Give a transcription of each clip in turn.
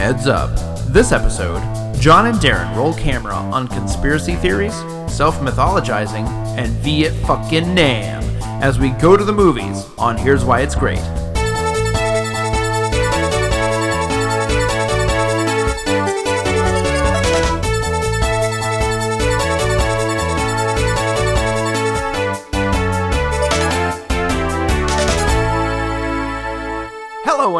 Heads up. This episode, John and Darren roll camera on conspiracy theories, self mythologizing, and Viet fucking Nam as we go to the movies on Here's Why It's Great.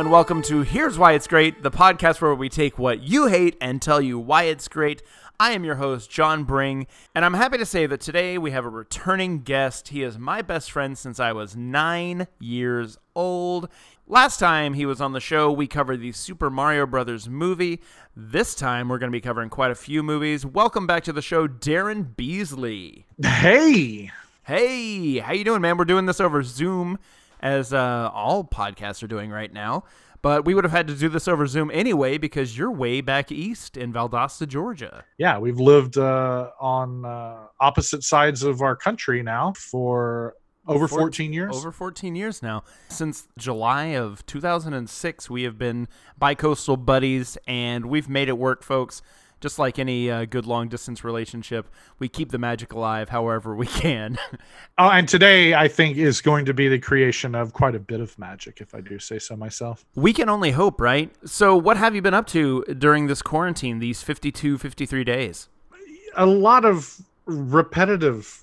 And welcome to Here's Why It's Great, the podcast where we take what you hate and tell you why it's great. I am your host, John Bring, and I'm happy to say that today we have a returning guest. He is my best friend since I was nine years old. Last time he was on the show, we covered the Super Mario Brothers movie. This time we're going to be covering quite a few movies. Welcome back to the show, Darren Beasley. Hey, Hey, how you doing, man? We're doing this over Zoom, as uh, all podcasts are doing right now. But we would have had to do this over Zoom anyway because you're way back east in Valdosta, Georgia. yeah, we've lived uh, on uh, opposite sides of our country now for over 14 years. Over 14 years now. Since July of 2006, we have been bicoastal buddies, and we've made it work, folks. Just like any uh, good long distance relationship, we keep the magic alive however we can. Oh, and today I think is going to be the creation of quite a bit of magic, if I do say so myself. We can only hope, right? So, what have you been up to during this quarantine, these 52, 53 days? A lot of repetitive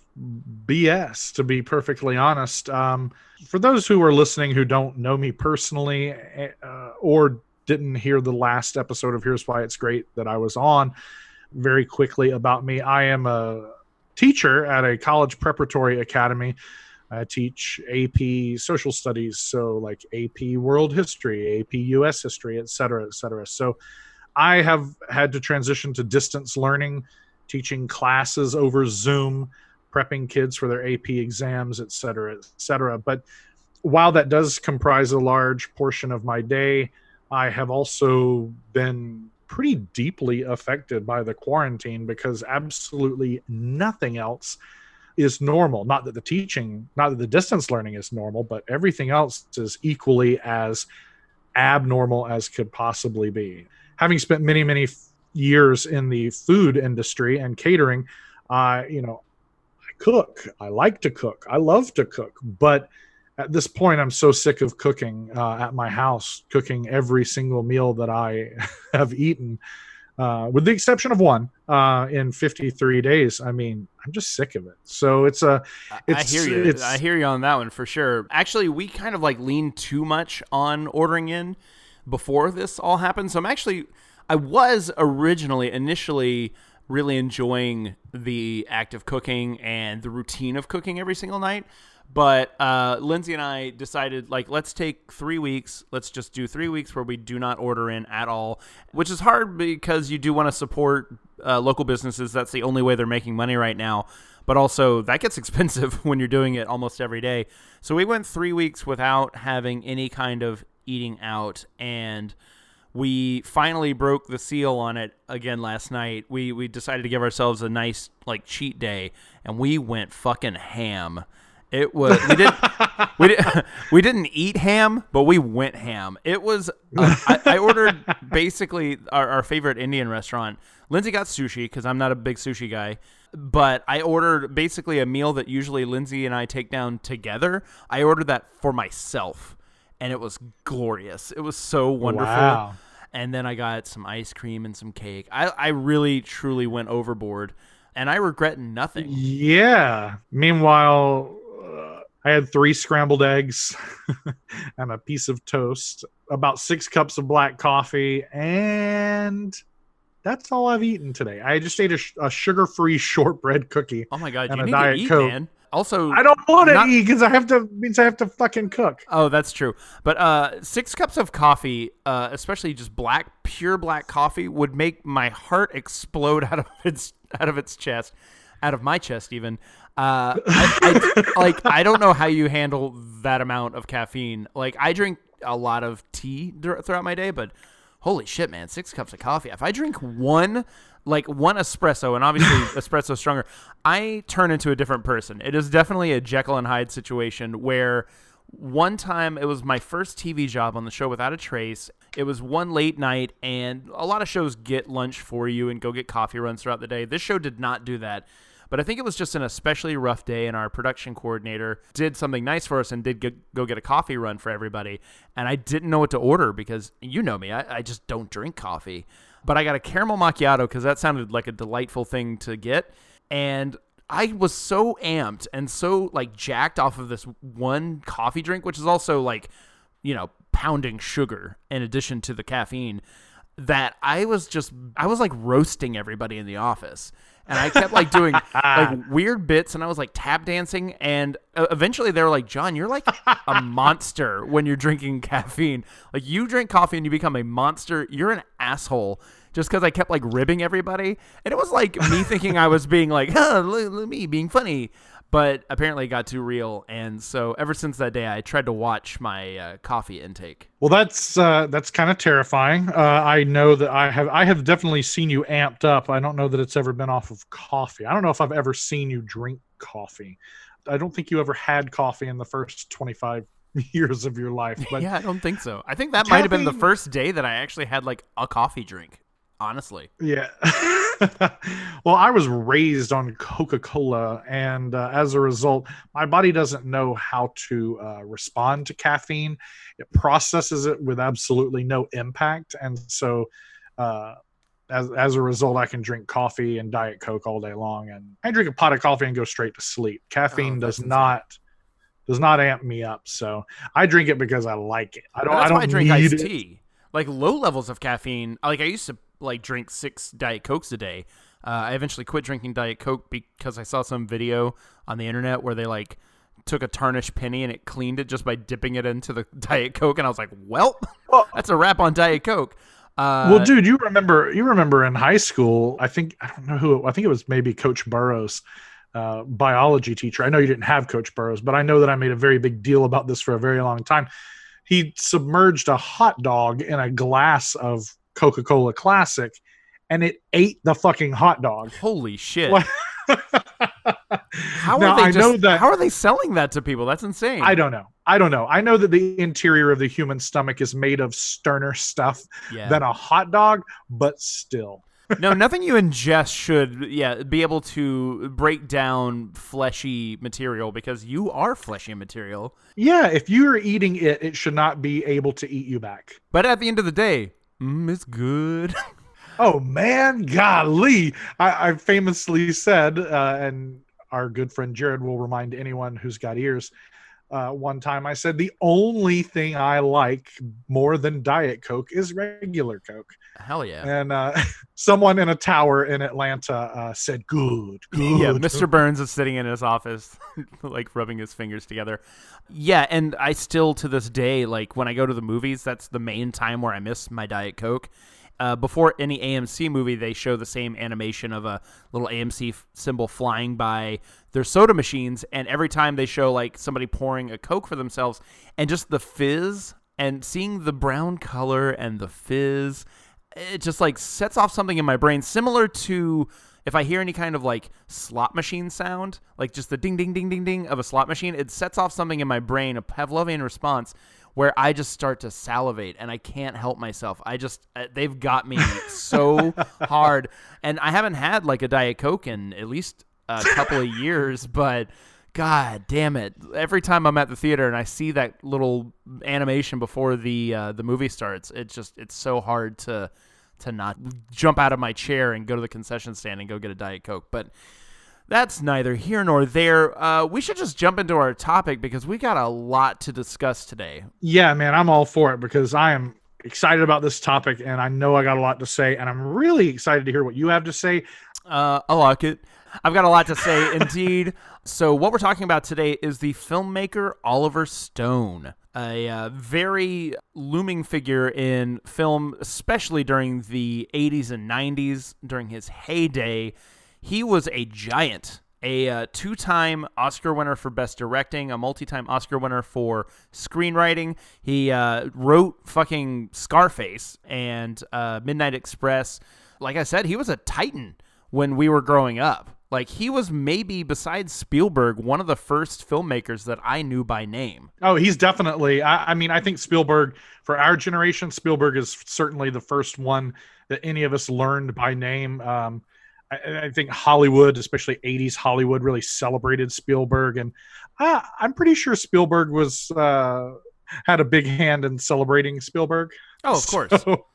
BS, to be perfectly honest. Um, for those who are listening who don't know me personally eh, uh, or didn't hear the last episode of Here's Why It's Great that I was on, very quickly about me, I am a teacher at a college preparatory academy. I teach AP social studies, so like AP world history, AP US history, et cetera, et cetera. So I have had to transition to distance learning, teaching classes over Zoom, prepping kids for their AP exams, et cetera, et cetera. But while that does comprise a large portion of my day, I have also been pretty deeply affected by the quarantine because absolutely nothing else is normal. Not that the teaching, not that the distance learning is normal, but everything else is equally as abnormal as could possibly be. Having spent many, many years in the food industry and catering, uh, you know, I cook. I like to cook. I love to cook, but at this point, I'm so sick of cooking uh, at my house, cooking every single meal that I have eaten, uh, with the exception of one uh, in 53 days. I mean, I'm just sick of it. So it's a, I It's- hear you. I hear you on that one for sure. Actually, we kind of like lean too much on ordering in before this all happened. So I'm actually, I was originally, initially, really enjoying the act of cooking and the routine of cooking every single night. But uh, Lindsay and I decided, like, let's take three weeks. Let's just do three weeks where we do not order in at all, which is hard because you do want to support uh, local businesses. That's the only way they're making money right now. But also, that gets expensive when you're doing it almost every day. So we went three weeks without having any kind of eating out. And we finally broke the seal on it again last night. We we decided to give ourselves a nice like cheat day, and we went fucking ham. It was we didn't we did we didn't eat ham, but we went ham. It was uh, I, I ordered basically our, our favorite Indian restaurant. Lindsay got sushi because I'm not a big sushi guy, but I ordered basically a meal that usually Lindsay and I take down together. I ordered that for myself, and it was glorious. It was so wonderful Wow. and then I got some ice cream and some cake. I, I really truly went overboard, and I regret nothing. Yeah. Meanwhile, I had three scrambled eggs and a piece of toast, about six cups of black coffee, and that's all I've eaten today. I just ate a, a sugar-free shortbread cookie. Oh my god, And you a need Diet to eat, Coke. man. Also, I don't want to Not- eat because I have to means I have to fucking cook. oh, that's true. But uh, six cups of coffee, uh, especially just black, pure black coffee, would make my heart explode out of its out of its chest, out of my chest even. Uh, I, I, like I don't know how you handle that amount of caffeine. Like I drink a lot of tea throughout my day, but holy shit, man, six cups of coffee. If I drink one, like one espresso, and obviously espresso stronger, I turn into a different person. It is definitely a Jekyll and Hyde situation where one time it was my first TV job on the show Without a Trace. It was one late night, and a lot of shows get lunch for you and go get coffee runs throughout the day. This show did not do that. But I think it was just an especially rough day, and our production coordinator did something nice for us and did go, get a coffee run for everybody. And I didn't know what to order because you know me, I, I just don't drink coffee. But I got a caramel macchiato because that sounded like a delightful thing to get. And I was so amped and so like jacked off of this one coffee drink, which is also like, you know, pounding sugar in addition to the caffeine, that I was just, I was like roasting everybody in the office and I kept like doing like weird bits, and I was like tap dancing, and uh, eventually they were like, "John, you're like a monster when you're drinking caffeine. Like you drink coffee and you become a monster. You're an asshole." Just because I kept like ribbing everybody, and it was like me thinking I was being like, huh, look, look me being funny, but apparently it got too real and so ever since that day i tried to watch my uh, coffee intake. Well that's uh, that's kind of terrifying. Uh, i know that i have i have definitely seen you amped up. I don't know that it's ever been off of coffee. I don't know if i've ever seen you drink coffee. I don't think you ever had coffee in the first 25 years of your life but yeah i don't think so. I think that might have been the first day that i actually had like a coffee drink honestly yeah well, I was raised on Coca Cola, and uh, as a result, my body doesn't know how to uh, respond to caffeine. It processes it with absolutely no impact, and so uh, as as a result, I can drink coffee and Diet Coke all day long, and I drink a pot of coffee and go straight to sleep. Caffeine oh, does not does not amp me up, so I drink it because I like it. I don't. I don't I drink iced tea. Like low levels of caffeine. Like I used to like drink six diet cokes a day. Uh, I eventually quit drinking diet coke because I saw some video on the internet where they like took a tarnished penny and it cleaned it just by dipping it into the diet coke, and I was like, well, that's a wrap on diet coke. Uh, well, dude, you remember you remember in high school? I think I don't know who. I think it was maybe Coach Burrows. Uh, biology teacher. I know you didn't have Coach Burrows, but I know that I made a very big deal about this for a very long time. He submerged a hot dog in a glass of Coca Cola Classic, and it ate the fucking hot dog. Holy shit! how now, are they I just, know that, how are they selling that to people? That's insane. I don't know. I don't know. I know that the interior of the human stomach is made of sterner stuff yeah. than a hot dog, but still. no, nothing you ingest should, yeah, be able to break down fleshy material because you are fleshy material. Yeah, if you're eating it, it should not be able to eat you back. But at the end of the day, mm, it's good. oh man, golly! I, I famously said, uh, and our good friend Jared will remind anyone who's got ears. Uh, one time I said the only thing I like more than Diet Coke is regular Coke. Hell yeah! And uh, someone in a tower in Atlanta uh, said, "Good, good." Yeah, Mr. Burns is sitting in his office, like rubbing his fingers together. Yeah, and I still to this day, like when I go to the movies, that's the main time where I miss my Diet Coke uh, before any AMC movie, they show the same animation of a little AMC f- symbol flying by their soda machines, and every time they show like somebody pouring a Coke for themselves, and just the fizz and seeing the brown color and the fizz, it just like sets off something in my brain, similar to if I hear any kind of like slot machine sound, like just the ding ding ding ding ding of a slot machine, it sets off something in my brain, a Pavlovian response where I just start to salivate and I can't help myself. I just uh, they've got me so hard, and I haven't had like a diet coke in at least a couple of years, but. God damn it! Every time I'm at the theater and I see that little animation before the uh, the movie starts, it's just it's so hard to to not jump out of my chair and go to the concession stand and go get a diet coke. But that's neither here nor there. Uh, we should just jump into our topic because we got a lot to discuss today. Yeah, man, I'm all for it because I am excited about this topic and I know I got a lot to say, and I'm really excited to hear what you have to say. Uh, I like it. I've got a lot to say indeed. So, what we're talking about today is the filmmaker Oliver Stone, a uh, very looming figure in film, especially during the 80s and 90s, during his heyday he was a giant, a uh, two time Oscar winner for Best Directing, a multi time Oscar winner for screenwriting. He uh, wrote fucking Scarface and uh, Midnight Express. Like I said, he was a titan when we were growing up. Like he was maybe besides Spielberg one of the first filmmakers that I knew by name. Oh, he's definitely. I, I, mean, I think Spielberg for our generation, Spielberg is certainly the first one that any of us learned by name. Um, I, I, think Hollywood, especially '80s Hollywood, really celebrated Spielberg, and I, I'm pretty sure Spielberg was uh, had a big hand in celebrating Spielberg. Oh, of course. So,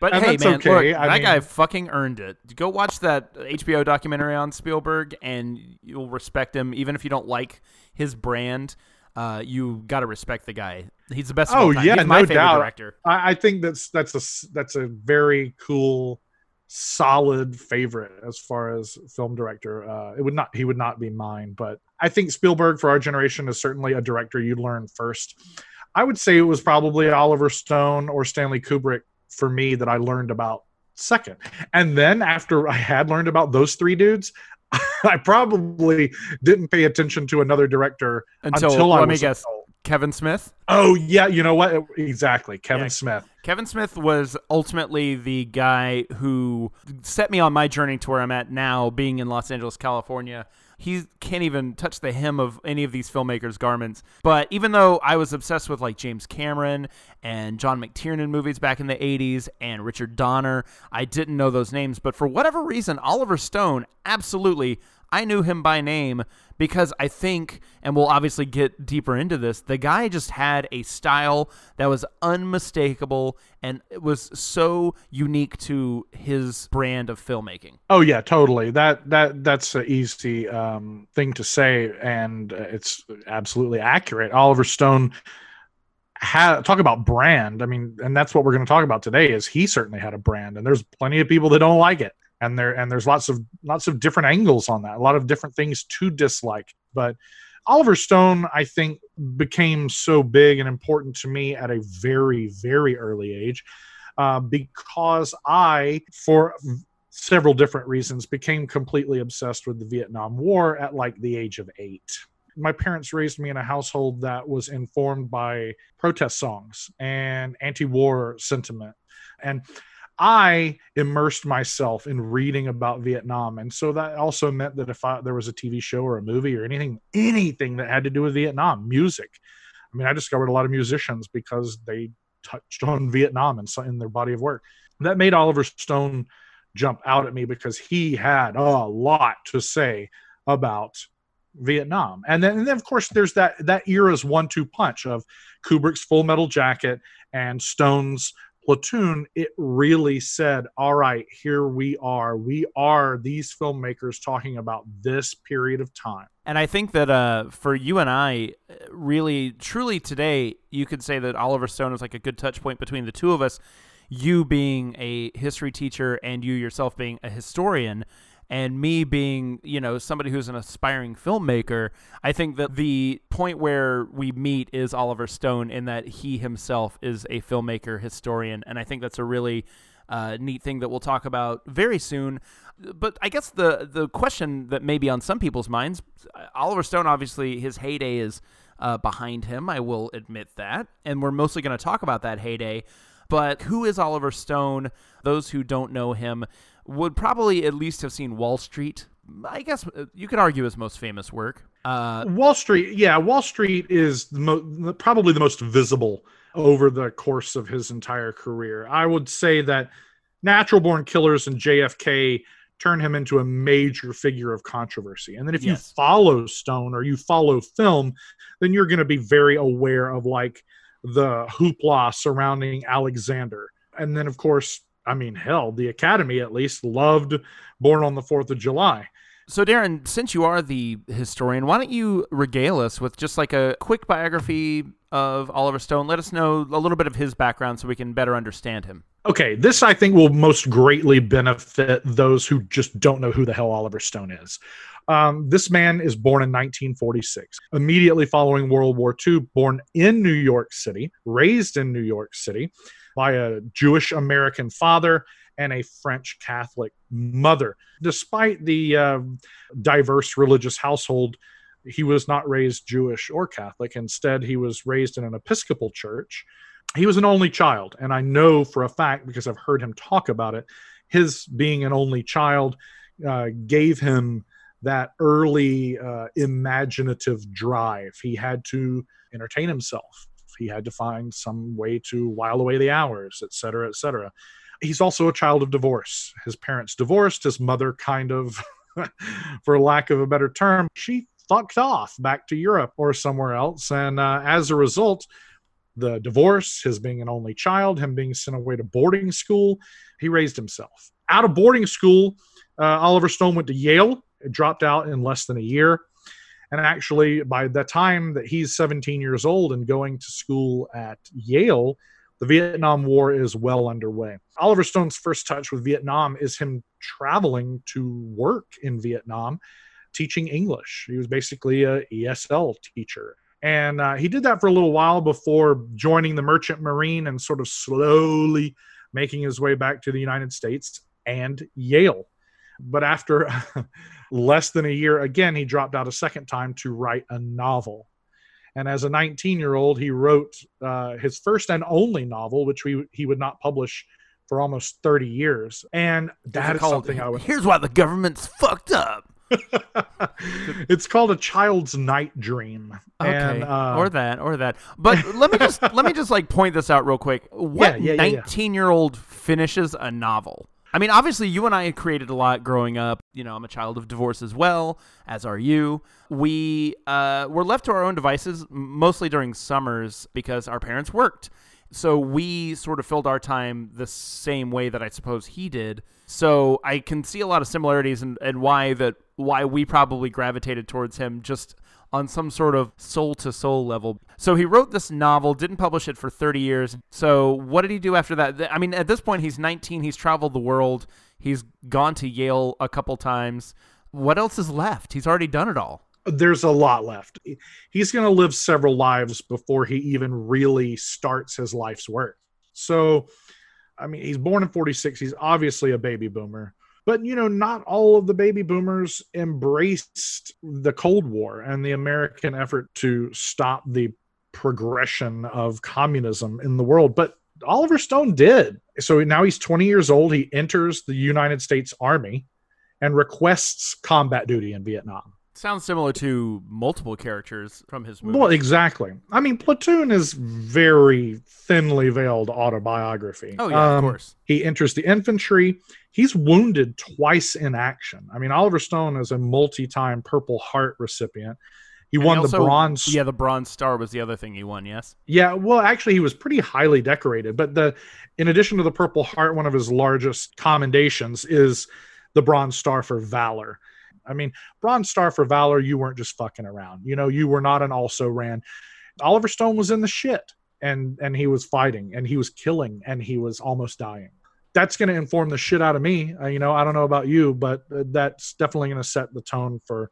but hey, man, okay. look, I that mean, guy fucking earned it. Go watch that HBO documentary on Spielberg, and you'll respect him, even if you don't like his brand. Uh, you got to respect the guy. He's the best. Oh yeah, no doubt. Director. I, I think that's that's a that's a very cool, solid favorite as far as film director. Uh, it would not he would not be mine, but I think Spielberg for our generation is certainly a director you'd learn first. I would say it was probably Oliver Stone or Stanley Kubrick for me that I learned about second. And then after I had learned about those three dudes, I probably didn't pay attention to another director until, until let I me guess. Adult. Kevin Smith? Oh yeah, you know what? Exactly, Kevin yeah. Smith. Kevin Smith was ultimately the guy who set me on my journey to where I'm at now, being in Los Angeles, California he can't even touch the hem of any of these filmmakers' garments. But even though I was obsessed with like James Cameron and John McTiernan movies back in the 80s and Richard Donner, I didn't know those names. But for whatever reason, Oliver Stone, absolutely, I knew him by name because I think, and we'll obviously get deeper into this, the guy just had a style that was unmistakable and it was so unique to his brand of filmmaking. Oh yeah, totally. That that that's an easy um, thing to say, and it's absolutely accurate. Oliver Stone had talk about brand. I mean, and that's what we're going to talk about today. Is he certainly had a brand, and there's plenty of people that don't like it and there and there's lots of lots of different angles on that a lot of different things to dislike. But oliver stone i think became so big and important to me at a very very early age uh, because i for several different reasons became completely obsessed with the vietnam war at like the age of eight. My parents raised me in a household that was informed by protest songs and anti-war sentiment. And I immersed myself in reading about Vietnam, and so that also meant that if I, there was a TV show or a movie or anything, anything that had to do with Vietnam, music. I mean, I discovered a lot of musicians because they touched on Vietnam in, in their body of work. That made Oliver Stone jump out at me because he had a lot to say about Vietnam. And then, and then of course, there's that that era's one-two punch of Kubrick's Full Metal Jacket and Stone's Platoon, it really said, all right, here we are. We are these filmmakers talking about this period of time. And I think that uh, for you and I, really, truly today, you could say that Oliver Stone is like a good touch point between the two of us. You being a history teacher and you yourself being a historian and me being you know somebody who's an aspiring filmmaker i think that the point where we meet is oliver stone in that he himself is a filmmaker historian and i think that's a really uh, neat thing that we'll talk about very soon. But i guess the the question that may be on some people's minds oliver stone obviously his heyday is uh, behind him i will admit that and we're mostly going to talk about that heyday. But who is oliver stone? Those who don't know him would probably at least have seen Wall Street. I guess uh, you could argue his most famous work. Uh, Wall Street, yeah, Wall Street is the mo- probably the most visible over the course of his entire career. I would say that Natural Born Killers and JFK turn him into a major figure of controversy. And then if yes. you follow Stone or you follow film, then you're going to be very aware of like the hoopla surrounding Alexander. And then, of course, I mean, hell, the Academy at least loved Born on the Fourth of July. So, Darren, since you are the historian, why don't you regale us with just like a quick biography of Oliver Stone? Let us know a little bit of his background so we can better understand him. Okay, this I think will most greatly benefit those who just don't know who the hell Oliver Stone is. Um, this man is born in 1946, immediately following World War II, born in New York City, raised in New York City by a Jewish American father and a French Catholic mother. Despite the uh, diverse religious household, he was not raised Jewish or Catholic. Instead, he was raised in an Episcopal church. He was an only child, and I know for a fact because I've heard him talk about it. His being an only child uh, gave him that early uh, imaginative drive. He had to entertain himself. He had to find some way to while away the hours, et cetera, et cetera. He's also a child of divorce. His parents divorced. His mother kind of, for lack of a better term, she fucked off back to Europe or somewhere else. And uh, as a result, the divorce, his being an only child, him being sent away to boarding school, he raised himself. Out of boarding school, uh, Oliver Stone went to Yale, dropped out in less than a year. And actually, by the time that he's 17 years old and going to school at Yale, the Vietnam War is well underway. Oliver Stone's first touch with Vietnam is him traveling to work in Vietnam teaching English. He was basically a ESL teacher. And uh, he did that for a little while before joining the Merchant Marine and sort of slowly making his way back to the United States and Yale. But after less than a year, again, he dropped out a second time to write a novel. And as a 19 year old, he wrote uh, his first and only novel, which we, he would not publish for almost 30 years. And that is called, something I would. Here's why the government's fucked up. it's called a child's night dream. Okay, and, uh, or that, or that. But let me just let me just like point this out real quick. What Yeah, yeah, yeah, yeah. 19 year old finishes a novel? I mean, obviously, you and I had created a lot growing up. You know, I'm a child of divorce as well, as are you. We uh, were left to our own devices mostly during summers because our parents worked. So we sort of filled our time the same way that I suppose he did. So I can see a lot of similarities and, why that why we probably gravitated towards him just on some sort of soul to soul level. So he wrote this novel, didn't publish it for 30 years. So what did he do after that? I mean, at this point, he's 19. He's traveled the world. He's gone to Yale a couple times. What else is left? He's already done it all. there's a lot left. He's going to live several lives before he even really starts his life's work. So, I mean, he's born in 46. He's obviously a baby boomer. But, you know, not all of the baby boomers embraced the Cold War and the American effort to stop the progression of communism in the world. But Oliver Stone did. So now he's 20 years old. He enters the United States Army and requests combat duty in Vietnam. Sounds similar to multiple characters from his movie. Well, exactly. I mean, Platoon is very thinly veiled autobiography. Oh, yeah, of Um, course. He enters the infantry. He's wounded twice in action. I mean, Oliver Stone is a multi-time Purple Heart recipient. He And won also- the Bronze. Yeah, the Bronze Star was the other thing he won, yes? Yeah, well, actually, he was pretty highly decorated. But the, in addition to the Purple Heart, one of his largest commendations is the Bronze Star for Valor. I mean, Bronze Star for Valor, you weren't just fucking around. You know, you were not an also ran. Oliver Stone was in the shit, and and he was fighting, and he was killing, and he was almost dying. That's going to inform the shit out of me. Uh, you know, I don't know about you, but uh, that's definitely going to set the tone for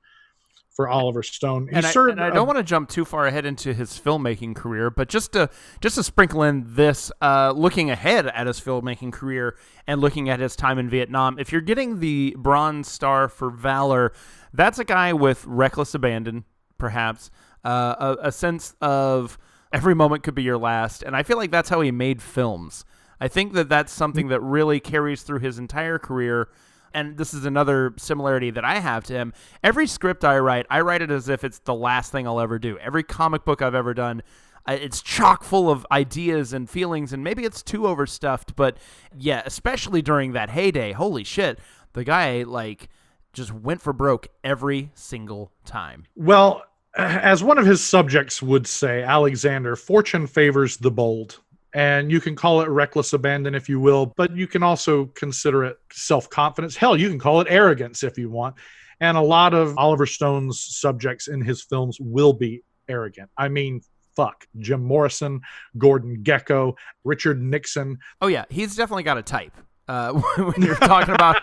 for Oliver Stone. He and, I, and I don't want to jump too far ahead into his filmmaking career, but just to just to sprinkle in this, uh, looking ahead at his filmmaking career and looking at his time in Vietnam, if you're getting the Bronze Star for Valor, that's a guy with reckless abandon, perhaps uh, a, a sense of every moment could be your last, and I feel like that's how he made films. I think that that's something that really carries through his entire career and this is another similarity that I have to him. Every script I write, I write it as if it's the last thing I'll ever do. Every comic book I've ever done, it's chock full of ideas and feelings, and maybe it's too overstuffed, but yeah, especially during that heyday, holy shit, the guy like just went for broke every single time. Well, as one of his subjects would say, Alexander, fortune favors the bold. And you can call it reckless abandon if you will, but you can also consider it self confidence. Hell, you can call it arrogance if you want. And a lot of Oliver Stone's subjects in his films will be arrogant. I mean, fuck. Jim Morrison, Gordon Gekko, Richard Nixon. Oh yeah, he's definitely got a type. Uh, when you're talking about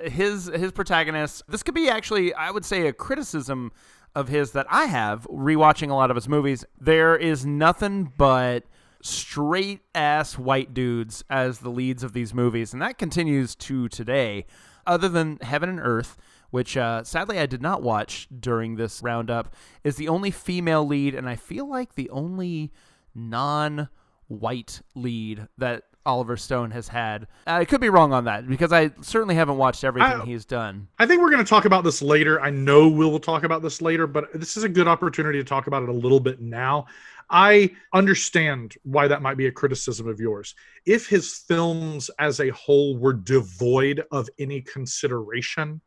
his his protagonist, this could be actually, I would say, a criticism of his that I have rewatching a lot of his movies. There is nothing but straight ass white dudes as the leads of these movies, and that continues to today. Other than Heaven and Earth, which uh, sadly I did not watch during this roundup, is the only female lead, and I feel like the only non white lead that Oliver Stone has had. I could be wrong on that because I certainly haven't watched everything I- he's done. I think we're going to talk about this later. I know we'll talk about this later, but this is a good opportunity to talk about it a little bit now. I understand why that might be a criticism of yours. If his films as a whole were devoid of any consideration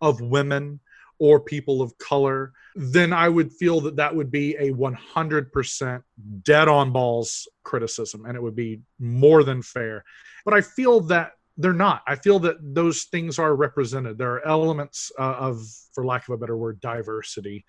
of women or people of color, then I would feel that that would be a 100% dead on balls criticism and it would be more than fair. But I feel that they're not. I feel that those things are represented. There are elements uh, of, for lack of a better word, diversity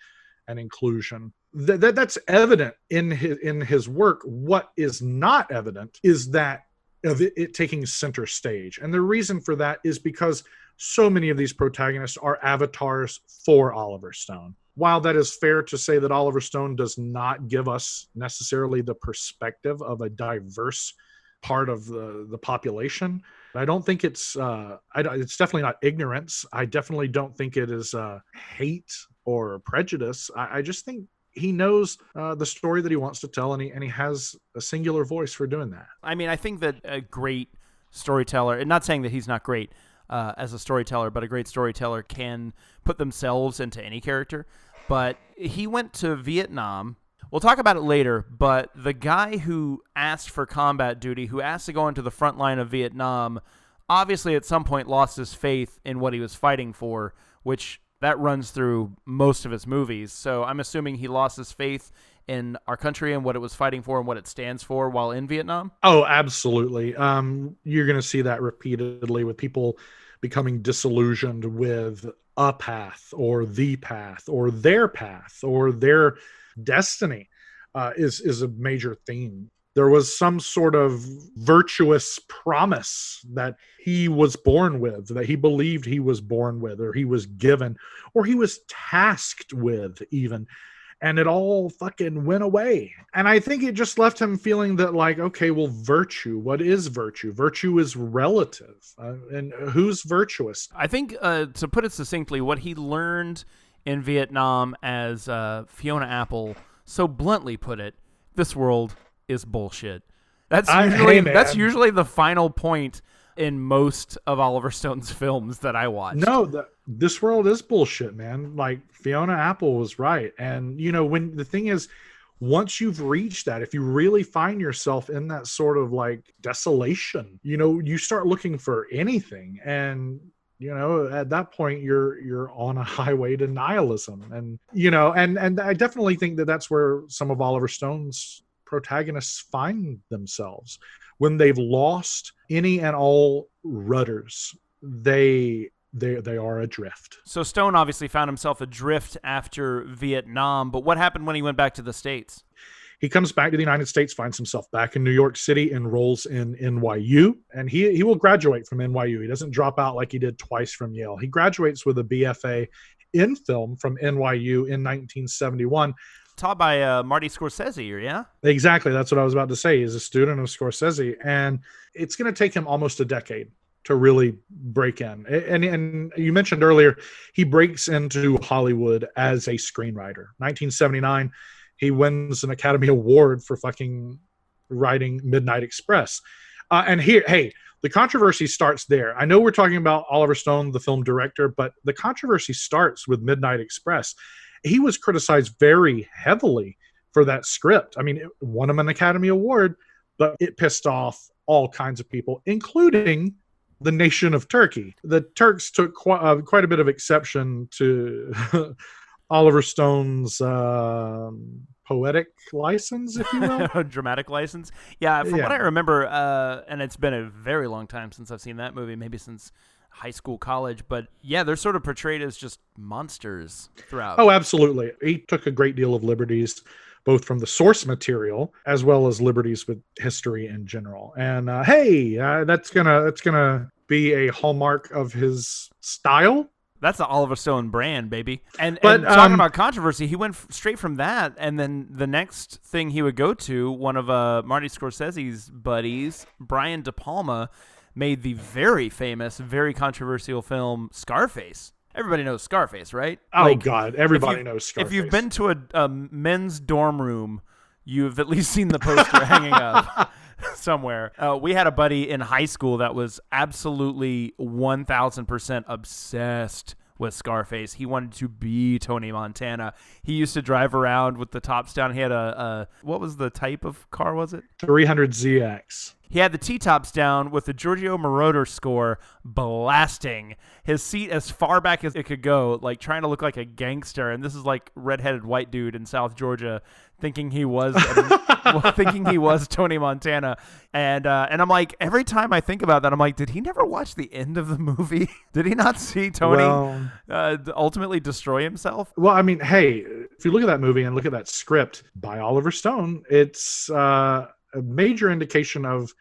and inclusion. Th- that that's evident in his in his work. What is not evident is that of it, it taking center stage, and the reason for that is because so many of these protagonists are avatars for Oliver Stone. While that is fair to say that Oliver Stone does not give us necessarily the perspective of a diverse part of the, the population, I don't think it's uh, I, it's definitely not ignorance. I definitely don't think it is uh, hate or prejudice. I, I just think he knows uh, the story that he wants to tell, and he and he has a singular voice for doing that. I mean, I think that a great storyteller, and not saying that he's not great uh, as a storyteller, but a great storyteller can put themselves into any character. But he went to Vietnam. We'll talk about it later, but the guy who asked for combat duty, who asked to go into the front line of Vietnam, obviously at some point lost his faith in what he was fighting for, which that runs through most of his movies. So I'm assuming he lost his faith in our country and what it was fighting for and what it stands for while in Vietnam. Oh, absolutely. Um, you're going to see that repeatedly with people becoming disillusioned with a path or the path or their path or their destiny uh, is is a major theme. There was some sort of virtuous promise that he was born with, that he believed he was born with, or he was given, or he was tasked with, even and it all fucking went away. And I think it just left him feeling that, like, okay, well, virtue, what is virtue? Virtue is relative. Uh, and who's virtuous? I think, uh, to put it succinctly, what he learned in Vietnam, as uh, Fiona Apple so bluntly put it, this world is bullshit. That's I- usually hey, that's usually the final point in most of Oliver Stone's films that I watch. No, the, this world is bullshit, man. Like Fiona Apple was right. And, you know, when the thing is, once you've reached that, if you really find yourself in that sort of like desolation, you know, you start looking for anything. And, you know, at that point, you're you're on a highway to nihilism, and you know, and and I definitely think that that's where some of Oliver Stone's protagonists find themselves when they've lost any and all rudders. They they they are adrift. So Stone obviously found himself adrift after Vietnam, but what happened when he went back to the states? He comes back to the United States, finds himself back in New York City, enrolls in NYU, and he he will graduate from NYU. He doesn't drop out like he did twice from Yale. He graduates with a BFA in film from NYU in 1971. Taught by uh, Marty Scorsese, yeah? Exactly, that's what I was about to say. He's a student of Scorsese, and it's going to take him almost a decade to really break in. And, and you mentioned earlier, he breaks into Hollywood as a screenwriter. 1979, he wins an Academy Award for fucking writing Midnight Express. Uh, and here, hey, the controversy starts there. I know we're talking about Oliver Stone, the film director, but the controversy starts with Midnight Express. He was criticized very heavily for that script. I mean, it won him an Academy Award, but it pissed off all kinds of people, including the nation of Turkey. The Turks took qu- uh, quite a bit of exception to Oliver Stone's um, poetic license, if you will. dramatic license. Yeah, from what I remember, uh, and it's been a very long time since I've seen that movie, maybe since high school, college. But yeah, they're sort of portrayed as just monsters throughout. Oh, absolutely. He took a great deal of liberties, both from the source material as well as liberties with history in general. And uh, hey, uh, that's gonna that's gonna be a hallmark of his style. That's the Oliver Stone brand, baby. And, But, and talking um, about controversy, he went f- straight from that, and then the next thing he would go to, one of uh, Marty Scorsese's buddies, Brian De Palma, made the very famous, very controversial film Scarface. Everybody knows Scarface, right? Oh Like, God, everybody knows Scarface. If you've been to a, a men's dorm room, you've at least seen the poster hanging up. somewhere. Uh, we had a buddy in high school that was absolutely 1000% obsessed with Scarface. He wanted to be Tony Montana. He used to drive around with the tops down. He had a, a what was the type of car was it? 300ZX. He had the T-tops down with the Giorgio Moroder score blasting. His seat as far back as it could go, like trying to look like a gangster. And this is like redheaded white dude in South Georgia thinking he was thinking he was Tony Montana, and uh, and I'm like every time I think about that, I'm like, did he never watch the end of the movie? did he not see Tony well, uh, ultimately destroy himself? Well, I mean, hey, if you look at that movie and look at that script by Oliver Stone, it's uh, a major indication of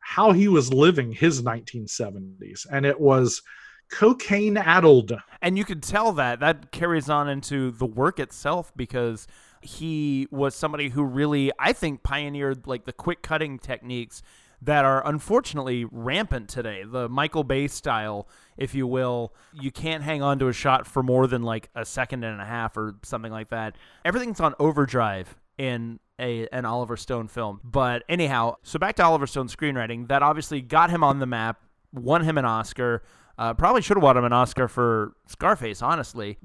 how he was living his 1970s, and it was cocaine addled. And you could tell that that carries on into the work itself because he was somebody who really, I think, pioneered like the quick cutting techniques that are unfortunately rampant today. The Michael Bay style, if you will, you can't hang on to a shot for more than like a second and a half or something like that. Everything's on overdrive in a an Oliver Stone film. But anyhow, so back to Oliver Stone's screenwriting, that obviously got him on the map, won him an Oscar. Uh, probably should have won him an Oscar for Scarface, honestly.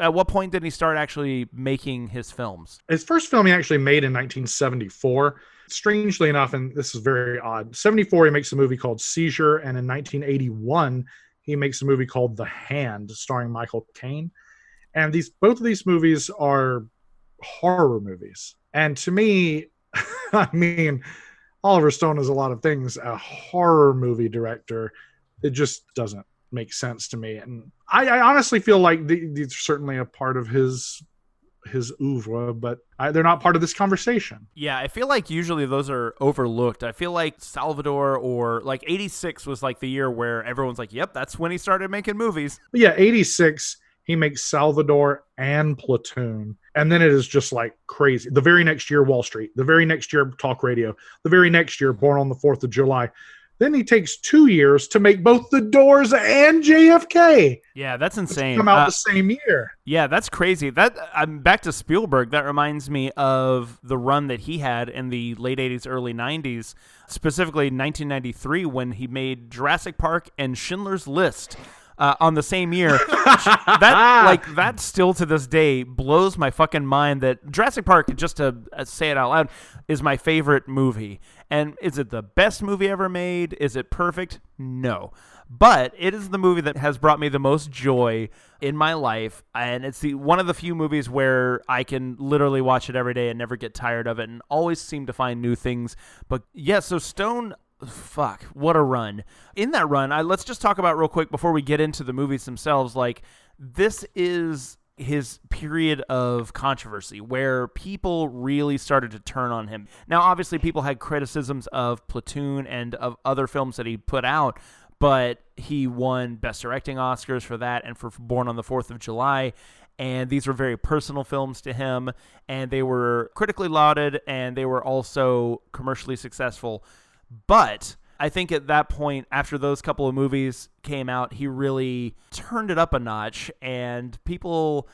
At what point did he start actually making his films? His first film he actually made in 1974. Strangely enough, and this is very odd, 74 he makes a movie called Seizure, and in 1981 he makes a movie called The Hand, starring Michael Caine. And these both of these movies are horror movies. And to me, I mean, Oliver Stone is a lot of things. A horror movie director it just doesn't make sense to me. And I, I honestly feel like these are certainly a part of his his oeuvre, but I, they're not part of this conversation. Yeah, I feel like usually those are overlooked. I feel like Salvador or like 86 was like the year where everyone's like, yep, that's when he started making movies. Yeah, 86, he makes Salvador and Platoon. And then it is just like crazy. The very next year, Wall Street. The very next year, Talk Radio. The very next year, Born on the 4th of July. Then he takes two years to make both The Doors and JFK. Yeah, that's insane. Come out uh, the same year. Yeah, that's crazy. That I'm back to Spielberg. That reminds me of the run that he had in the late '80s, early '90s, specifically 1993 when he made Jurassic Park and Schindler's List uh, on the same year. that like that still to this day blows my fucking mind. That Jurassic Park, just to uh, say it out loud, is my favorite movie. And is it the best movie ever made? Is it perfect? No. But it is the movie that has brought me the most joy in my life, and it's the one of the few movies where I can literally watch it every day and never get tired of it, and always seem to find new things. But yeah, so Stone fuck what a run. In that run I, let's just talk about real quick before we get into the movies themselves like this is his period of controversy where people really started to turn on him. Now obviously people had criticisms of platoon and of other films that he put out but he won best directing oscars for that and for born on the 4th of july and these were very personal films to him and they were critically lauded and they were also commercially successful but I think at that point, after those couple of movies came out, he really turned it up a notch, and people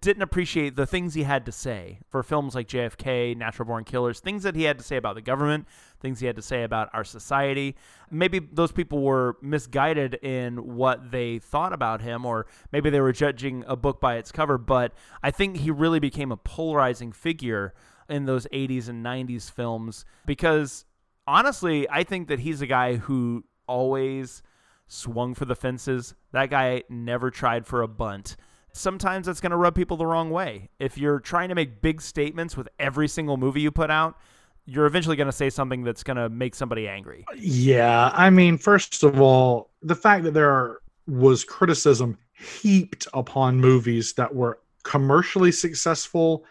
didn't appreciate the things he had to say for films like JFK, Natural Born Killers, things that he had to say about the government, things he had to say about our society. Maybe those people were misguided in what they thought about him, or maybe they were judging a book by its cover, but I think he really became a polarizing figure in those 80s and 90s films because honestly, I think that he's a guy who always swung for the fences. That guy never tried for a bunt. Sometimes that's going to rub people the wrong way. If you're trying to make big statements with every single movie you put out, you're eventually going to say something that's going to make somebody angry. Yeah, I mean, first of all, the fact that there was criticism heaped upon movies that were commercially successful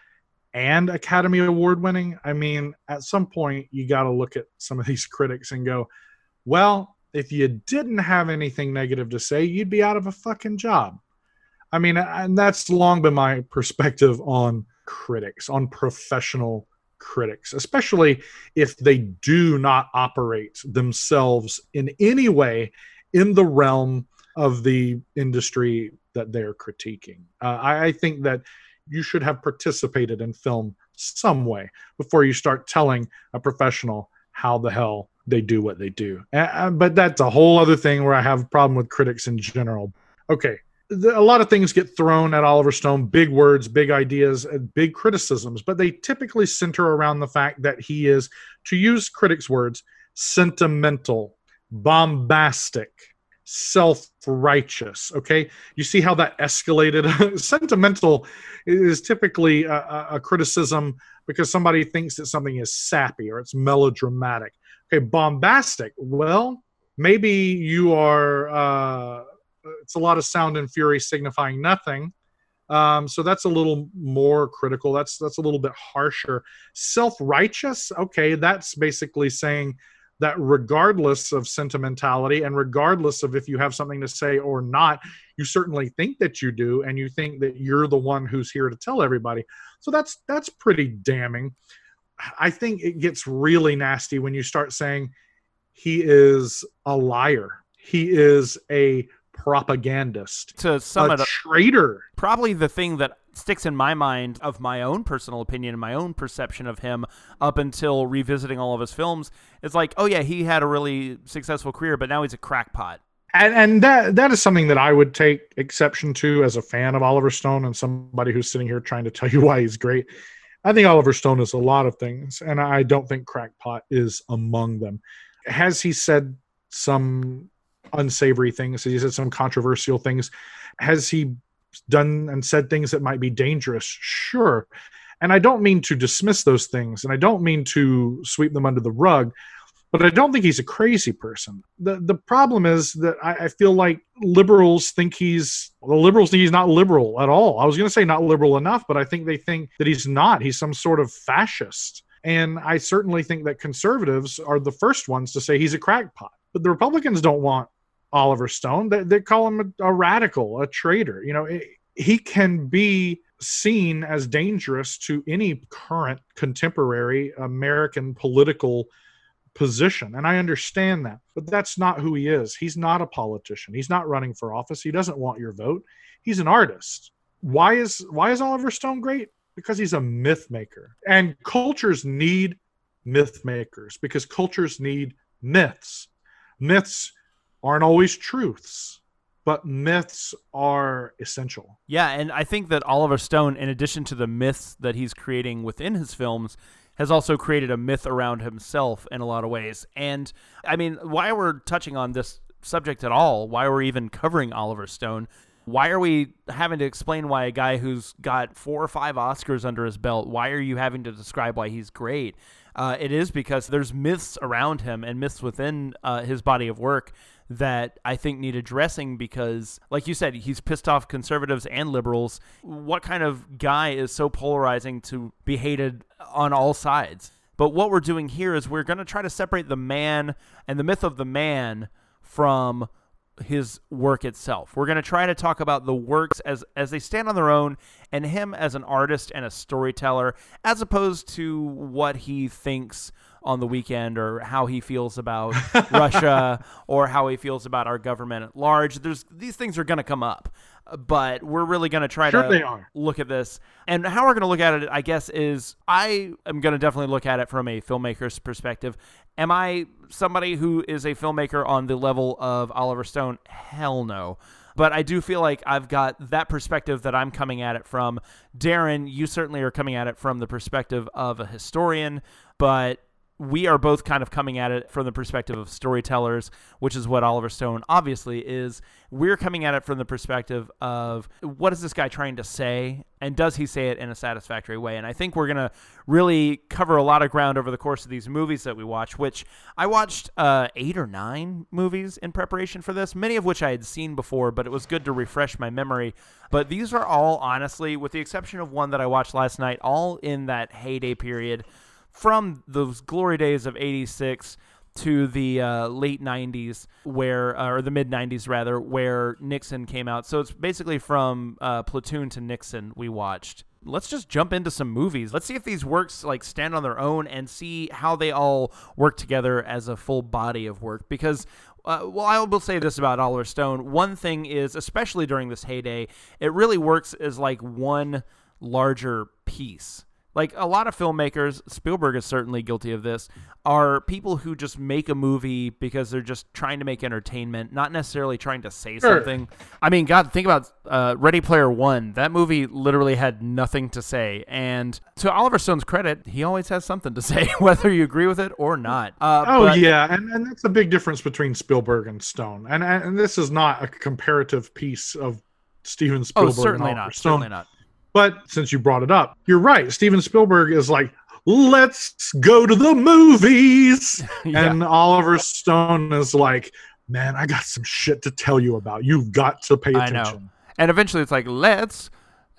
and Academy Award winning, I mean, at some point you got to look at some of these critics and go, well, if you didn't have anything negative to say, you'd be out of a fucking job. I mean, and that's long been my perspective on critics, on professional critics, especially if they do not operate themselves in any way in the realm of the industry that they're critiquing. Uh, I, I think that you should have participated in film some way before you start telling a professional how the hell they do what they do. Uh, but that's a whole other thing where I have a problem with critics in general. Okay, a lot of things get thrown at Oliver Stone big words, big ideas, and big criticisms, but they typically center around the fact that he is, to use critics' words, sentimental, bombastic, self righteous. Okay. You see how that escalated? sentimental is typically a, a, criticism because somebody thinks that something is sappy or it's melodramatic. Okay. Bombastic. Well, maybe you are. Uh, it's a lot of sound and fury signifying nothing. Um, so that's a little more critical. That's that's a little bit harsher. Self righteous. Okay, that's basically saying that regardless of sentimentality and regardless of if you have something to say or not, you certainly think that you do, and you think that you're the one who's here to tell everybody. So that's that's pretty damning. I think it gets really nasty when you start saying he is a liar. He is a propagandist. To sum a it up, traitor. Probably the thing that sticks in my mind of my own personal opinion and my own perception of him up until revisiting all of his films is like, oh yeah, he had a really successful career, but now he's a crackpot. And, and that that is something that I would take exception to as a fan of Oliver Stone and somebody who's sitting here trying to tell you why he's great. I think Oliver Stone is a lot of things, and I don't think crackpot is among them. Has he said some unsavory things? Has he said some controversial things? Has he done and said things that might be dangerous sure. And i don't mean to dismiss those things and i don't mean to sweep them under the rug but i don't think he's a crazy person. The the problem is that i, I feel like liberals think he's the liberals think he's not liberal at all. I was going to say not liberal enough but i think they think that he's not. He's some sort of fascist. And i certainly think that conservatives are the first ones to say he's a crackpot. But the republicans don't want Oliver Stone. They, they call him a, a, radical, a traitor. You know, it, he can be seen as dangerous to any current contemporary American political position. And I understand that, but that's not who he is. He's not a politician. He's not running for office. He doesn't want your vote. He's an artist. Why is why is Oliver Stone great? Because he's a myth maker. And cultures need myth makers because cultures need myths. Myths aren't always truths, but myths are essential. Yeah, and I think that Oliver Stone, in addition to the myths that he's creating within his films, has also created a myth around himself in a lot of ways. And I mean, why we're touching on this subject at all, why we're even covering Oliver Stone, why are we having to explain why a guy who's got four or five Oscars under his belt, why are you having to describe why he's great? Uh, it is because there's myths around him and myths within uh, his body of work that I think need addressing because, like you said, he's pissed off conservatives and liberals. What kind of guy is so polarizing to be hated on all sides? But what we're doing here is we're going to try to separate the man and the myth of the man from his work itself. We're going to try to talk about the works as as they stand on their own and him as an artist and a storyteller as opposed to what he thinks on the weekend or how he feels about Russia or how he feels about our government at large. There's these things are going to come up, but we're really going to try sure to look at this. And how we're going to look at it, I guess, is I am going to definitely look at it from a filmmaker's perspective. Am I somebody who is a filmmaker on the level of Oliver Stone? Hell no but I do feel like I've got that perspective that I'm coming at it from. Darren, you certainly are coming at it from the perspective of a historian, but we are both kind of coming at it from the perspective of storytellers, which is what Oliver Stone obviously is. We're coming at it from the perspective of what is this guy trying to say, and does he say it in a satisfactory way? And I think we're going to really cover a lot of ground over the course of these movies that we watch, which I watched uh, eight or nine movies in preparation for this, many of which I had seen before, but it was good to refresh my memory. But these are all, honestly, with the exception of one that I watched last night, all in that heyday period from those glory days of 86 to the uh, late 90s where uh, or the mid 90s rather where nixon came out. So it's basically from uh, platoon to nixon we watched. Let's just jump into some movies. Let's see if these works like stand on their own and see how they all work together as a full body of work. Because uh, well, I will say this about Oliver Stone. One thing is, especially during this heyday, it really works as like one larger piece Like a lot of filmmakers, Spielberg is certainly guilty of this, are people who just make a movie because they're just trying to make entertainment, not necessarily trying to say Sure. something. I mean, God, think about uh, Ready Player One. That movie literally had nothing to say. And to Oliver Stone's credit, he always has something to say, whether you agree with it or not. Uh, Oh but- yeah, and, and that's a big difference between Spielberg and Stone. And and this is not a comparative piece of Steven Spielberg. Oh, Spielberg. certainly and Oliver not. Stone. Certainly not. But since you brought it up, you're right. Steven Spielberg is like, let's go to the movies. Yeah. And Oliver Stone is like, man, I got some shit to tell you about. You've got to pay attention. I know. attention. And eventually it's like, let's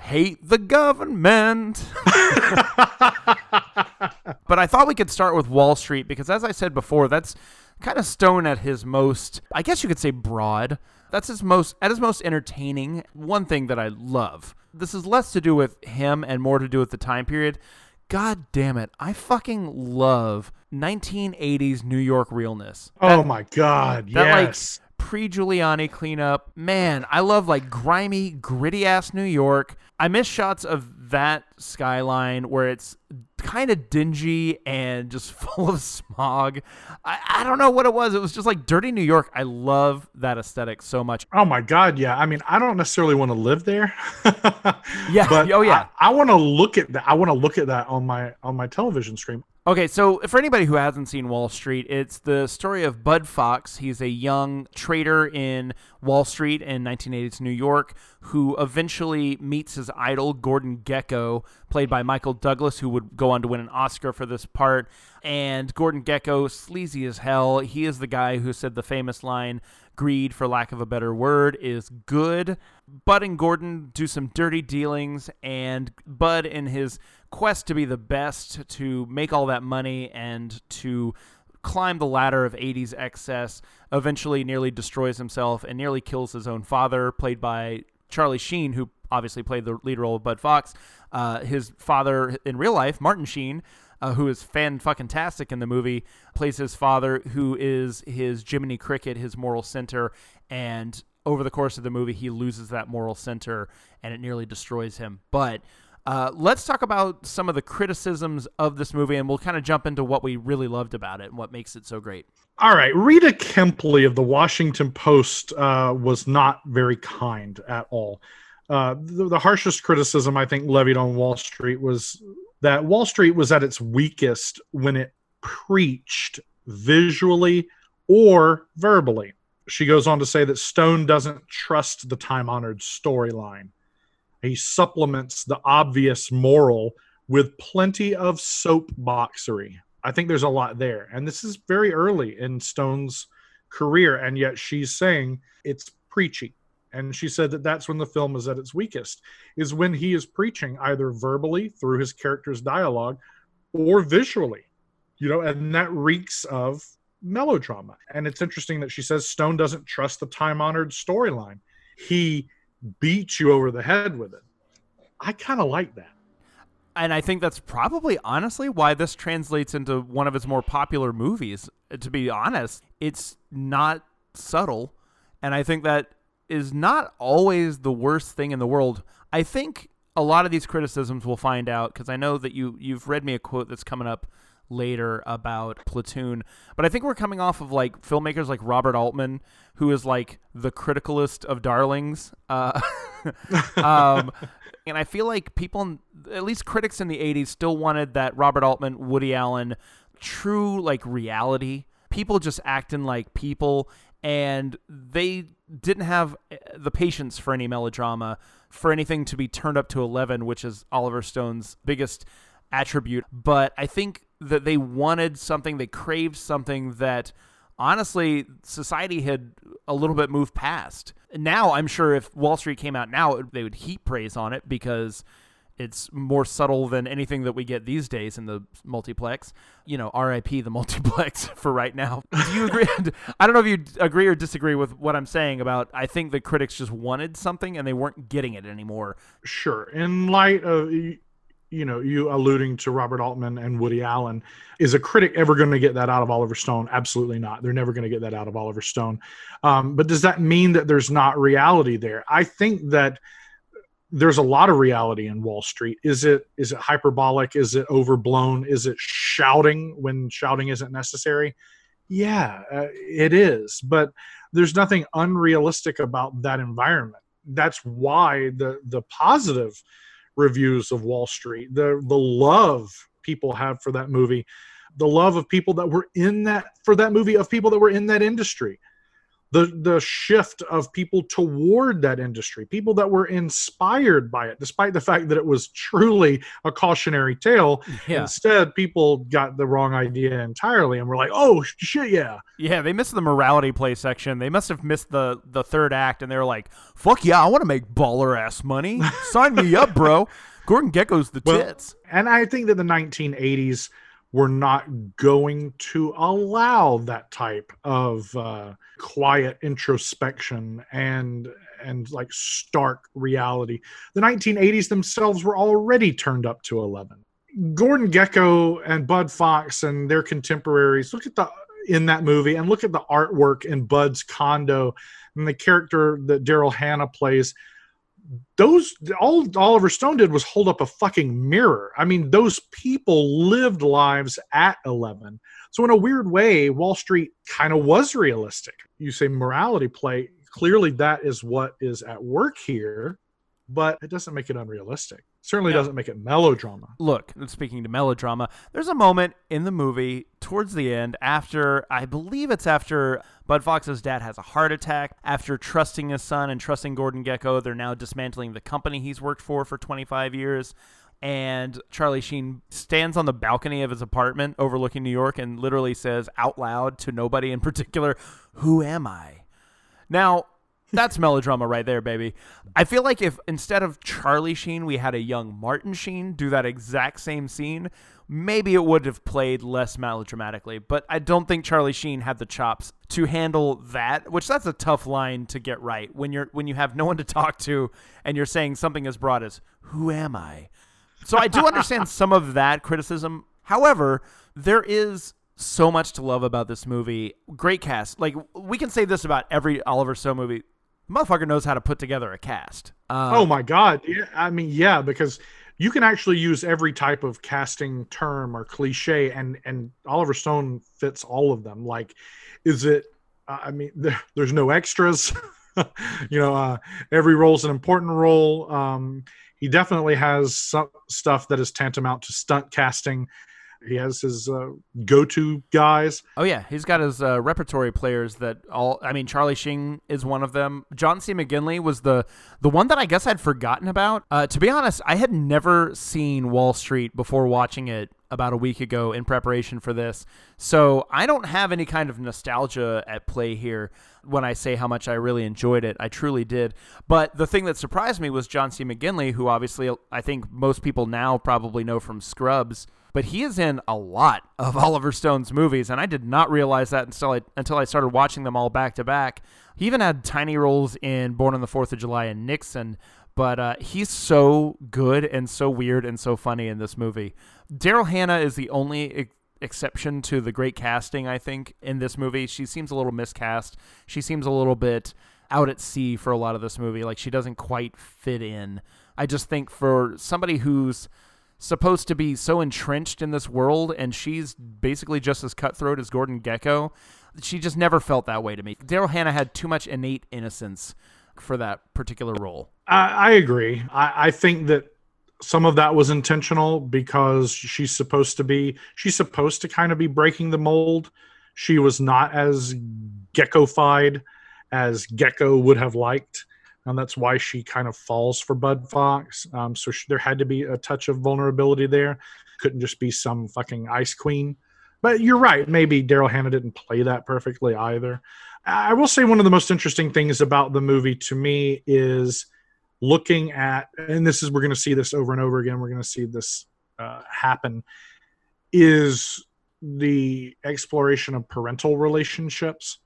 hate the government. but I thought we could start with Wall Street because, as I said before, that's kind of Stone at his most, I guess you could say broad. That's his most, at his most entertaining. One thing that I love. This is less to do with him and more to do with the time period. God damn it. I fucking love 1980s New York realness. oh my God. That yes. like pre Giuliani cleanup. Man, I love like grimy, gritty ass New York. I miss shots of that skyline where it's kind of dingy and just full of smog. I, I don't know what it was. It was just like dirty New York. I love that aesthetic so much. Oh my God, yeah. I mean, I don't necessarily want to live there. Yeah, but oh, yeah. I, I want to look at that. I want to look at that on my on my television screen. Okay, so for anybody who hasn't seen Wall Street, it's the story of Bud Fox. He's a young trader in Wall Street in 1980s New York who eventually meets his idol, Gordon Gekko, played by Michael Douglas, who would go on to win an Oscar for this part. And Gordon Gekko, sleazy as hell, he is the guy who said the famous line, greed, for lack of a better word, is good. Bud and Gordon do some dirty dealings, and Bud, in his quest to be the best, to make all that money, and to climb the ladder of 80s excess, eventually nearly destroys himself and nearly kills his own father, played by Charlie Sheen, who obviously played the lead role of Bud Fox. Uh, his father in real life, Martin Sheen, uh, who is fan fucking tastic in the movie, plays his father, who is his Jiminy Cricket, his moral center, and over the course of the movie, he loses that moral center, and it nearly destroys him. But uh, let's talk about some of the criticisms of this movie, and we'll kind of jump into what we really loved about it and what makes it so great. All right, Rita Kempley of the Washington Post uh, was not very kind at all. Uh, the, the harshest criticism I think levied on Wall Street was that Wall Street was at its weakest when it preached visually or verbally. She goes on to say that Stone doesn't trust the time honored storyline. He supplements the obvious moral with plenty of soapboxery. I think there's a lot there. And this is very early in Stone's career. And yet she's saying it's preachy. And she said that that's when the film is at its weakest, is when he is preaching either verbally through his character's dialogue or visually, you know, and that reeks of melodrama. And it's interesting that she says Stone doesn't trust the time honored storyline. He beats you over the head with it. I kind of like that. And I think that's probably honestly why this translates into one of his more popular movies. To be honest, it's not subtle. And I think that is not always the worst thing in the world. I think a lot of these criticisms we'll find out because I know that you you've read me a quote that's coming up later about Platoon, but I think we're coming off of like filmmakers like Robert Altman, who is like the criticalist of darlings. Uh, um, and I feel like people, at least critics in the '80s, still wanted that Robert Altman, Woody Allen, true like reality. People just acting like people, and they didn't have uh, the patience for any melodrama, for anything to be turned up to 11, which is Oliver Stone's biggest attribute. But I think that they wanted something, they craved something that honestly society had a little bit moved past. Now, I'm sure if Wall Street came out now, they would heap praise on it because it's more subtle than anything that we get these days in the multiplex. You know, RIP the multiplex for right now. Do you agree? I don't know if you agree or disagree with what I'm saying about I think the critics just wanted something and they weren't getting it anymore. Sure. In light of you know, you alluding to Robert Altman and Woody Allen, is a critic ever going to get that out of Oliver Stone? Absolutely not. They're never going to get that out of Oliver Stone. Um, but does that mean that there's not reality there? I think that there's a lot of reality in Wall Street. Is it is it hyperbolic? Is it overblown? Is it shouting when shouting isn't necessary? Yeah, uh, it is. But there's nothing unrealistic about that environment. That's why the the positive reviews of Wall Street, the the love people have for that movie, the love of people that were in that for that movie of people that were in that industry the the shift of people toward that industry people that were inspired by it despite the fact that it was truly a cautionary tale. Yeah. instead people got the wrong idea entirely and were like oh shit yeah. Yeah they missed the morality play section. They must have missed the the third act and they were like fuck yeah i want to make baller ass money. Sign me up bro. Gordon Gekko's the tits. well, and i think that the 1980s were not going to allow that type of uh, quiet introspection and and like stark reality. The 1980s themselves were already turned up to 11. Gordon Gekko and Bud Fox and their contemporaries look at the in that movie and look at the artwork in Bud's condo and the character that Daryl Hannah plays those all Oliver Stone did was hold up a fucking mirror. I mean, those people lived lives at 11. So in a weird way, Wall Street kind of was realistic. You say morality play, clearly that is what is at work here, but it doesn't make it unrealistic. Certainly yeah. doesn't make it melodrama. Look, speaking to melodrama, there's a moment in the movie towards the end after I believe it's after Bud Fox's dad has a heart attack. After trusting his son and trusting Gordon Gekko, they're now dismantling the company he's worked for for 25 years. And Charlie Sheen stands on the balcony of his apartment overlooking New York and literally says out loud to nobody in particular, Who am I? Now, that's melodrama right there, baby. I feel like if instead of Charlie Sheen, we had a young Martin Sheen do that exact same scene, maybe it would have played less melodramatically. But I don't think Charlie Sheen had the chops to handle that, which that's a tough line to get right when you're when you have no one to talk to and you're saying something as broad as "Who am I?" So I do understand some of that criticism. However, there is so much to love about this movie. Great cast. Like we can say this about every Oliver Stone movie motherfucker knows how to put together a cast. Uh, oh my god! Yeah, I mean, yeah, because you can actually use every type of casting term or cliche, and and Oliver Stone fits all of them. Like, is it? I mean, there, there's no extras. you know, uh, every role's an important role. Um, he definitely has some stuff that is tantamount to stunt casting he has his uh, go-to guys. Oh yeah, he's got his uh, repertory players that all. I mean, Charlie Sheen is one of them. John C. McGinley was the the one that I guess I'd forgotten about. Uh, to be honest, I had never seen Wall Street before watching it about a week ago in preparation for this, so I don't have any kind of nostalgia at play here when I say how much I really enjoyed it. I truly did. But the thing that surprised me was John C. McGinley, who obviously I think most people now probably know from Scrubs but he is in a lot of Oliver Stone's movies, and I did not realize that until I until I started watching them all back to back. He even had tiny roles in Born on the Fourth of July and Nixon, but uh, he's so good and so weird and so funny in this movie. Daryl Hannah is the only ex- exception to the great casting, I think, in this movie. She seems a little miscast. She seems a little bit out at sea for a lot of this movie. Like she doesn't quite fit in. I just think for somebody who's supposed to be so entrenched in this world and she's basically just as cutthroat as Gordon Gekko, She just never felt that way to me. Daryl Hannah had too much innate innocence for that particular role. I, I agree. I, I think that some of that was intentional because she's supposed to be she's supposed to kind of be breaking the mold. She was not as geckofied as gecko would have liked and that's why she kind of falls for Bud Fox. Um, so she, there had to be a touch of vulnerability there. Couldn't just be some fucking ice queen. But you're right. Maybe Daryl Hannah didn't play that perfectly either. I will say one of the most interesting things about the movie to me is looking at, and this is we're going to see this over and over again. We're going to see this uh, happen. Is the exploration of parental relationships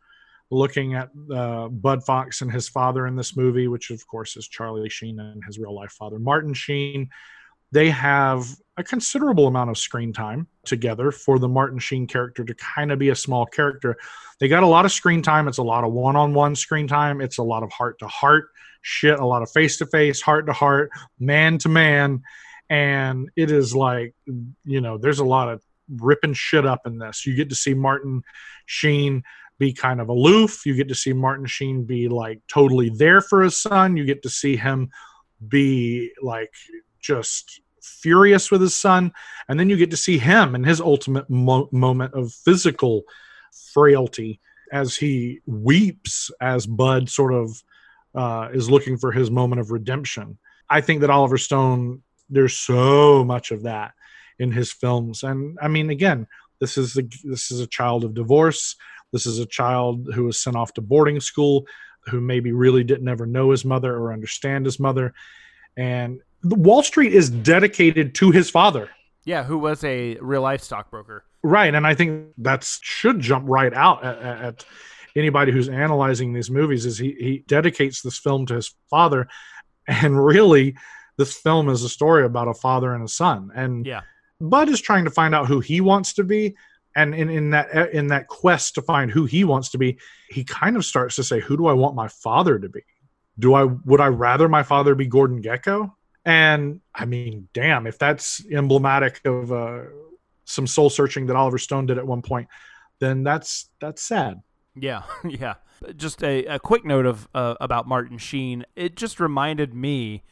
looking at uh, Bud Fox and his father in this movie, which of course is Charlie Sheen and his real life father, Martin Sheen. they have a considerable amount of screen time together for the Martin Sheen character to kind of be a small character. They got a lot of screen time. It's a lot of one on one screen time. It's a lot of heart to heart shit, a lot of face to face, heart to heart, man to man. And it is like, you know, there's a lot of ripping shit up in this. You get to see Martin Sheen be kind of aloof. You get to see Martin Sheen be like totally there for his son. You get to see him be like just furious with his son. And then you get to see him and his ultimate mo- moment of physical frailty as he weeps as Bud sort of uh, is looking for his moment of redemption. I think that Oliver Stone, there's so much of that in his films. And I mean, again, this is a, this is a child of divorce. This is a child who was sent off to boarding school, who maybe really didn't ever know his mother or understand his mother. And the Wall Street is dedicated to his father. Yeah, who was a real life stockbroker. Right, and I think that should jump right out at, at anybody who's analyzing these movies. Is he he dedicates this film to his father, and really, this film is a story about a father and a son. And Yeah. Bud is trying to find out who he wants to be, and in, in that in that quest to find who he wants to be, he kind of starts to say, "Who do I want my father to be? Do I would I rather my father be Gordon Gekko?" And I mean, damn, if that's emblematic of uh, some soul searching that Oliver Stone did at one point, then that's that's sad. Yeah, yeah. Just a, a quick note of uh, about Martin Sheen. It just reminded me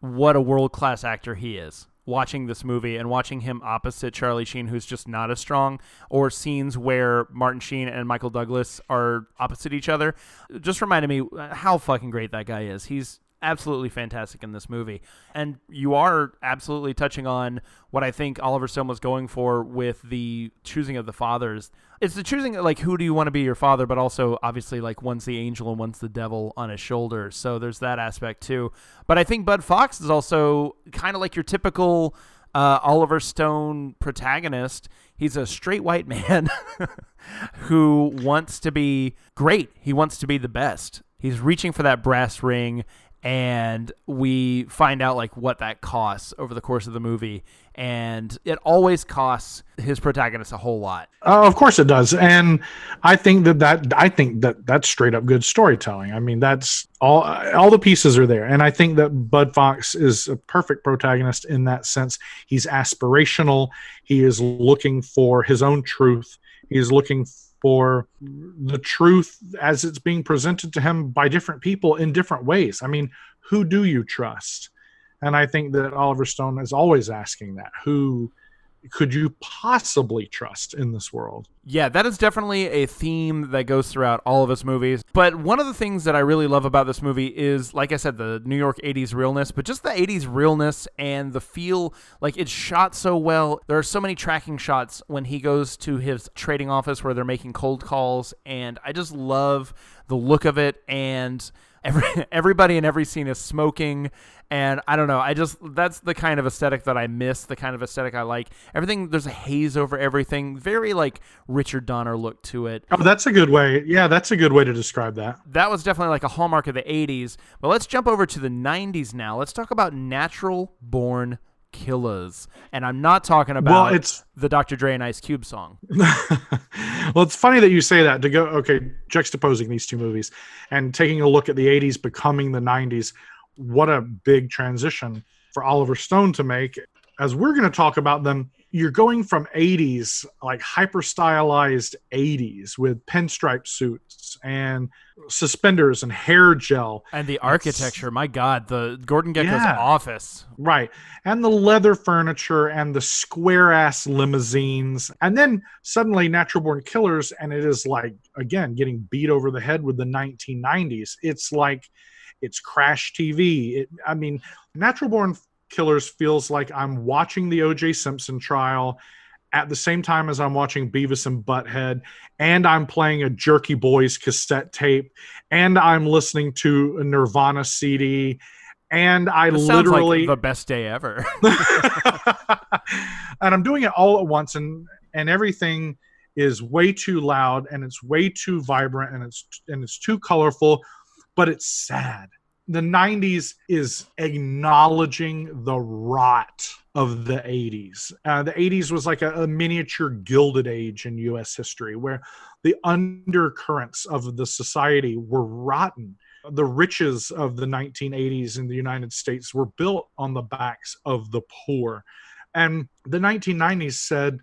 what a world class actor he is. Watching this movie and watching him opposite Charlie Sheen, who's just not as strong, or scenes where Martin Sheen and Michael Douglas are opposite each other, just reminded me how fucking great that guy is. He's absolutely fantastic in this movie. And you are absolutely touching on what I think Oliver Stone was going for with the choosing of the fathers. It's the choosing like who do you want to be your father, but also obviously like one's the angel and one's the devil on his shoulder. So there's that aspect too. But I think Bud Fox is also kind of like your typical uh, Oliver Stone protagonist. He's a straight white man who wants to be great. He wants to be the best. He's reaching for that brass ring and we find out like what that costs over the course of the movie and it always costs his protagonist a whole lot Uh, of course it does, and I think that that I think that that's straight up good storytelling. I mean, that's all all the pieces are there, and I think that Bud Fox is a perfect protagonist in that sense. He's aspirational. He is looking for his own truth. He is looking for the truth as it's being presented to him by different people in different ways. I mean, who do you trust? And I think that Oliver Stone is always asking that. Who could you possibly trust in this world? Yeah, that is definitely a theme that goes throughout all of his movies. But one of the things that I really love about this movie is, like I said, the New York 80s realness, but just the 80s realness and the feel like it's shot so well. There are so many tracking shots when he goes to his trading office where they're making cold calls. And I just love the look of it. And every, everybody in every scene is smoking and I don't know. I just that's the kind of aesthetic that I miss. The kind of aesthetic I like. Everything there's a haze over everything. Very like Richard Donner look to it. Oh, that's a good way. Yeah, that's a good way to describe that. That was definitely like a hallmark of the '80s. But let's jump over to the '90s now. Let's talk about natural born killers. And I'm not talking about Well, it's the Dr. Dre and Ice Cube song. well, it's funny that you say that to go okay, juxtaposing these two movies and taking a look at the 80s becoming the 90s. What a big transition for Oliver Stone to make. As we're going to talk about them, you're going from 80s, like hyper stylized 80s with pinstripe suits and suspenders and hair gel. And the architecture, my God, the Gordon Gekko's Yeah. office. Right. And the leather furniture and the square ass limousines. And then suddenly Natural Born Killers, and it is like, again, getting beat over the head with the 1990s. It's like, it's crash TV. It, I mean, Natural Born Killers feels like I'm watching the OJ Simpson trial at the same time as I'm watching Beavis and Butthead, and I'm playing a Jerky Boys cassette tape, and I'm listening to a Nirvana CD, and I This literally like the best day ever. and I'm doing it all at once, and and everything is way too loud, and it's way too vibrant, and it's and it's too colorful, but it's sad. The 90s is acknowledging the rot of the 80s. Uh, the 80s was like a, a, miniature gilded age in US history where the undercurrents of the society were rotten. The riches of the 1980s in the United States were built on the backs of the poor. And the 1990s said,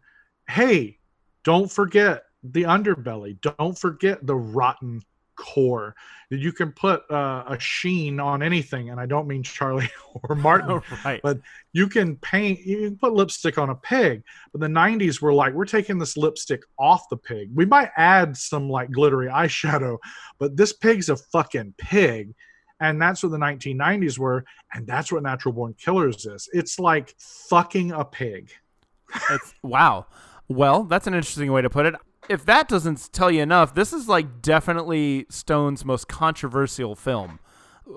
hey, don't forget the underbelly. Don't forget the rotten core. That you can put uh, a sheen on anything and i don't mean charlie or martin right. but you can paint you can put lipstick on a pig. But the 90s were like we're taking this lipstick off the pig. We might add some like glittery eyeshadow but this pig's a fucking pig. And that's what the 1990s were and that's what natural born killers is. It's like fucking a pig. It's wow. Well that's an interesting way to put it if that doesn't tell you enough, this is like definitely Stone's most controversial film.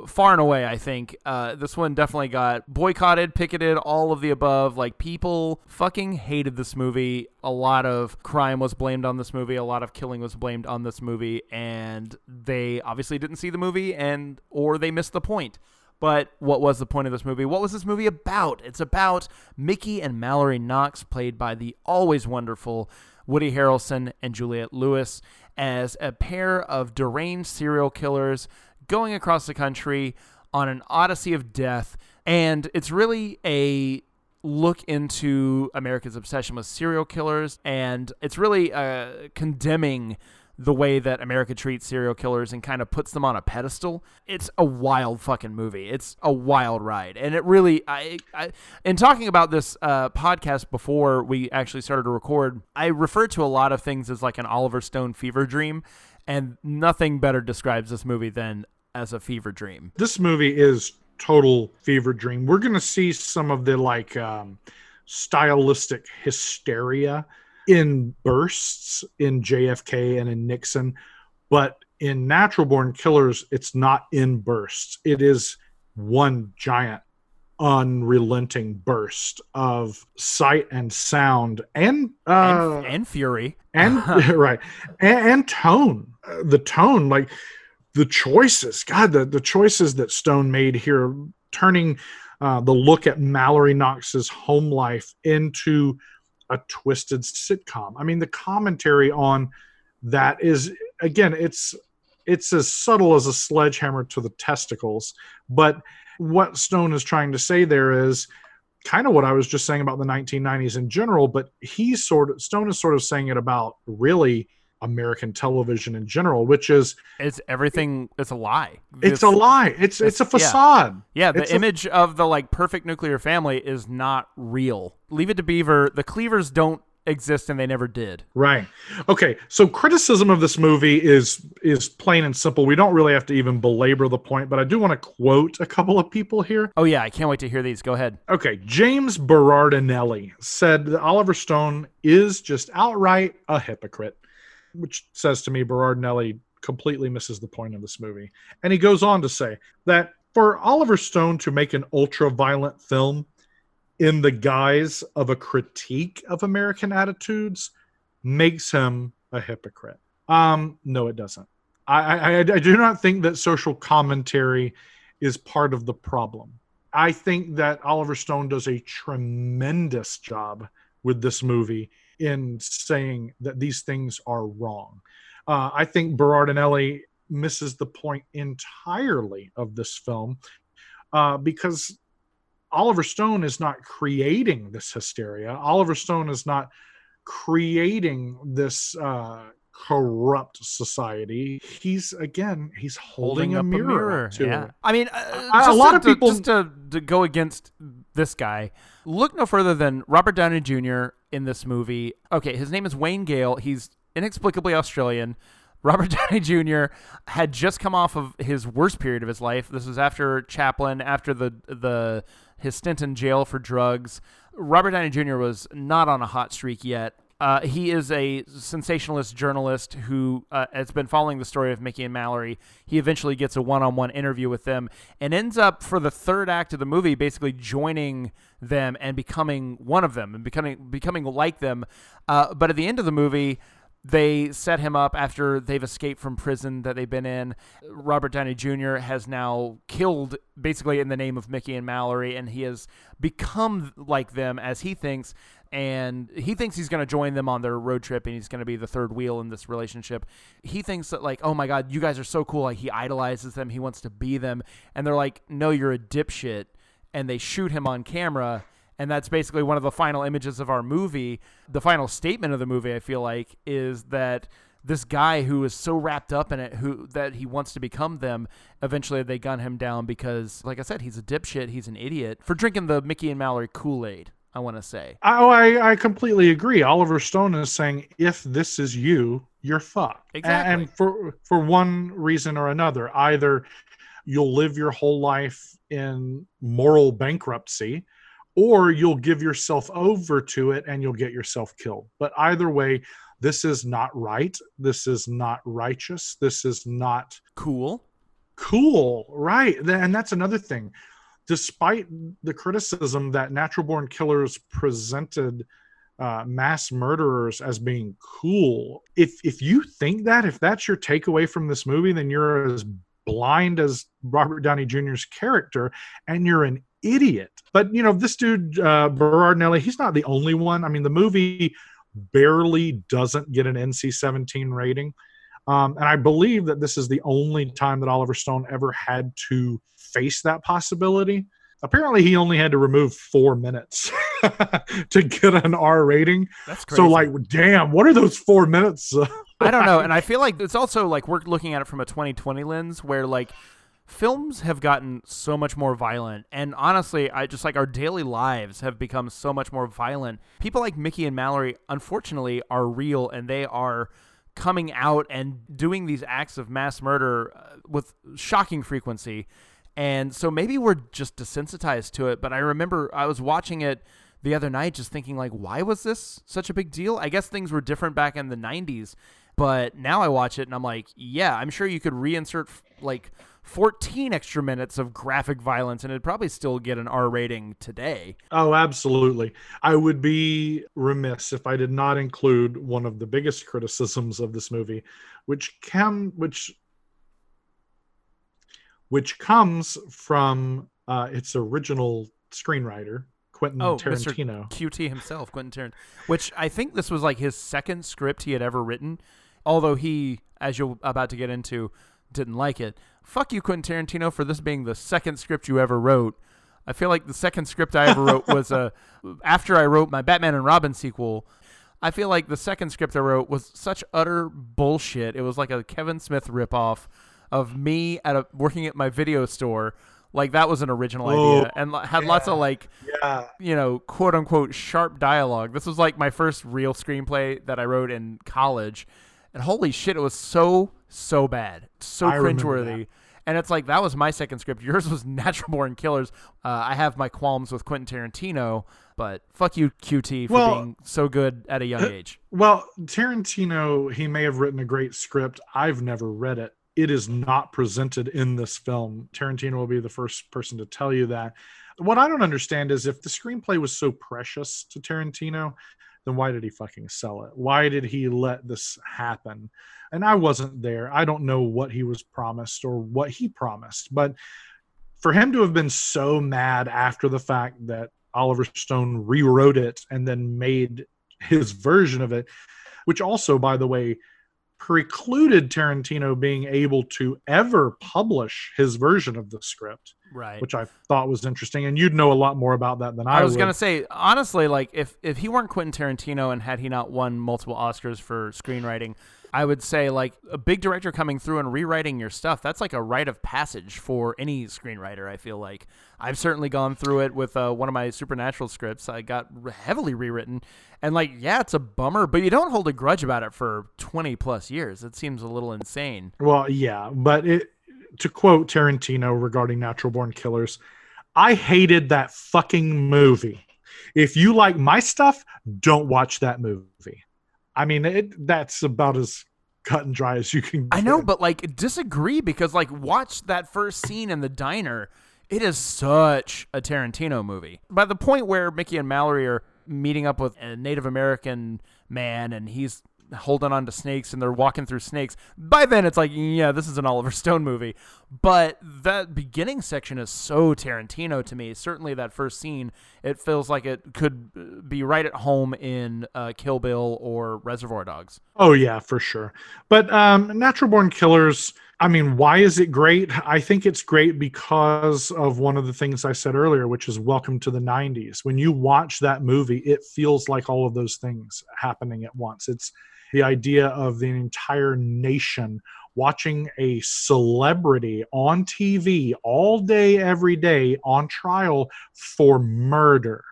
Far and away, I think. Uh, this one definitely got boycotted, picketed, all of the above. Like, people fucking hated this movie. A lot of crime was blamed on this movie. A lot of killing was blamed on this movie. And they obviously didn't see the movie and, or they missed the point. But what was the point of this movie? What was this movie about? It's about Mickey and Mallory Knox, played by the always wonderful Woody Harrelson and Juliette Lewis as a pair of deranged serial killers going across the country on an odyssey of death. And it's really a look into America's obsession with serial killers. And it's really uh, condemning the way that America treats serial killers and kind of puts them on a pedestal. It's a wild fucking movie. It's a wild ride, and it really. I, I in talking about this uh, podcast before we actually started to record, I referred to a lot of things as like an Oliver Stone fever dream, and nothing better describes this movie than as a fever dream. This movie is total fever dream. We're gonna see some of the like um, stylistic hysteria in bursts in JFK and in Nixon, but in Natural Born Killers, it's not in bursts. It is one giant, unrelenting burst of sight and sound and uh, and, and fury and right and, and tone. The tone, like the choices, God, the the choices that Stone made here, turning uh, the look at Mallory Knox's home life into a twisted sitcom. I mean, the commentary on that is again, it's it's as subtle as a sledgehammer to the testicles. But what Stone is trying to say there is kind of what I was just saying about the 1990s in general. But he's sort of Stone is sort of saying it about really American television in general, which is it's everything. It's a lie. It's, it's a lie. It's it's, it's a facade. Yeah, yeah the it's image a, of the like perfect nuclear family is not real. Leave it to Beaver. The Cleavers don't exist and they never did. Right. Okay. So criticism of this movie is is plain and simple. We don't really have to even belabor the point, but I do want to quote a couple of people here. Oh yeah, I can't wait to hear these. Go ahead. Okay. James Berardinelli said that Oliver Stone is just outright a hypocrite which says to me Berardinelli completely misses the point of this movie. And he goes on to say that for Oliver Stone to make an ultra violent film in the guise of a critique of American attitudes makes him a hypocrite. Um, no, it doesn't. I, I, I do not think that social commentary is part of the problem. I think that Oliver Stone does a tremendous job with this movie in saying that these things are wrong. Uh, I think Berardinelli misses the point entirely of this film uh, because Oliver Stone is not creating this hysteria. Oliver Stone is not creating this uh, corrupt society. He's again, he's holding, holding a, mirror a, mirror to yeah. it. I mean, uh, a lot to, of people just to, to go against this guy. Look no further than Robert Downey Jr. in this movie. Okay, his name is Wayne Gale. He's inexplicably Australian. Robert Downey Jr. had just come off of his worst period of his life. This was after Chaplin, after the the his stint in jail for drugs. Robert Downey Jr. was not on a hot streak yet. Uh, he is a sensationalist journalist who uh, has been following the story of Mickey and Mallory. He eventually gets a one on one interview with them and ends up, for the third act of the movie, basically joining them and becoming one of them and becoming, becoming like them. Uh, but at the end of the movie, they set him up after they've escaped from prison that they've been in. Robert Downey Jr. has now killed basically in the name of Mickey and Mallory, and he has become like them as he thinks. And he thinks he's going to join them on their road trip and he's going to be the third wheel in this relationship. He thinks that, like, oh my God, you guys are so cool. Like, he idolizes them. He wants to be them. And they're like, no, you're a dipshit. And they shoot him on camera and that's basically one of the final images of our movie. The final statement of the movie, I feel like, is that this guy who is so wrapped up in it, who that he wants to become them. Eventually, they gun him down because, like I said, he's a dipshit. He's an idiot for drinking the Mickey and Mallory Kool Aid. I want to say. Oh, I, I completely agree. Oliver Stone is saying, if this is you, you're fucked. Exactly. And for for one reason or another, either you'll live your whole life in moral bankruptcy, or you'll give yourself over to it and you'll get yourself killed. But either way, this is not right. This is not righteous. This is not cool. Cool, right. And that's another thing. Despite the criticism that natural born killers presented uh, mass murderers as being cool, if if you think that, if that's your takeaway from this movie, then you're as blind as Robert Downey Jr.'s character, and you're an idiot. But you know, this dude uh, Berardinelli, he's not the only one. I mean, the movie barely doesn't get an NC-17 rating, um, and I believe that this is the only time that Oliver Stone ever had to face that possibility. Apparently, he only had to remove four minutes to get an R rating. That's crazy. So, like, damn, what are those four minutes? I don't know, and I feel like it's also like we're looking at it from a 2020 lens, where like films have gotten so much more violent and honestly i just like our daily lives have become so much more violent people like mickey and mallory unfortunately are real and they are coming out and doing these acts of mass murder uh, with shocking frequency and so maybe we're just desensitized to it but i remember i was watching it the other night just thinking like why was this such a big deal i guess things were different back in the 90s but now i watch it and i'm like yeah i'm sure you could reinsert like 14 extra minutes of graphic violence and it'd probably still get an R rating today. Oh, absolutely. I would be remiss if I did not include one of the biggest criticisms of this movie, which can which which comes from uh, its original screenwriter, Quentin oh, Tarantino. Mr. QT himself, Quentin Tarantino. Which I think this was like his second script he had ever written, although he, as you're about to get into, didn't like it. Fuck you, Quentin Tarantino, for this being the second script you ever wrote. I feel like the second script I ever wrote was uh, after I wrote my Batman and Robin sequel. I feel like the second script I wrote was such utter bullshit. It was like a Kevin Smith ripoff of me at a, working at my video store. Like that was an original oh, idea and had yeah, lots of like, yeah. you know, quote unquote sharp dialogue. This was like my first real screenplay that I wrote in college, and holy shit, it was so so bad, so I cringeworthy. And it's like that was my second script. Yours was Natural Born Killers. Uh, I have my qualms with Quentin Tarantino, but fuck you, QT, for well, being so good at a young uh, age. Well, Tarantino, he may have written a great script. I've never read it. It is not presented in this film. Tarantino will be the first person to tell you that. What I don't understand is if the screenplay was so precious to Tarantino, then why did he fucking sell it? Why did he let this happen? And I wasn't there. I don't know what he was promised or what he promised, but for him to have been so mad after the fact that Oliver Stone rewrote it and then made his version of it, which also, by the way, precluded Tarantino being able to ever publish his version of the script. Right. Which I thought was interesting. And you'd know a lot more about that than I, I was going to say, honestly, like if, if he weren't Quentin Tarantino and had he not won multiple Oscars for screenwriting, I would say like a big director coming through and rewriting your stuff. That's like a rite of passage for any screenwriter. I feel like I've certainly gone through it with uh, one of my supernatural scripts. I got heavily rewritten, and like yeah, it's a bummer, but you don't hold a grudge about it for twenty plus years. It seems a little insane. Well, yeah, but it, to quote Tarantino regarding Natural Born Killers, I hated that fucking movie. If you like my stuff, don't watch that movie. I mean, it, that's about as cut and dry as you can. Get. I know, but like disagree because like watch that first scene in the diner. It is such a Tarantino movie. By the point where Mickey and Mallory are meeting up with a Native American man and he's holding on to snakes and they're walking through snakes. By then, it's like, yeah, this is an Oliver Stone movie. But that beginning section is so Tarantino to me. Certainly, that first scene, it feels like it could be right at home in uh, Kill Bill or Reservoir Dogs. Oh yeah, for sure. But um, Natural Born Killers I mean, why is it great? I think it's great because of one of the things I said earlier, which is welcome to the 90s. When you watch that movie, it feels like all of those things happening at once. It's the idea of the entire nation watching a celebrity on TV all day, every day on trial for murder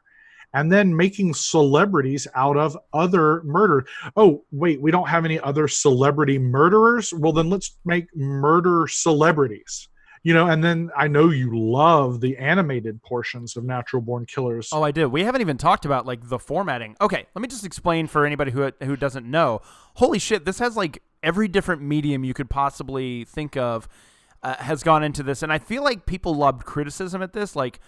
and then making celebrities out of other murder. Oh, wait, we don't have any other celebrity murderers? Well, then let's make murder celebrities. You know, and then I know you love the animated portions of Natural Born Killers. Oh, I do. We haven't even talked about like the formatting. Okay, let me just explain for anybody who who doesn't know. Holy shit, this has like every different medium you could possibly think of uh, has gone into this, and I feel like people loved criticism at this, like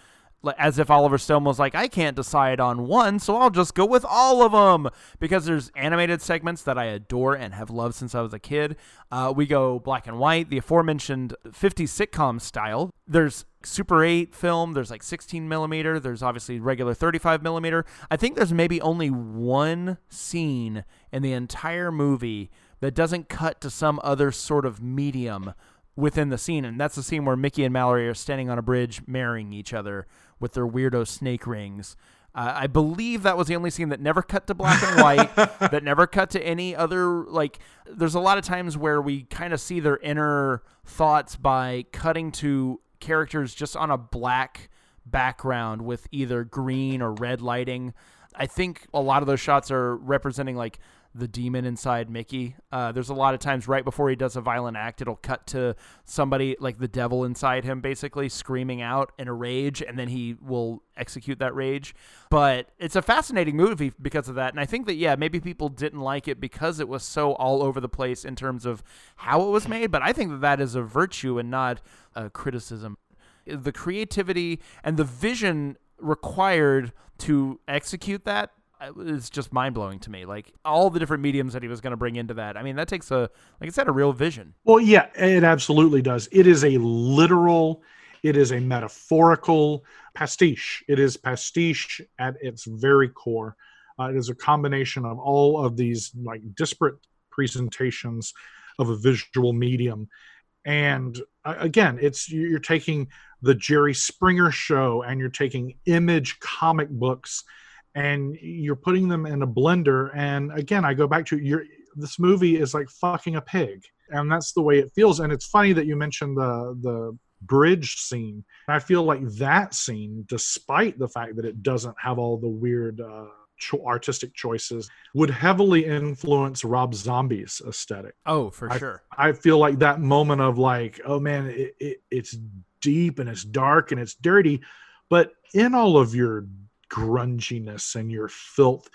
as if Oliver Stone was like, I can't decide on one, so I'll just go with all of them. Because there's animated segments that I adore and have loved since I was a kid. Uh, we go black and white, the aforementioned 50 sitcom style. There's Super 8 film, there's like 16 millimeter, there's obviously regular 35 millimeter. I think there's maybe only one scene in the entire movie that doesn't cut to some other sort of medium within the scene, and that's the scene where Mickey and Mallory are standing on a bridge marrying each other with their weirdo snake rings. Uh, I believe that was the only scene that never cut to black and white, that never cut to any other. Like, there's a lot of times where we kind of see their inner thoughts by cutting to characters just on a black background with either green or red lighting. I think a lot of those shots are representing like the demon inside Mickey. Uh, there's a lot of times right before he does a violent act, it'll cut to somebody like the devil inside him, basically screaming out in a rage, and then he will execute that rage. But it's a fascinating movie because of that. And I think that, yeah, maybe people didn't like it because it was so all over the place in terms of how it was made. But I think that that is a virtue and not a criticism. The creativity and the vision required to execute that is just mind blowing to me. Like all the different mediums that he was going to bring into that. I mean, that takes a, like I said, a real vision. Well, yeah, it absolutely does. It is a literal, it is a metaphorical pastiche. It is pastiche at its very core. Uh, it is a combination of all of these like disparate presentations of a visual medium. And uh, again, it's you're taking the Jerry Springer show and you're taking image comic books and you're putting them in a blender and again i go back to your this movie is like fucking a pig and that's the way it feels and it's funny that you mentioned the the bridge scene. I feel like that scene despite the fact that it doesn't have all the weird uh, cho- artistic choices would heavily influence rob zombie's aesthetic. Oh for I, sure. I feel like that moment of like oh man it, it, it's deep and it's dark and it's dirty but in all of your grunginess and your filth.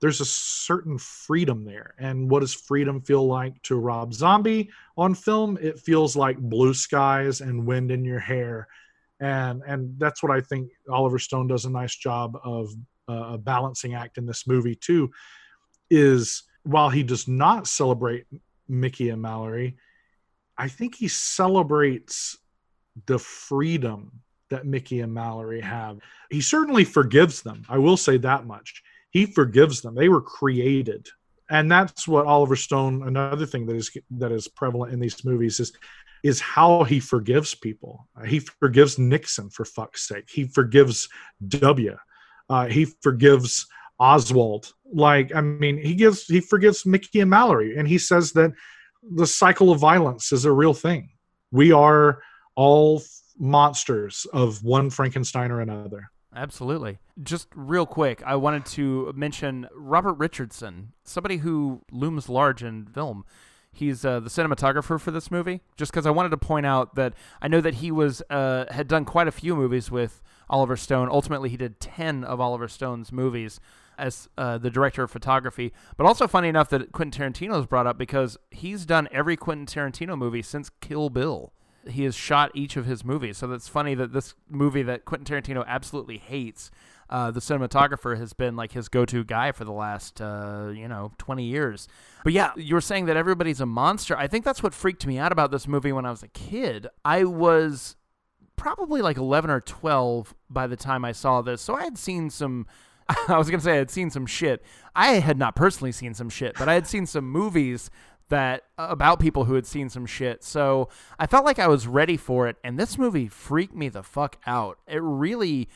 There's a certain freedom there. And what does freedom feel like to rob zombie on film? It feels like blue skies and wind in your hair. And and that's what i think oliver stone does a nice job of uh, a balancing act in this movie too is while he does not celebrate mickey and mallory i think he celebrates the freedom that Mickey and Mallory have. He certainly forgives them. I will say that much. He forgives them. They were created. And that's what Oliver Stone another thing that is that is prevalent in these movies is is how he forgives people. Uh, he forgives Nixon for fuck's sake. He forgives W. Uh, he forgives Oswald. Like I mean, he gives he forgives Mickey and Mallory, and he says that the cycle of violence is a real thing. We are all monsters of one Frankenstein or another. Absolutely. Just real quick, I wanted to mention Robert Richardson, somebody who looms large in film. He's uh, the cinematographer for this movie. Just because I wanted to point out that I know that he was uh, had done quite a few movies with Oliver Stone. Ultimately, he did ten of Oliver Stone's movies as uh, the director of photography. But also funny enough that Quentin Tarantino is brought up because he's done every Quentin Tarantino movie since Kill Bill he has shot each of his movies. So that's funny that this movie that Quentin Tarantino absolutely hates, uh, the cinematographer, has been like his go-to guy for the last uh, you know 20 years. But yeah, you were saying that everybody's a monster. I think that's what freaked me out about this movie when I was a kid. I was probably like 11 or 12 by the time I saw this, so I had seen some. I was gonna say I had seen some shit. I had not personally seen some shit, but I had seen some movies that about people who had seen some shit. So I felt like I was ready for it, and this movie freaked me the fuck out. It really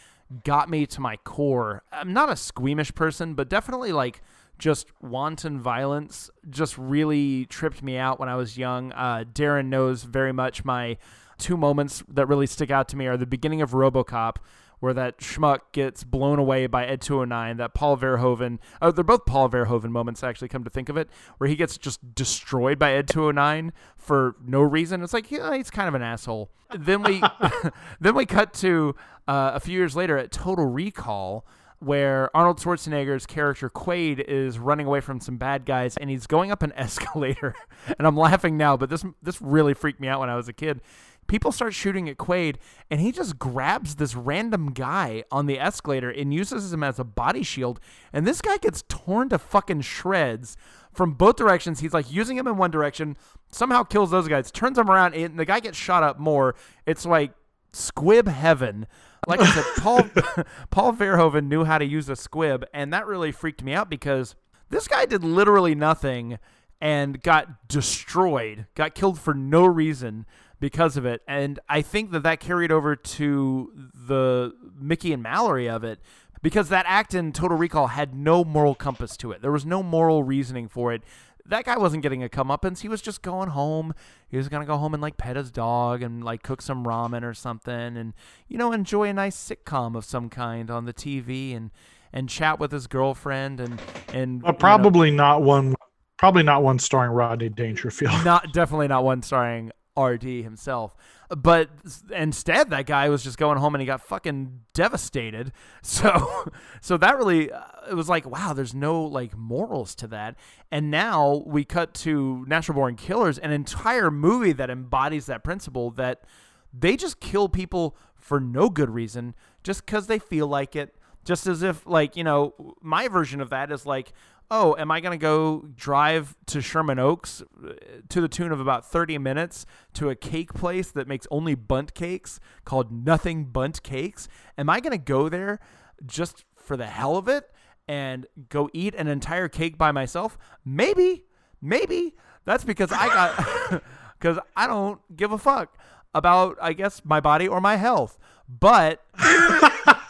got me to my core. I'm not a squeamish person, but definitely like just wanton violence just really tripped me out when I was young. Uh, Darren knows very much my two moments that really stick out to me are the beginning of RoboCop where that schmuck gets blown away by Ed 209, that Paul Verhoeven, oh, they're both Paul Verhoeven moments, actually, come to think of it, where he gets just destroyed by Ed 209 for no reason. It's like, yeah, he's kind of an asshole. Then we, then we cut to uh, a few years later at Total Recall, where Arnold Schwarzenegger's character Quaid is running away from some bad guys and he's going up an escalator. and I'm laughing now, but this this really freaked me out when I was a kid people start shooting at Quaid, and he just grabs this random guy on the escalator and uses him as a body shield. And this guy gets torn to fucking shreds from both directions. He's like using him in one direction, somehow kills those guys, turns them around, and the guy gets shot up more. It's like squib heaven. Like I said, Paul Paul Verhoeven knew how to use a squib, and that really freaked me out because this guy did literally nothing and got destroyed, got killed for no reason because of it. And I think that that carried over to the Mickey and Mallory of it because that act in Total Recall had no moral compass to it. There was no moral reasoning for it. That guy wasn't getting a comeuppance. He was just going home. He was gonna go home and like pet his dog and like cook some ramen or something, and you know enjoy a nice sitcom of some kind on the TV and and chat with his girlfriend and and but probably you know, not one probably not one starring Rodney Dangerfield. Not definitely not one starring RD himself. But instead, that guy was just going home and he got fucking devastated. So, so that really, uh, it was like, wow, there's no like morals to that. And now we cut to Natural Born Killers, an entire movie that embodies that principle that they just kill people for no good reason, just because they feel like it. Just as if, like, you know, my version of that is like, oh, am I going to go drive to Sherman Oaks uh, to the tune of about 30 minutes to a cake place that makes only Bundt cakes called Nothing Bundt Cakes? Am I going to go there just for the hell of it and go eat an entire cake by myself? Maybe, maybe. That's because I got, because I don't give a fuck about, I guess, my body or my health. But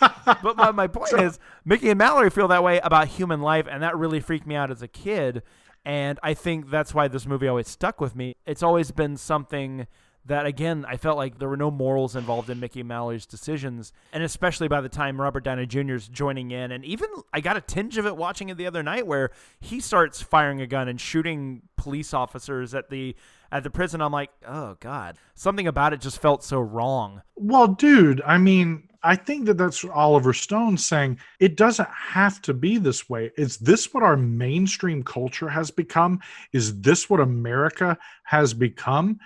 but my, my point is, Mickey and Mallory feel that way about human life, and that really freaked me out as a kid. And I think that's why this movie always stuck with me. It's always been something that again I felt like there were no morals involved in Mickey and Mallory's decisions, and especially by the time Robert Downey Jr. is joining in, and even I got a tinge of it watching it the other night where he starts firing a gun and shooting police officers at the at the prison. I'm like, oh god, something about it just felt so wrong. Well, dude, I mean, I think that that's Oliver Stone saying it doesn't have to be this way. Is this what our mainstream culture has become? Is this what America has become?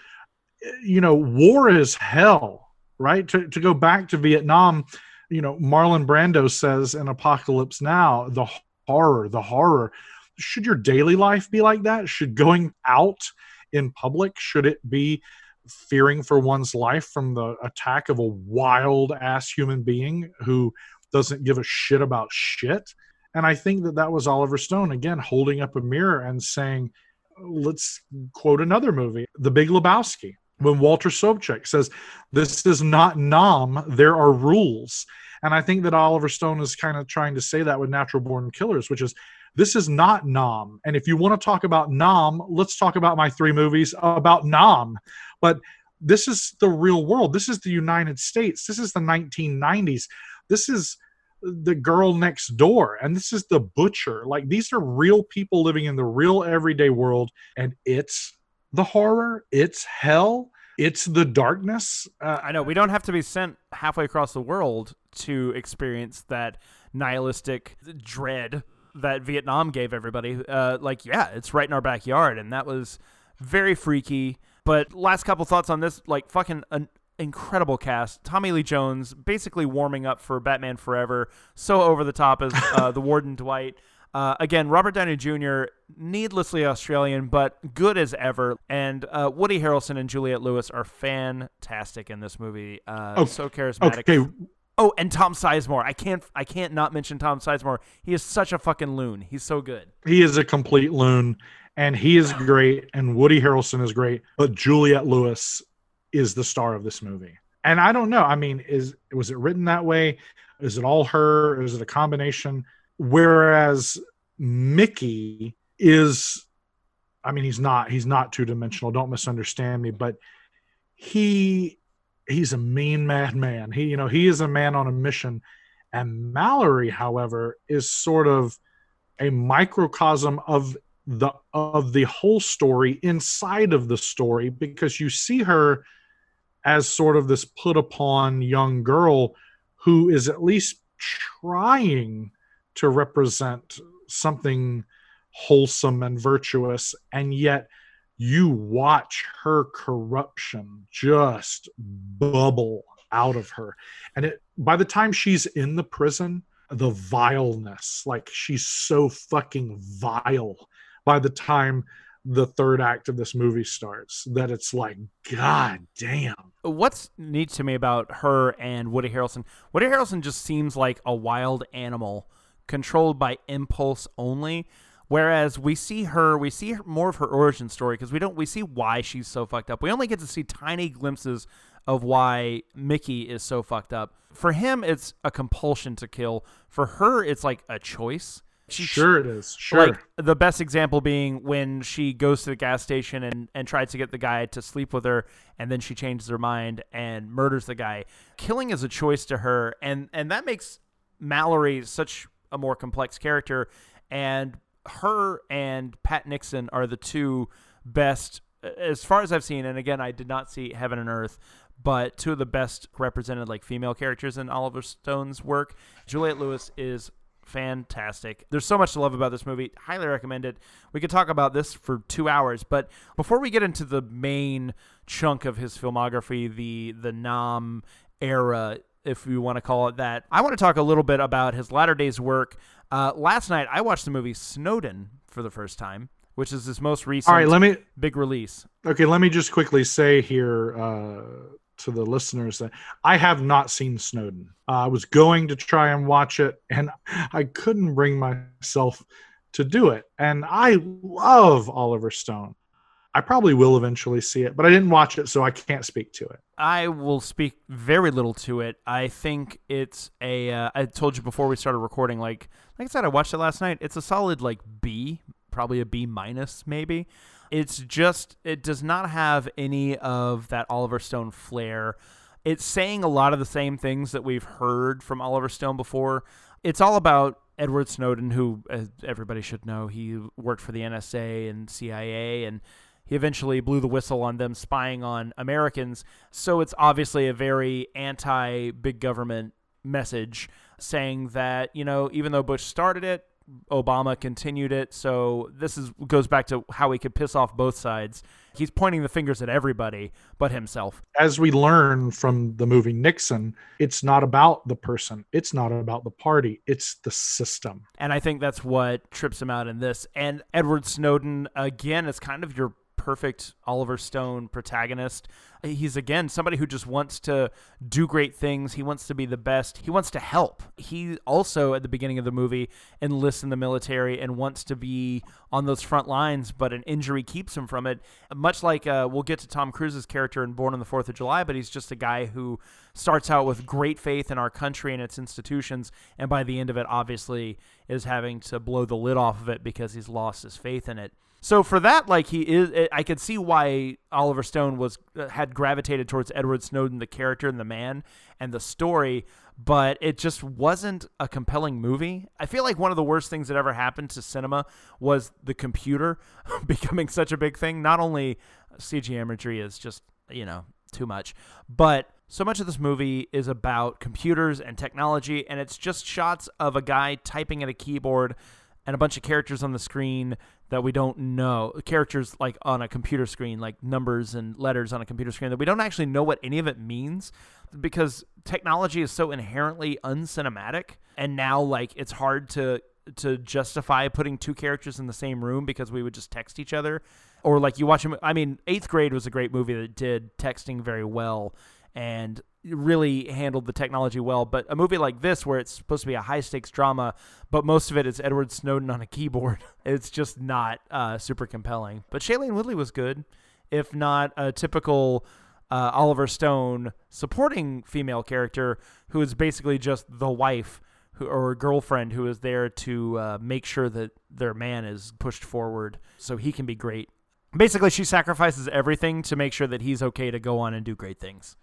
You know, war is hell, right? To, to go back to Vietnam, you know, Marlon Brando says in Apocalypse Now, the horror, the horror. Should your daily life be like that? Should going out in public, should it be fearing for one's life from the attack of a wild ass human being who doesn't give a shit about shit. And I think that that was Oliver Stone again holding up a mirror and saying, let's quote another movie, The Big Lebowski. When Walter Sobchak says, This is not Nam, there are rules. And I think that Oliver Stone is kind of trying to say that with Natural Born Killers, which is this is not Nam. And if you want to talk about Nam, let's talk about my three movies about Nam. But this is the real world. This is the United States. This is the 1990s. This is the girl next door and this is the butcher. Like these are real people living in the real everyday world and it's the horror, it's hell, it's the darkness. Uh, I know we don't have to be sent halfway across the world to experience that nihilistic dread that Vietnam gave everybody. Uh, like, yeah, it's right in our backyard, and that was very freaky. But last couple thoughts on this, like fucking an incredible cast. Tommy Lee Jones basically warming up for Batman Forever, so over the top as uh, the Warden Dwight. Uh, again, Robert Downey Jr., needlessly Australian, but good as ever. And uh, Woody Harrelson and Juliette Lewis are fantastic in this movie. Uh, Oh, so charismatic. Okay, Oh, and Tom Sizemore. I can't. I can't not mention Tom Sizemore. He is such a fucking loon. He's so good. he is a complete loon, and he is great, and Woody Harrelson is great, but Juliette Lewis is the star of this movie. And I don't know. I mean, is was it written that way? Is it all her? Is it a combination? Whereas Mickey is, I mean, he's not. He's not two dimensional. Don't misunderstand me, but he he's a mean mad man. He you know he is a man on a mission, and Mallory, however, is sort of a microcosm of the of the whole story inside of the story because you see her as sort of this put upon young girl who is at least trying to represent something wholesome and virtuous and yet you watch her corruption just bubble out of her. And it by the time she's in the prison the vileness like she's so fucking vile by the time the third act of this movie starts that it's like god damn What's neat to me about her and Woody Harrelson? Woody Harrelson just seems like a wild animal controlled by impulse only. Whereas we see her, we see more of her origin story because we don't, we see why she's so fucked up. We only get to see tiny glimpses of why Mickey is so fucked up. For him, it's a compulsion to kill. For her, it's like a choice. She sure it is. Sure. like the best example being when she goes to the gas station and, and tries to get the guy to sleep with her and then she changes her mind and murders the guy. Killing is a choice to her and and that makes mallory such a more complex character and her and pat nixon are the two best as far as i've seen and again i did not see heaven and earth but two of the best represented like female characters in oliver stone's work. Juliette lewis is fantastic. There's so much to love about this movie. Highly recommend it. We could talk about this for two hours, but before we get into the main chunk of his filmography, the the Nam era, if you want to call it that, I want to talk a little bit about his latter days work. Uh, last night, I watched the movie Snowden for the first time, which is his most recent all right let me big release. okay let me just quickly say here uh to the listeners that I have not seen Snowden. Uh, I was going to try and watch it, and I couldn't bring myself to do it. And I love Oliver Stone. I probably will eventually see it, but I didn't watch it, so I can't speak to it. I will speak very little to it. I think it's a. Uh, I told you before we started recording. Like, like I said, I watched it last night. It's a solid like B, probably a B minus, maybe. It's just it does not have any of that Oliver Stone flair. It's saying a lot of the same things that we've heard from Oliver Stone before. It's all about Edward Snowden, who everybody should know, he worked for the NSA and CIA and he eventually blew the whistle on them spying on Americans. So it's obviously a very anti big government message saying that, you know, even though Bush started it, Obama continued it. So this is goes back to how he could piss off both sides. He's pointing the fingers at everybody but himself. As we learn from the movie Nixon, it's not about the person, it's not about the party, it's the system. And I think that's what trips him out in this. And Edward Snowden, again, is kind of your perfect Oliver Stone protagonist. He's again somebody who just wants to do great things. He wants to be the best. He wants to help. He also at the beginning of the movie enlists in the military and wants to be on those front lines, but an injury keeps him from it. Much like uh, we'll get to Tom Cruise's character in Born on the Fourth of July, but he's just a guy who starts out with great faith in our country and its institutions, and by the end of it, obviously is having to blow the lid off of it because he's lost his faith in it. So for that, like he is, I could see why Oliver Stone was uh, had gravitated towards Edward Snowden, the character and the man, and the story, but it just wasn't a compelling movie. I feel like one of the worst things that ever happened to cinema was the computer becoming such a big thing. Not only CG imagery is just you know too much, but so much of this movie is about computers and technology, and it's just shots of a guy typing at a keyboard and a bunch of characters on the screen that we don't know characters like on a computer screen like numbers and letters on a computer screen that we don't actually know what any of it means because technology is so inherently uncinematic. And now like it's hard to to justify putting two characters in the same room because we would just text each other. Or like you watch him i mean eighth grade was a great movie that did texting very well. And really handled the technology well. But a movie like this, where it's supposed to be a high stakes drama, but most of it is Edward Snowden on a keyboard, it's just not uh, super compelling. But Shailene Woodley was good, if not a typical uh, Oliver Stone supporting female character who is basically just the wife. Or girlfriend who is there to uh, make sure that their man is pushed forward so he can be great. Basically, she sacrifices everything to make sure that he's okay to go on and do great things.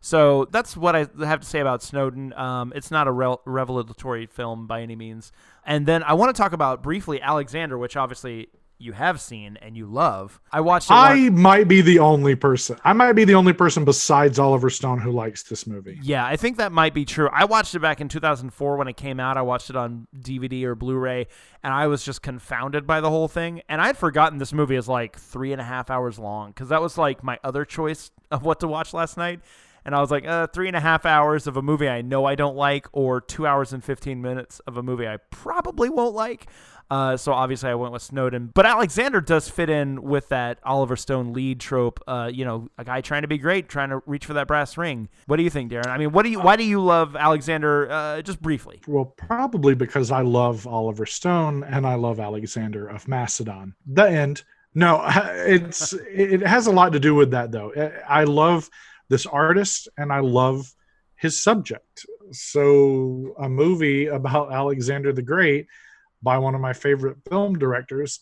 So that's what I have to say about Snowden. Um, it's not a re- revelatory film by any means. And then I want to talk about briefly Alexander, which obviously you have seen and you love. I watched. I might be the only person. I might be the only person besides Oliver Stone who likes this movie. Yeah, I think that might be true. I watched it back in 2004 when it came out. I watched it on DVD or Blu-ray, and I was just confounded by the whole thing. And I'd forgotten this movie is like three and a half hours long because that was like my other choice of what to watch last night and I was like, uh, three and a half hours of a movie I know I don't like, or two hours and 15 minutes of a movie I probably won't like. Uh, so obviously I went with Snowden, but Alexander does fit in with that Oliver Stone lead trope. Uh, you know, a guy trying to be great, trying to reach for that brass ring. What do you think, Darren? I mean, what do you? Why do you love Alexander? Uh, just briefly. Well, probably because I love Oliver Stone and I love Alexander of Macedon. The end. No, it's it has a lot to do with that though. I love this artist and I love his subject. So, a movie about Alexander the Great by one of my favorite film directors,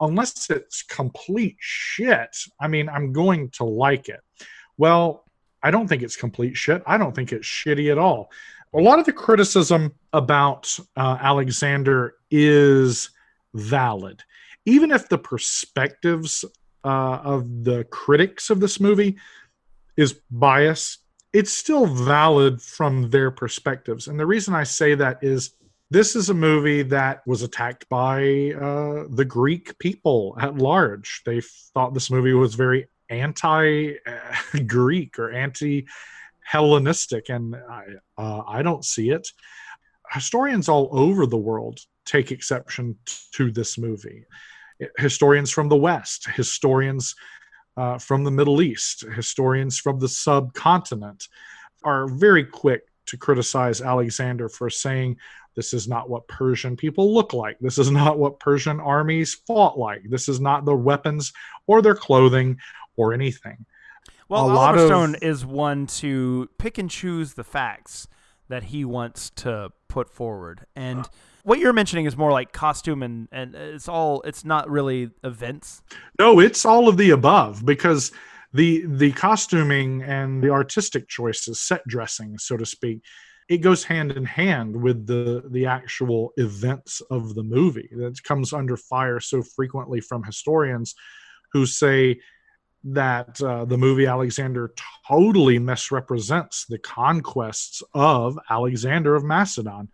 unless it's complete shit, I mean, I'm going to like it. Well, I don't think it's complete shit. I don't think it's shitty at all. A lot of the criticism about uh, Alexander is valid. Even if the perspectives uh, of the critics of this movie is bias, it's still valid from their perspectives. And the reason I say that is this is a movie that was attacked by uh, the Greek people at large. They thought this movie was very anti Greek or anti Hellenistic, and I, uh, I don't see it. Historians all over the world take exception to this movie. Historians from the West, historians uh, from the Middle East, historians from the subcontinent are very quick to criticize Alexander for saying this is not what Persian people look like. This is not what Persian armies fought like. This is not their weapons or their clothing or anything. Well, a Oliver Stone of, is one to pick and choose the facts that he wants to put forward. And uh, what you're mentioning is more like costume and and it's all it's not really events. No, it's all of the above because the the costuming and the artistic choices, set dressing, so to speak, it goes hand in hand with the the actual events of the movie. That comes under fire so frequently from historians who say that uh, the movie Alexander totally misrepresents the conquests of Alexander of Macedon.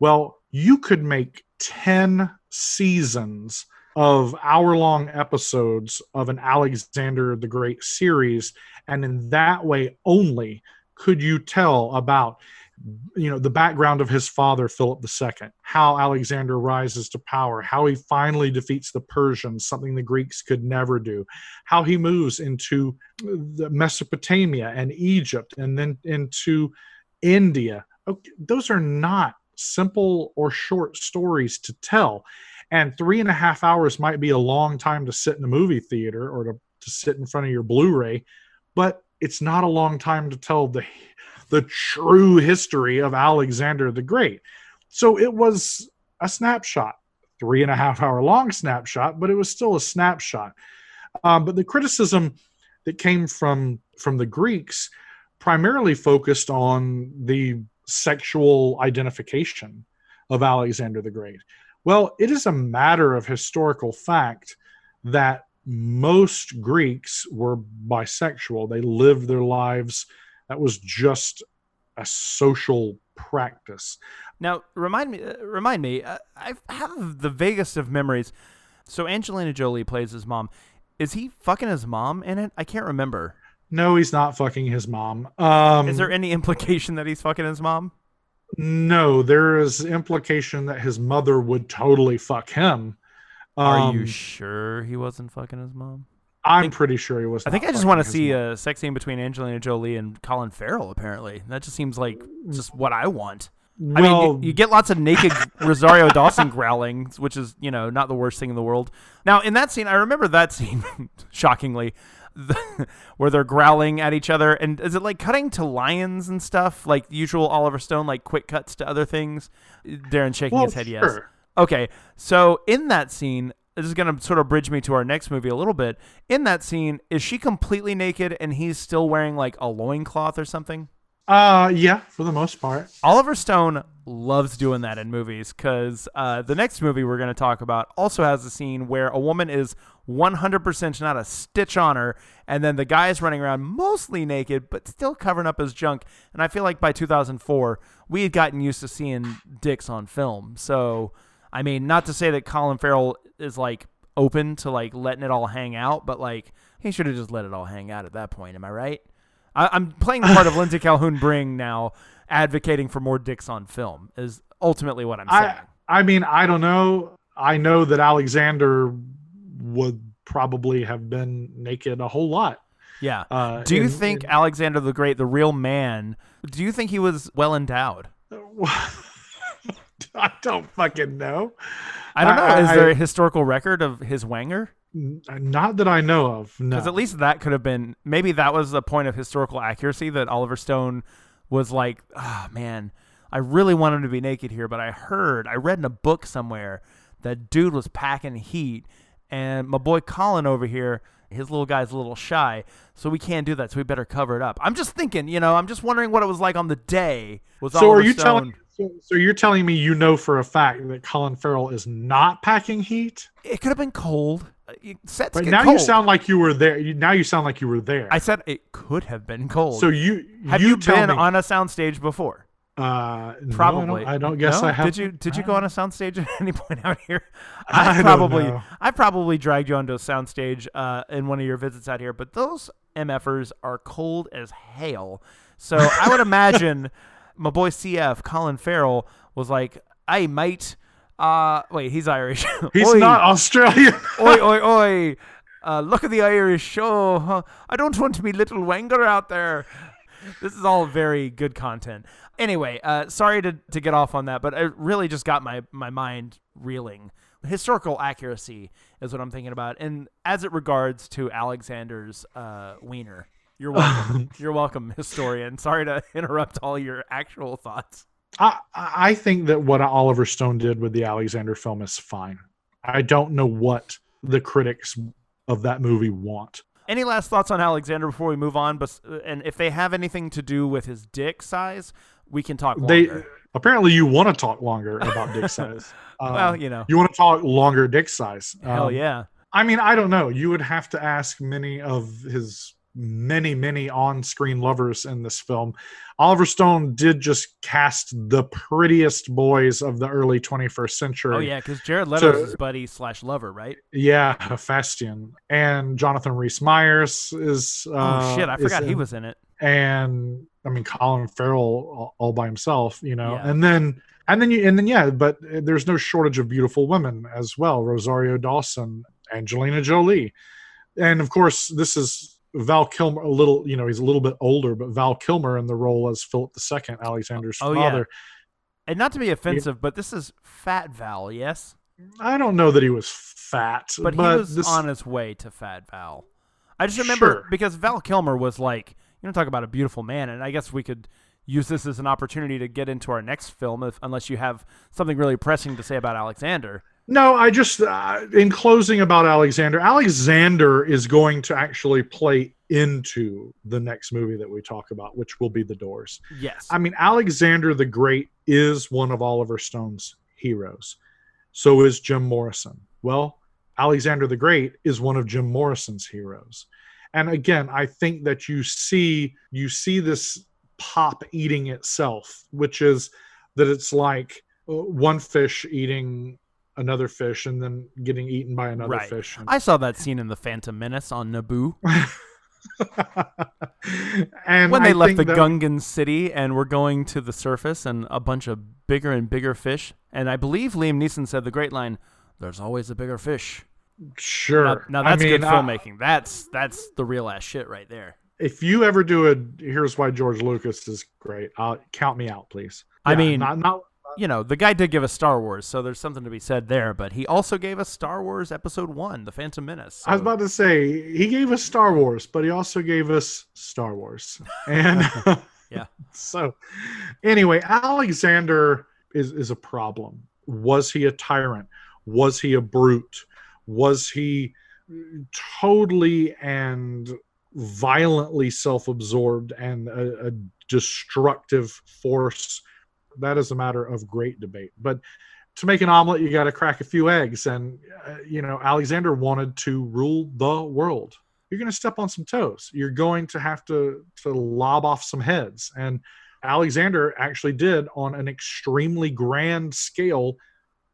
Well, you could make 10 seasons of hour long episodes of an Alexander the Great series. And in that way only could you tell about you know the background of his father philip ii how alexander rises to power how he finally defeats the persians something the greeks could never do how he moves into mesopotamia and egypt and then into india okay, those are not simple or short stories to tell. And three and a half hours might be a long time to sit in a movie theater or to, to sit in front of your Blu ray, but it's not a long time to tell the, the true history of Alexander the Great. So it was a snapshot, three and a half hour long snapshot, but it was still a snapshot. Um, but the criticism that came from from the Greeks primarily focused on the sexual identification of Alexander the Great? Well, it is a matter of historical fact that most Greeks were bisexual. They lived their lives. That was just a social practice. Now, remind me, uh, remind me. Uh, I have the vaguest of memories. So Angelina Jolie plays his mom. Is he fucking his mom in it? I can't remember. No, he's not fucking his mom. Um, Is there any implication that he's fucking his mom? No, there is implication that his mother would totally fuck him. Are you Um, sure he wasn't fucking his mom? I'm think- pretty sure he was. I think I just want to see mom. a sex scene between Angelina Jolie and Colin Farrell. Apparently, that just seems like just what I want. I mean, you, you get lots of naked Rosario Dawson growling, which is you know not the worst thing in the world. Now, in that scene, I remember that scene shockingly, the, where they're growling at each other, and is it like cutting to lions and stuff, like usual Oliver Stone, like quick cuts to other things? Darren shaking well, his head, yes. Okay, so in that scene, this is going to sort of bridge me to our next movie a little bit. In that scene, is she completely naked and he's still wearing like a loincloth or something? Uh, yeah, for the most part. Oliver Stone loves doing that in movies because uh, the next movie we're going to talk about also has a scene where a woman is 100% not a stitch on her, and then the guy is running around mostly naked but still covering up his junk. And I feel like by 2004, we had gotten used to seeing dicks on film. So, I mean, not to say that Colin Farrell is like open to like letting it all hang out, but like he should have just let it all hang out at that point. Am I right? I, I'm playing the part of Lindsay Calhoun Bring now, advocating for more dicks on film. Is ultimately what I'm saying. I, I mean, I don't know. I know that Alexander would probably have been naked a whole lot. yeah. Uh, Do you in- think in- Alexander the Great, the real man, do you think he was well endowed? I don't fucking know. I don't know. I- Is I- there a historical record of his wanger? Not that I know of. No. Because at least that could have been maybe that was a point of historical accuracy that Oliver Stone was like, ah, man, I really want him to be naked here, but I heard, I read in a book somewhere that dude was packing heat, and my boy Colin over here, his little guy's a little shy, so we can't do that, so we better cover it up. I'm just thinking, you know, I'm just wondering what it was like on the day. Was so Oliver are you Stone, telling? So, so you're telling me you know for a fact that Colin Farrell is not packing heat? it could have been cold. Uh, Sets But get now you sound like you were there. Now you sound like you were there. I said it could have been cold. so you have you, you, been me, on a soundstage before? Uh, no, I Probably. don't, I don't guess No? I have. Did you did you go on a soundstage at any point out here? I I probably. I probably dragged you onto a soundstage uh, in one of your visits out here, but those MFers are cold as hail. So I would imagine my boy CF Colin Farrell was like, "Hey mate, uh, wait, he's Irish. He's Oi, not Australian. oi, oi, oi. Uh, look at the Irish show. Huh? I don't want to be little wanger out there. This is all very good content. Anyway, uh, sorry to, to get off on that, but it really just got my, my mind reeling. Historical accuracy is what I'm thinking about. And as it regards to Alexander's uh, wiener, you're welcome. you're welcome, historian. Sorry to interrupt all your actual thoughts. I, I think that what Oliver Stone did with the Alexander film is fine. I don't know what the critics of that movie want. Any last thoughts on Alexander before we move on? Bes- And if they have anything to do with his dick size, we can talk They apparently you want to talk longer about dick size. Um, well, you know, you want to talk longer dick size. hell Um, yeah. I mean, I don't know. You would have to ask many of his many, many on-screen lovers in this film. Oliver Stone did just cast the prettiest boys of the early 21st century. Oh yeah, because Jared Leto's So- his buddy slash lover, right? Yeah, Hephaestion and Jonathan Rhys Myers is. Oh uh, shit, I is forgot he was in it. and I mean Colin Farrell all, all by himself, you know, Yeah. and then and then you and then yeah, but there's no shortage of beautiful women as well. Rosario Dawson, Angelina Jolie, and of course this is Val Kilmer. A little, you know, he's a little bit older, but Val Kilmer in the role as Philip II, Alexander's Oh, yeah. And not to be offensive, but this is Fat Val, yes, I don't know that he was fat, but, he was this, on his way to Fat Val. I just remember Sure. because Val Kilmer was like, you know, talk about a beautiful man, and I guess we could use this as an opportunity to get into our next film, if, unless you have something really pressing to say about Alexander. No, I just uh, in closing about Alexander. Alexander is going to actually play into the next movie that we talk about, which will be The Doors. Yes, I mean, Alexander the Great is one of Oliver Stone's heroes. So is Jim Morrison. Well, Alexander the Great is one of Jim Morrison's heroes. And again, I think that you see you see this pop eating itself, which is that it's like uh, one fish eating another fish and then getting eaten by another Right. fish. I saw that scene in the Phantom Menace on Naboo and when they I left the that- Gungan city and were going to the surface and a bunch of bigger and bigger fish. And I believe Liam Neeson said the great line, "There's always a bigger fish." Sure. Now, now I that's mean, good I- filmmaking. that's that's the real ass shit right there. if you ever do a here's why George Lucas is great, uh, count me out, please. I Yeah, mean- not not You know, the guy did give us Star Wars, so there's something to be said there. But he also gave us Star Wars Episode One, The Phantom Menace. I was about to say he gave us Star Wars, but he also gave us Star Wars. And Yeah. So anyway, Alexander is is a problem. Was he a tyrant? Was he a brute? Was he totally and violently self-absorbed and a, a destructive force? That is a matter of great debate. But to make an omelet, you got to crack a few eggs. And, uh, you know, Alexander wanted to rule the world. You're going to step on some toes. You're going to have to, to lob off some heads. And Alexander actually did on an extremely grand scale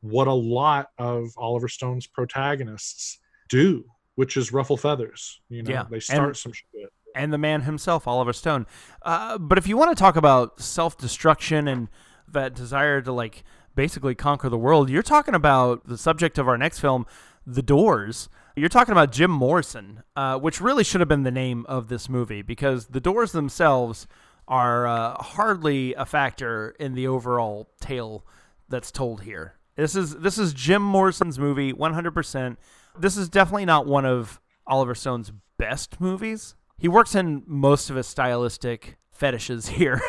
what a lot of Oliver Stone's protagonists do, which is ruffle feathers. You know, Yeah, they start and- some shit. and the man himself, Oliver Stone. Uh, but if you want to talk about self destruction and that desire to like basically conquer the world, you're talking about the subject of our next film, The Doors. You're talking about Jim Morrison, uh, which really should have been the name of this movie because the Doors themselves are uh, hardly a factor in the overall tale that's told here. This is this is Jim Morrison's movie, 100%. This is definitely not one of Oliver Stone's best movies. He works in most of his stylistic fetishes here.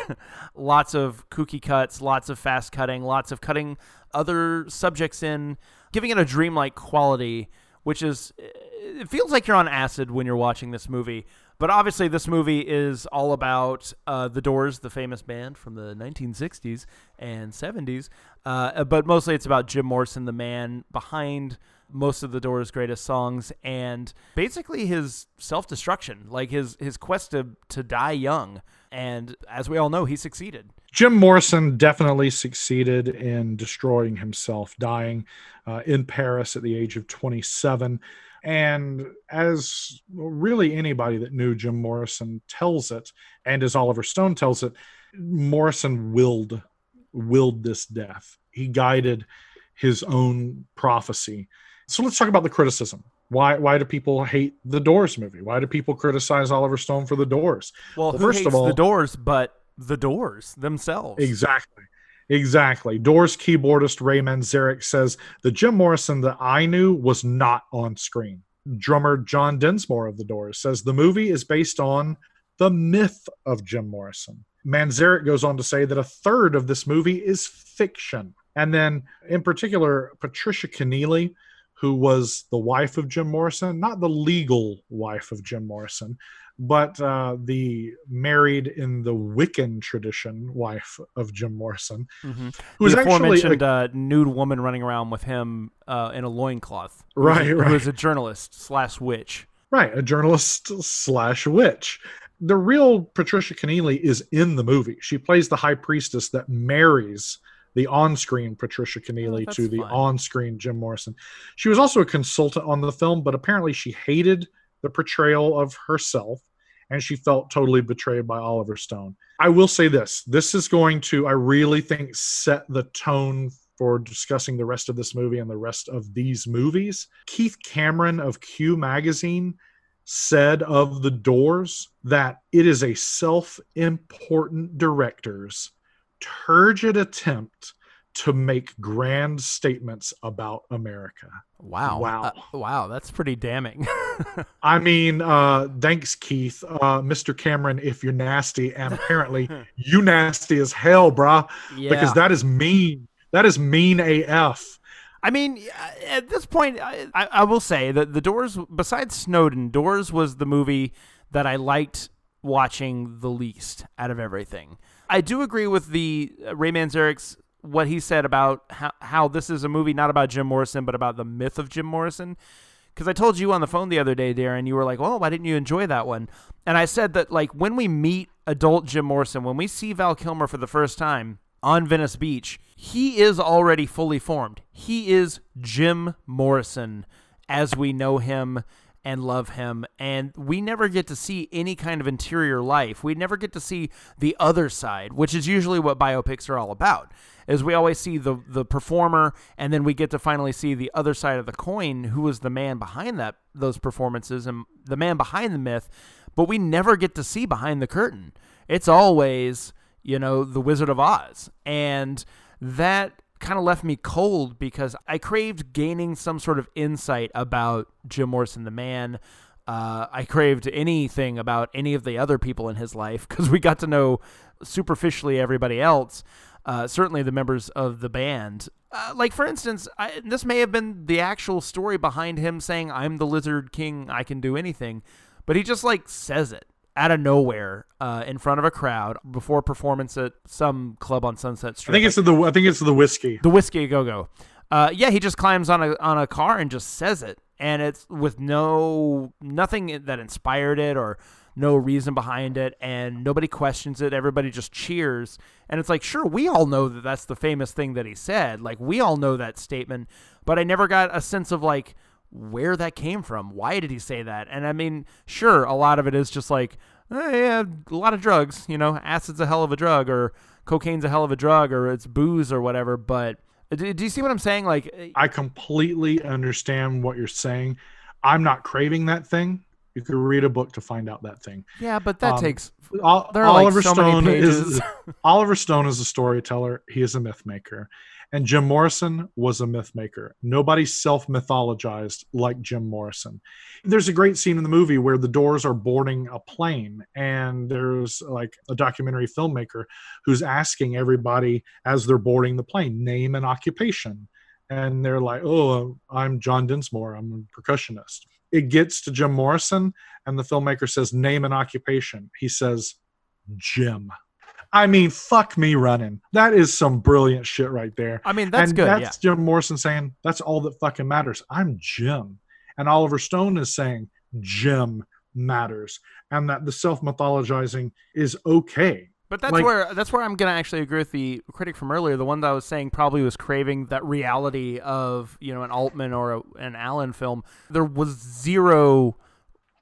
lots of kooky cuts, lots of fast cutting, lots of cutting other subjects in, giving it a dreamlike quality, which is it feels like you're on acid when you're watching this movie. But obviously, this movie is all about uh, the Doors, the famous band from the 1960s and 70s. Uh, but mostly, it's about Jim Morrison, the man behind most of the Doors' greatest songs, and basically his self-destruction, like his his quest to to die young. And as we all know, he succeeded. Jim Morrison definitely succeeded in destroying himself, dying uh, in Paris at the age of 27. And as really anybody that knew Jim Morrison tells it, and as Oliver Stone tells it, Morrison willed willed this death. He guided his own prophecy. So let's talk about the criticism. Why why do people hate the Doors movie? Why do people criticize Oliver Stone for the Doors? Well, Well, first of all- the Doors but the Doors themselves? Exactly. Exactly. Doors keyboardist Ray Manzarek says the Jim Morrison that I knew was not on screen. Drummer John Densmore of the Doors says the movie is based on the myth of Jim Morrison. Manzarek goes on to say that a third of this movie is fiction. And then, in particular, Patricia Kennealy, who was the wife of Jim Morrison, not the legal wife of Jim Morrison, but uh, the married in the Wiccan tradition wife of Jim Morrison, Mhm. who was aforementioned a, uh, nude woman running around with him uh, in a loincloth. who Right, a- right. Who is a journalist slash witch. right a journalist slash witch. The real Patricia Kennealy is in the movie. She plays the high priestess that marries the on-screen Patricia Kennealy Oh, to the fun. on-screen Jim Morrison. She was also a consultant on the film, but apparently she hated the portrayal of herself and she felt totally betrayed by Oliver Stone. I will say this this is going to, I really think, set the tone for discussing the rest of this movie and the rest of these movies. Keith Cameron of Q Magazine said of The Doors that it is a self important director's turgid attempt to make grand statements about America. Wow. Wow. Uh, wow. That's pretty damning. I mean, uh, thanks, Keith. Uh, Mr. Cameron, if you're nasty, and apparently you nasty as hell, brah, yeah. because that is mean. That is mean AF. I mean, uh, at this point, I, I, I will say that The Doors, besides Snowden, Doors was the movie that I liked watching the least out of everything. I do agree with the uh, Ray Manzarek's what he said about how, how this is a movie not about Jim Morrison, but about the myth of Jim Morrison. Because I told you on the phone the other day, Darren, you were like, well, why didn't you enjoy that one? And I said that, like, when we meet adult Jim Morrison, when we see Val Kilmer for the first time, on Venice Beach, he is already fully formed. He is Jim Morrison as we know him and love him. And we never get to see any kind of interior life. We never get to see the other side, which is usually what biopics are all about. Is we always see the the performer, and then we get to finally see the other side of the coin, who was the man behind that those performances and the man behind the myth. But we never get to see behind the curtain. It's always, you know, the Wizard of Oz, and that kind of left me cold because I craved gaining some sort of insight about Jim Morrison, the man. Uh, I craved anything about any of the other people in his life because we got to know superficially everybody else. Uh, certainly the members of the band. Uh, like for instance, I, this may have been the actual story behind him saying, "I'm the Lizard King. I can do anything," but he just like says it out of nowhere uh, in front of a crowd before performance at some club on Sunset Strip. I think it's the I think it's the whiskey. The whiskey go go. Uh, yeah, he just climbs on a on a car and just says it, and it's with no nothing that inspired it or no reason behind it, and nobody questions it. Everybody just cheers, and it's like, sure, we all know that that's the famous thing that he said. Like we all know that statement, but I never got a sense of like where that came from. Why did he say that? And I mean, sure, a lot of it is just like, eh, yeah, a lot of drugs, you know, acid's a hell of a drug, or cocaine's a hell of a drug, or it's booze or whatever. But do, do you see what I'm saying? Like, eh, I completely understand what you're saying. I'm not craving that thing. You could read a book to find out that thing. Yeah, but that um, takes. Ol- Oliver like so Stone is Oliver Stone is a storyteller. He is a myth maker. And Jim Morrison was a myth maker. Nobody self mythologized like Jim Morrison. There's a great scene in the movie where the doors are boarding a plane, and there's like a documentary filmmaker who's asking everybody as they're boarding the plane, name and occupation. And they're like, oh, I'm John Densmore, I'm a percussionist. It gets to Jim Morrison, and the filmmaker says, name and occupation. He says, Jim. I mean, fuck me running. That is some brilliant shit right there. I mean, that's and good. That's yeah. Jim Morrison saying, that's all that fucking matters. I'm Jim. And Oliver Stone is saying, Jim matters. And that the self mythologizing is okay. But that's like, where that's where I'm gonna actually agree with the critic from earlier. The one that I was saying probably was craving that reality of you know an Altman or a, an Allen film. There was zero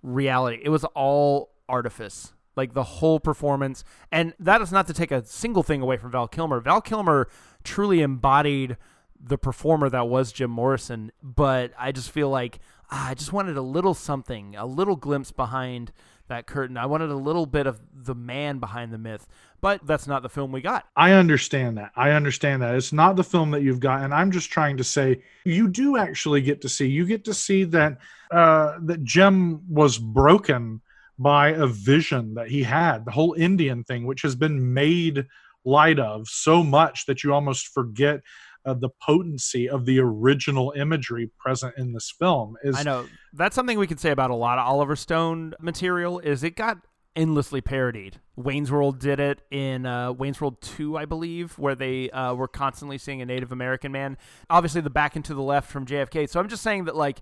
reality. It was all artifice like the whole performance. And that is not to take a single thing away from Val Kilmer. Val Kilmer truly embodied the performer that was Jim Morrison, but I just feel like ah, I just wanted a little something, a little glimpse behind that curtain. I wanted a little bit of the man behind the myth, but that's not the film we got. I understand that. I understand that. It's not the film that you've got and I'm just trying to say you do actually get to see. You get to see that uh that Jim was broken by a vision that he had, the whole Indian thing, which has been made light of so much that you almost forget uh, the potency of the original imagery present in this film. Is I know that's something we can say about a lot of Oliver Stone material. Is it got endlessly parodied. Wayne's World did it in uh, Wayne's World 2, I believe, where they uh, were constantly seeing a Native American man. Obviously, the back and to the left from JFK. So I'm just saying that, like,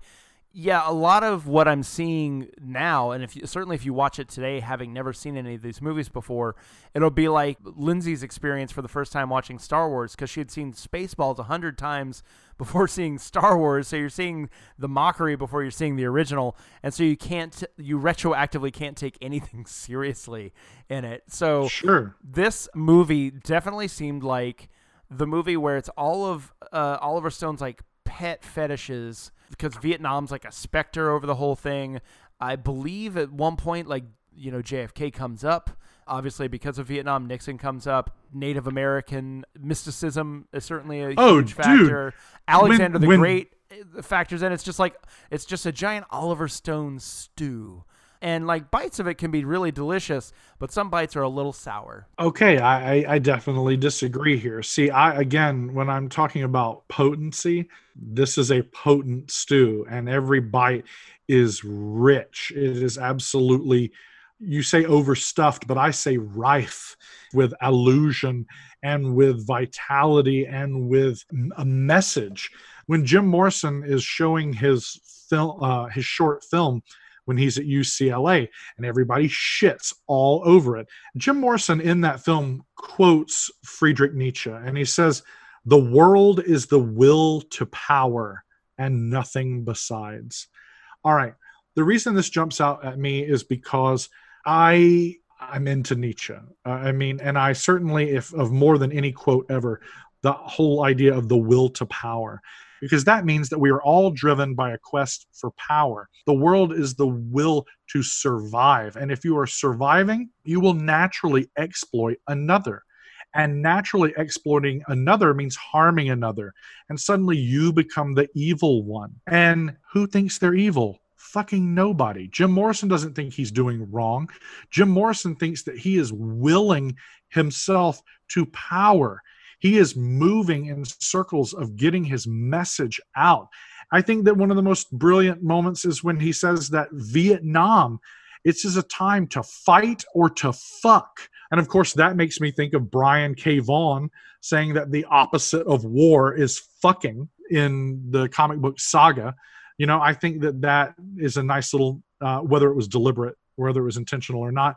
yeah, a lot of what I'm seeing now, and if you, certainly if you watch it today, having never seen any of these movies before, it'll be like Lindsay's experience for the first time watching Star Wars because she had seen Spaceballs a hundred times before seeing Star Wars. So you're seeing the mockery before you're seeing the original, and so you can't, you retroactively can't take anything seriously in it. So sure, this movie definitely seemed like the movie where it's all of uh, Oliver Stone's like pet fetishes because Vietnam's like a specter over the whole thing. I believe at one point, like you know, JFK comes up. Obviously, because of Vietnam, Nixon comes up. Native American mysticism is certainly a oh, huge factor. Dude. Alexander when, the when, Great uh, factors in. It's just like it's just a giant Oliver Stone stew and like bites of it can be really delicious, but some bites are a little sour. Okay, I, I definitely disagree here. See, I again, when I'm talking about potency, this is a potent stew, and every bite is rich. It is absolutely, you say overstuffed, but I say rife with allusion and with vitality and with a message. When Jim Morrison is showing his film, uh, his short film when he's at UCLA, and everybody shits all over it. Jim Morrison in that film quotes Friedrich Nietzsche, and he says, The world is the will to power and nothing besides. All right. The reason this jumps out at me is because I I'm into Nietzsche. Uh, I mean, and I certainly, if of more than any quote ever, the whole idea of the will to power, because that means that we are all driven by a quest for power. The world is the will to survive. And if you are surviving, you will naturally exploit another. And naturally exploiting another means harming another. And suddenly you become the evil one. And who thinks they're evil? fucking nobody. Jim Morrison doesn't think he's doing wrong. Jim Morrison thinks that he is willing himself to power. He is moving in circles of getting his message out. I think that one of the most brilliant moments is when he says that Vietnam, it's just a time to fight or to fuck. And of course, that makes me think of Brian K. Vaughan saying that the opposite of war is fucking in the comic book saga you know, I think that that is a nice little, uh, whether it was deliberate, whether it was intentional or not,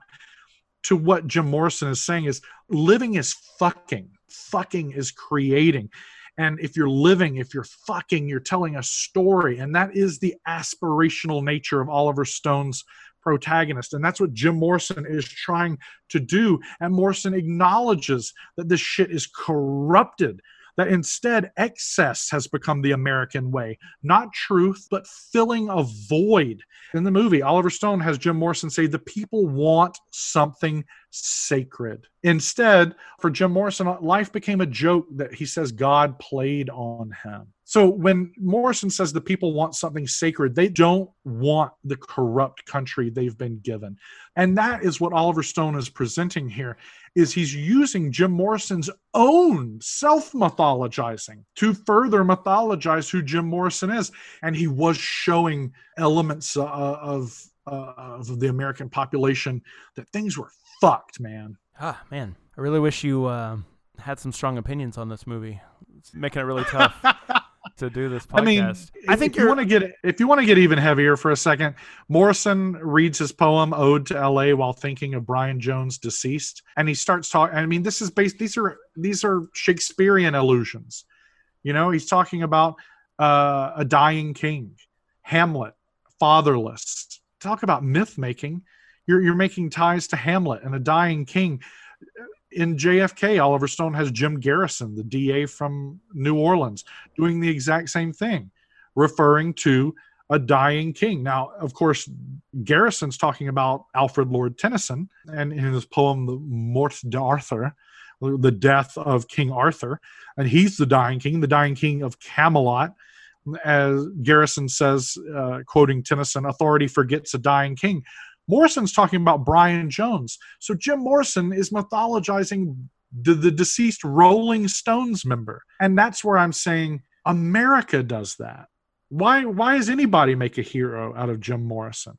to what Jim Morrison is saying is living is fucking. Fucking is creating. And if you're living, if you're fucking, you're telling a story. And that is the aspirational nature of Oliver Stone's protagonist. And that's what Jim Morrison is trying to do. And Morrison acknowledges that this shit is corrupted that instead excess has become the American way, not truth, but filling a void. In the movie, Oliver Stone has Jim Morrison say, The people want something sacred. Instead, for Jim Morrison, life became a joke that he says God played on him. So when Morrison says the people want something sacred, they don't want the corrupt country they've been given. And that is what Oliver Stone is presenting here is he's using Jim Morrison's own self-mythologizing to further mythologize who Jim Morrison is. And he was showing elements uh, of uh, of the American population that things were fucked, man. Ah, man. I really wish you uh, had some strong opinions on this movie. It's making it really tough. to do this podcast. I mean, I think you want to get if you want to get even heavier for a second. Morrison reads his poem "Ode to L.A." while thinking of Brian Jones deceased, and he starts talking. I mean, this is based. These are these are Shakespearean allusions. You know, he's talking about uh, a dying king, Hamlet, fatherless. Talk about myth making. You're you're making ties to Hamlet and a dying king in JFK, Oliver Stone has Jim Garrison, the DA from New Orleans, doing the exact same thing, referring to a dying king. Now, of course, Garrison's talking about Alfred Lord Tennyson and in his poem, The Morte d'Arthur, the death of King Arthur, and he's the dying king, the dying king of Camelot. As Garrison says, uh, quoting Tennyson, authority forgets a dying king. Morrison's talking about Brian Jones. So Jim Morrison is mythologizing the, the deceased Rolling Stones member. And that's where I'm saying America does that. Why why does anybody make a hero out of Jim Morrison?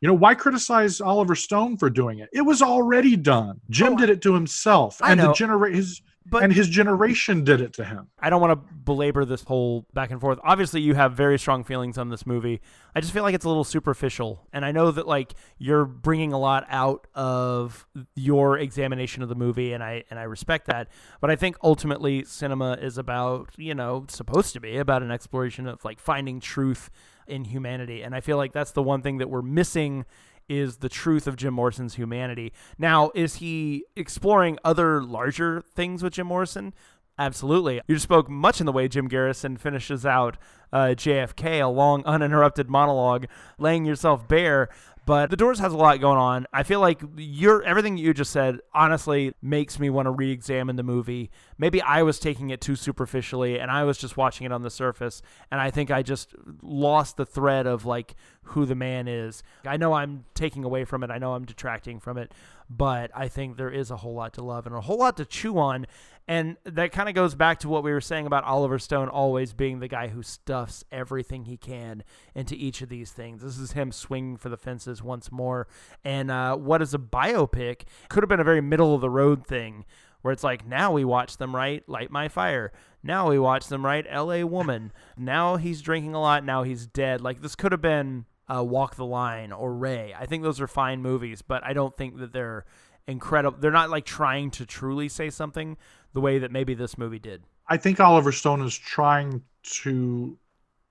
You know, why criticize Oliver Stone for doing it? It was already done. Jim oh, did it to himself. I and know. the generate his but and his generation did it to him. I don't want to belabor this whole back and forth. Obviously, you have very strong feelings on this movie. I just feel like it's a little superficial, and I know that like you're bringing a lot out of your examination of the movie, and I and I respect that. But I think ultimately, cinema is about you know supposed to be about an exploration of like finding truth in humanity, and I feel like that's the one thing that we're missing is the truth of Jim Morrison's humanity. Now, is he exploring other larger things with Jim Morrison? Absolutely. You spoke much in the way Jim Garrison finishes out uh, JFK, a long, uninterrupted monologue, laying yourself bare. But The Doors has a lot going on. I feel like your everything you just said honestly makes me want to re-examine the movie. Maybe I was taking it too superficially and I was just watching it on the surface and I think I just lost the thread of like who the man is. I know I'm taking away from it. I know I'm detracting from it, but I think there is a whole lot to love and a whole lot to chew on. And that kind of goes back to what we were saying about Oliver Stone always being the guy who stuffs everything he can into each of these things. This is him swinging for the fences once more. And uh, what is a biopic? Could have been a very middle of the road thing where it's like, now we watch them write, Light My Fire. Now we watch them write, LA Woman. Now he's drinking a lot. Now he's dead. Like this could have been uh, Walk the Line or Ray. I think those are fine movies, but I don't think that they're incredible. They're not like trying to truly say something the way that maybe this movie did. I think Oliver Stone is trying to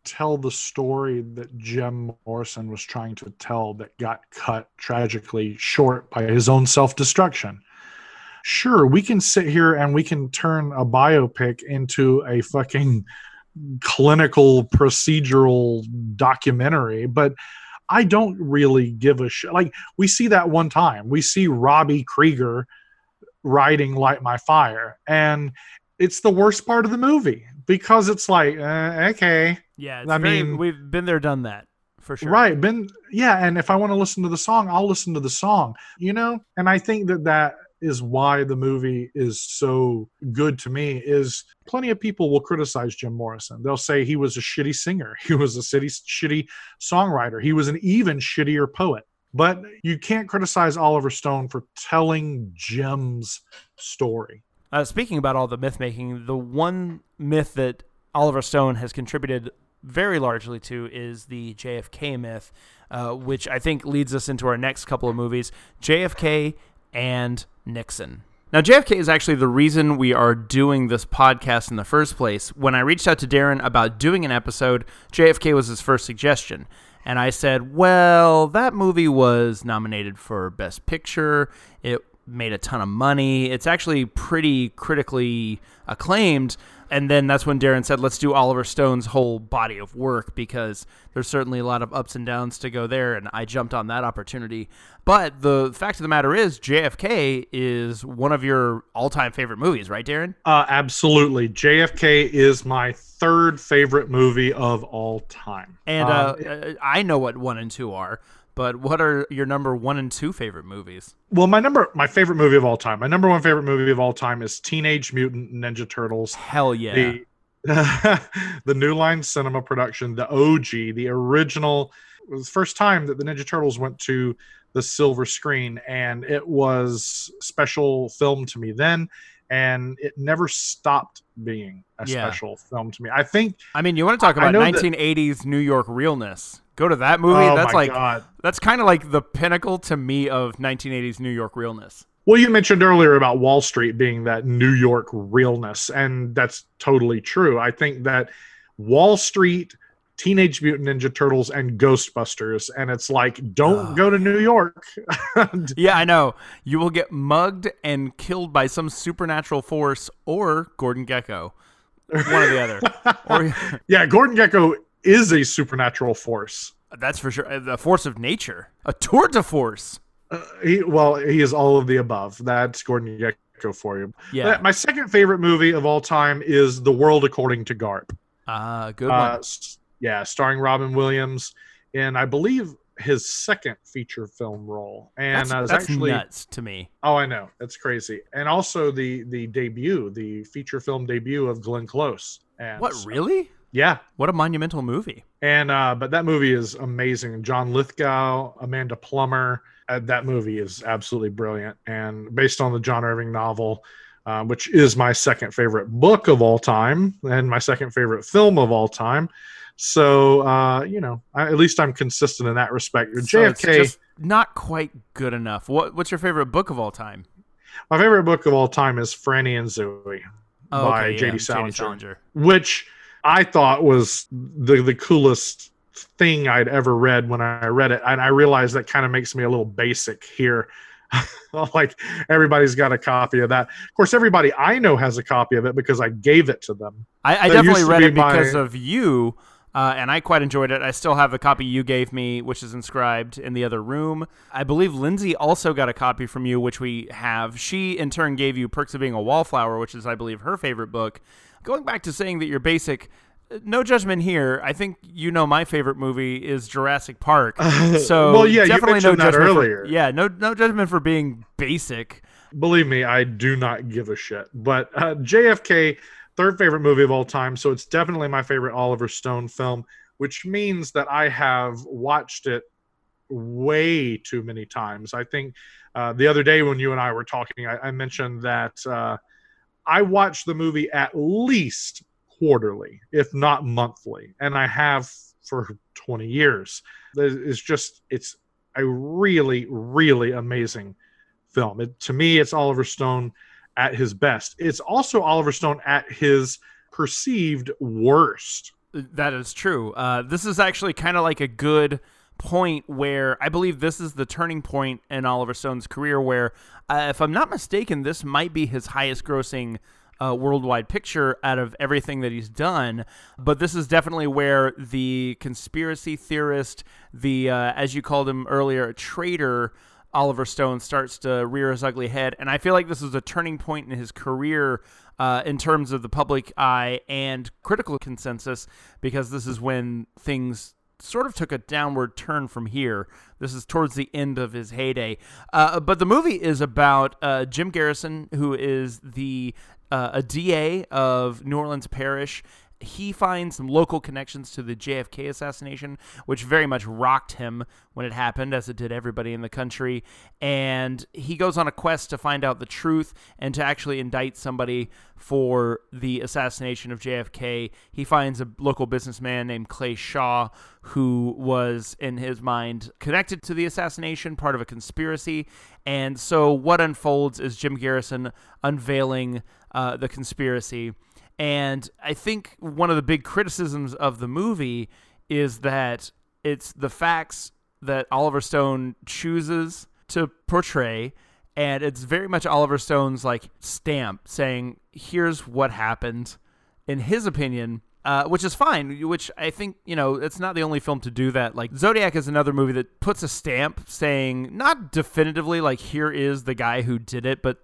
tell the story that Jim Morrison was trying to tell that got cut tragically short by his own self destruction. Sure, we can sit here and we can turn a biopic into a fucking clinical procedural documentary, but I don't really give a shit. Like, we see that one time. We see Robbie Krieger writing Light My Fire, and it's the worst part of the movie because it's like, uh, okay. Yeah, I very, mean, we've been there, done that for sure. Right. Been, yeah. And if I want to listen to the song, I'll listen to the song, you know? And I think that that is why the movie is so good to me is plenty of people will criticize Jim Morrison. They'll say he was a shitty singer, he was a city shitty songwriter, he was an even shittier poet. But you can't criticize Oliver Stone for telling Jim's story. Uh, speaking about all the myth making, the one myth that Oliver Stone has contributed very largely to is the JFK myth, uh, which I think leads us into our next couple of movies JFK and Nixon. Now, JFK is actually the reason we are doing this podcast in the first place. When I reached out to Darren about doing an episode, JFK was his first suggestion. And I said, well, that movie was nominated for Best Picture. It made a ton of money. It's actually pretty critically acclaimed. And then that's when Darren said, let's do Oliver Stone's whole body of work because there's certainly a lot of ups and downs to go there. And I jumped on that opportunity. But the fact of the matter is, JFK is one of your all time favorite movies, right, Darren? Uh, absolutely. JFK is my third favorite movie of all time. And uh, um, I know what one and two are. But what are your number one and two favorite movies? Well, my number, my favorite movie of all time, my number one favorite movie of all time is Teenage Mutant Ninja Turtles. Hell yeah! The, the New Line Cinema production, the OG, the original. It was the first time that the Ninja Turtles went to the silver screen, and it was special film to me then, and it never stopped being a yeah. special film to me. I think. I mean, you want to talk about 1980s that, New York realness? Go to that movie. Oh that's like God. that's kind of like the pinnacle to me of 1980s New York realness. Well, you mentioned earlier about Wall Street being that New York realness, and that's totally true. I think that Wall Street, Teenage Mutant Ninja Turtles, and Ghostbusters, and it's like, don't go to New York. yeah, I know. You will get mugged and killed by some supernatural force or Gordon Gekko. One or the other. or, yeah, Gordon Gekko is a supernatural force. That's for sure. The force of nature, a tour de force. Uh, he, well, he is all of the above. That's Gordon Gekko for you. Yeah. My second favorite movie of all time is The World According to Garp. Ah, uh, good one. Uh, yeah, starring Robin Williams, and I believe his second feature film role. And that's, uh, that's actually nuts to me. Oh, I know, that's crazy. And also the the debut, the feature film debut of Glenn Close. And what really? Yeah. What a monumental movie. And uh but that movie is amazing. John Lithgow, Amanda Plummer, uh, that movie is absolutely brilliant and based on the John Irving novel uh, which is my second favorite book of all time and my second favorite film of all time. So, uh, you know, I, at least I'm consistent in that respect. So JFK not quite good enough. What What's your favorite book of all time? My favorite book of all time is Franny and Zooey oh, by okay, J.D. Yeah. Salinger, Salinger, which I thought was the the coolest thing I'd ever read when I read it, and I realized that kind of makes me a little basic here. like everybody's got a copy of that. Of course, everybody I know has a copy of it because I gave it to them. I, I definitely read be it because my... of you, uh, and I quite enjoyed it. I still have the copy you gave me, which is inscribed in the other room. I believe Lindsay also got a copy from you, which we have. She, in turn, gave you Perks of Being a Wallflower, which is, I believe, her favorite book going back to saying that you're basic no judgment here. I think you know my favorite movie is Jurassic Park. So well, yeah, definitely no judgment earlier. For, yeah, no no judgment for being basic. Believe me, I do not give a shit. But uh, JFK, third favorite movie of all time, so it's definitely my favorite Oliver Stone film, which means that I have watched it way too many times. I think uh, the other day when you and I were talking, I, I mentioned that. Uh, I watch the movie at least quarterly, if not monthly, and I have for 20 years. It's just it's a really really amazing film. It, to me, it's Oliver Stone at his best. It's also Oliver Stone at his perceived worst. That is true. Uh, this is actually kind of like a good point where I believe this is the turning point in Oliver Stone's career where, uh, if I'm not mistaken, this might be his highest grossing uh, worldwide picture out of everything that he's done. But this is definitely where the conspiracy theorist, the, uh, as you called him earlier, a traitor, Oliver Stone starts to rear his ugly head. And I feel like this is a turning point in his career uh, in terms of the public eye and critical consensus, because this is when things sort of took a downward turn from here. This is towards the end of his heyday. Uh, but the movie is about uh, Jim Garrison, who is the uh, a DA of New Orleans Parish, he finds some local connections to the JFK assassination, which very much rocked him when it happened, as it did everybody in the country. And he goes on a quest to find out the truth and to actually indict somebody for the assassination of JFK. He finds a local businessman named Clay Shaw, who was, in his mind, connected to the assassination, part of a conspiracy. And so, what unfolds is Jim Garrison unveiling uh, the conspiracy and I think one of the big criticisms of the movie is that it's the facts that Oliver Stone chooses to portray and it's very much Oliver Stone's like stamp saying here's what happened in his opinion uh, which is fine which I think you know it's not the only film to do that. Like Zodiac is another movie that puts a stamp saying not definitively like here is the guy who did it but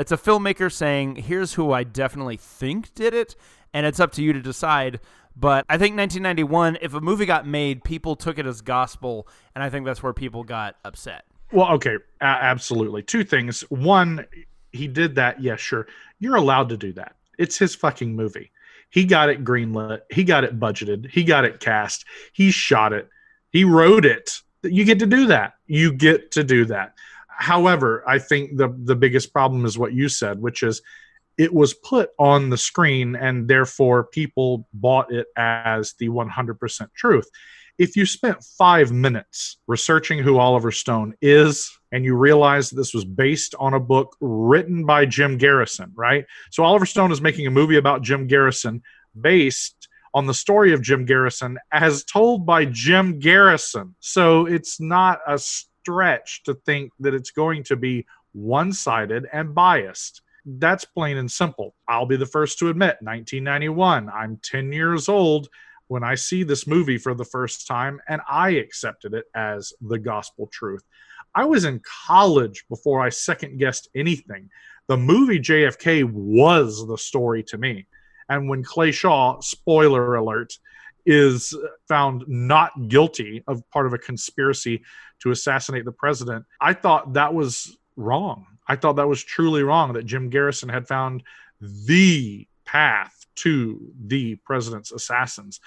it's a filmmaker saying, here's who I definitely think did it, and it's up to you to decide. But I think 1991, if a movie got made, people took it as gospel, and I think that's where people got upset. Well, okay, a- absolutely. Two things. One, he did that. Yeah, sure. You're allowed to do that. It's his fucking movie. He got it greenlit. He got it budgeted. He got it cast. He shot it. He wrote it. You get to do that. You get to do that. However, I think the the biggest problem is what you said, which is it was put on the screen and therefore people bought it as the 100% truth. If you spent five minutes researching who Oliver Stone is and you realize that this was based on a book written by Jim Garrison, right? So Oliver Stone is making a movie about Jim Garrison based on the story of Jim Garrison as told by Jim Garrison. So it's not a stretch to think that it's going to be one sided and biased. That's plain and simple. I'll be the first to admit 1991, I'm 10 years old when I see this movie for the first time, and I accepted it as the gospel truth. I was in college before I second guessed anything. The movie JFK was the story to me. And when Clay Shaw, spoiler alert, is found not guilty of part of a conspiracy to assassinate the president. I thought that was wrong. I thought that was truly wrong that Jim Garrison had found the path to the president's assassins.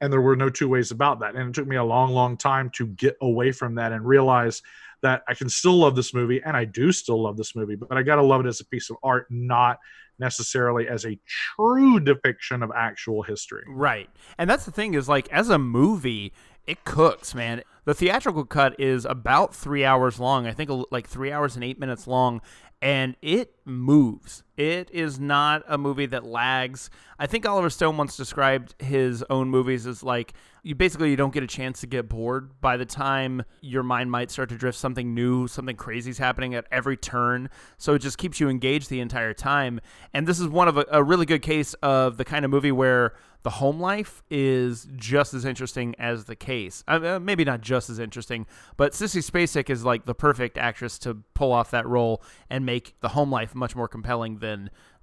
And there were no two ways about that. And it took me a long, long time to get away from that and realize that I can still love this movie, and I do still love this movie, but I got to love it as a piece of art, not necessarily as a true depiction of actual history. Right. And that's the thing is like as a movie, it cooks, man. The theatrical cut is about three hours long. I think like three hours and eight minutes long, and it moves. It is not a movie that lags. I think Oliver Stone once described his own movies as like you basically you don't get a chance to get bored by the time your mind might start to drift something new, something crazy is happening at every turn. So it just keeps you engaged the entire time. And this is one of a, a really good case of the kind of movie where the home life is just as interesting as the case. Uh, maybe not just as interesting, but Sissy Spacek is like the perfect actress to pull off that role and make the home life much more compelling than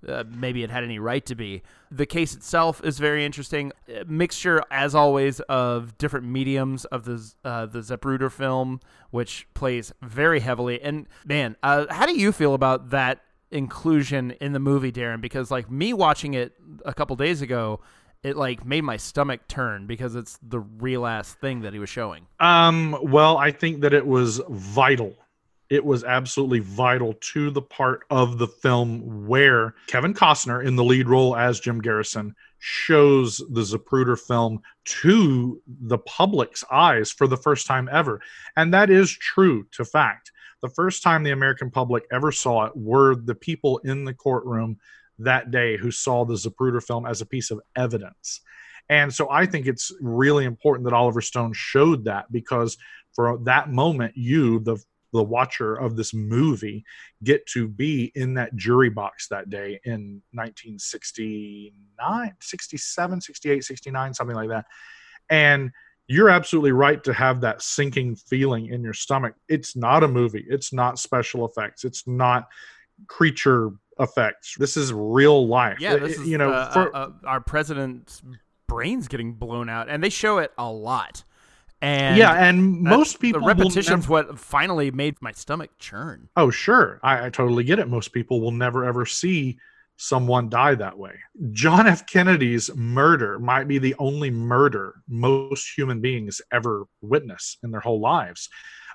uh, maybe it had any right to be. The case itself is very interesting. A mixture, as always, of different mediums of the uh, the Zapruder film, which plays very heavily. And man, uh, how do you feel about that inclusion in the movie, Darren? Because like me watching it a couple days ago, it like made my stomach turn because it's the real ass thing that he was showing. Um, well, I think that it was vital it was absolutely vital to the part of the film where Kevin Costner, in the lead role as Jim Garrison, shows the Zapruder film to the public's eyes for the first time ever. And that is true to fact. The first time the American public ever saw it were the people in the courtroom that day who saw the Zapruder film as a piece of evidence. And so I think it's really important that Oliver Stone showed that because for that moment, you, the the watcher of this movie get to be in that jury box that day in 1969 67 68 69 something like that. And you're absolutely right to have that sinking feeling in your stomach. It's not a movie. It's not special effects. It's not creature effects. This is real life. Yeah this is, you know uh, for, uh, uh, our president's brains getting blown out and they show it a lot and yeah, and most people the repetition's what finally made my stomach churn. Oh, sure, I, I totally get it. Most people will never ever see someone die that way. John F. Kennedy's murder might be the only murder most human beings ever witness in their whole lives.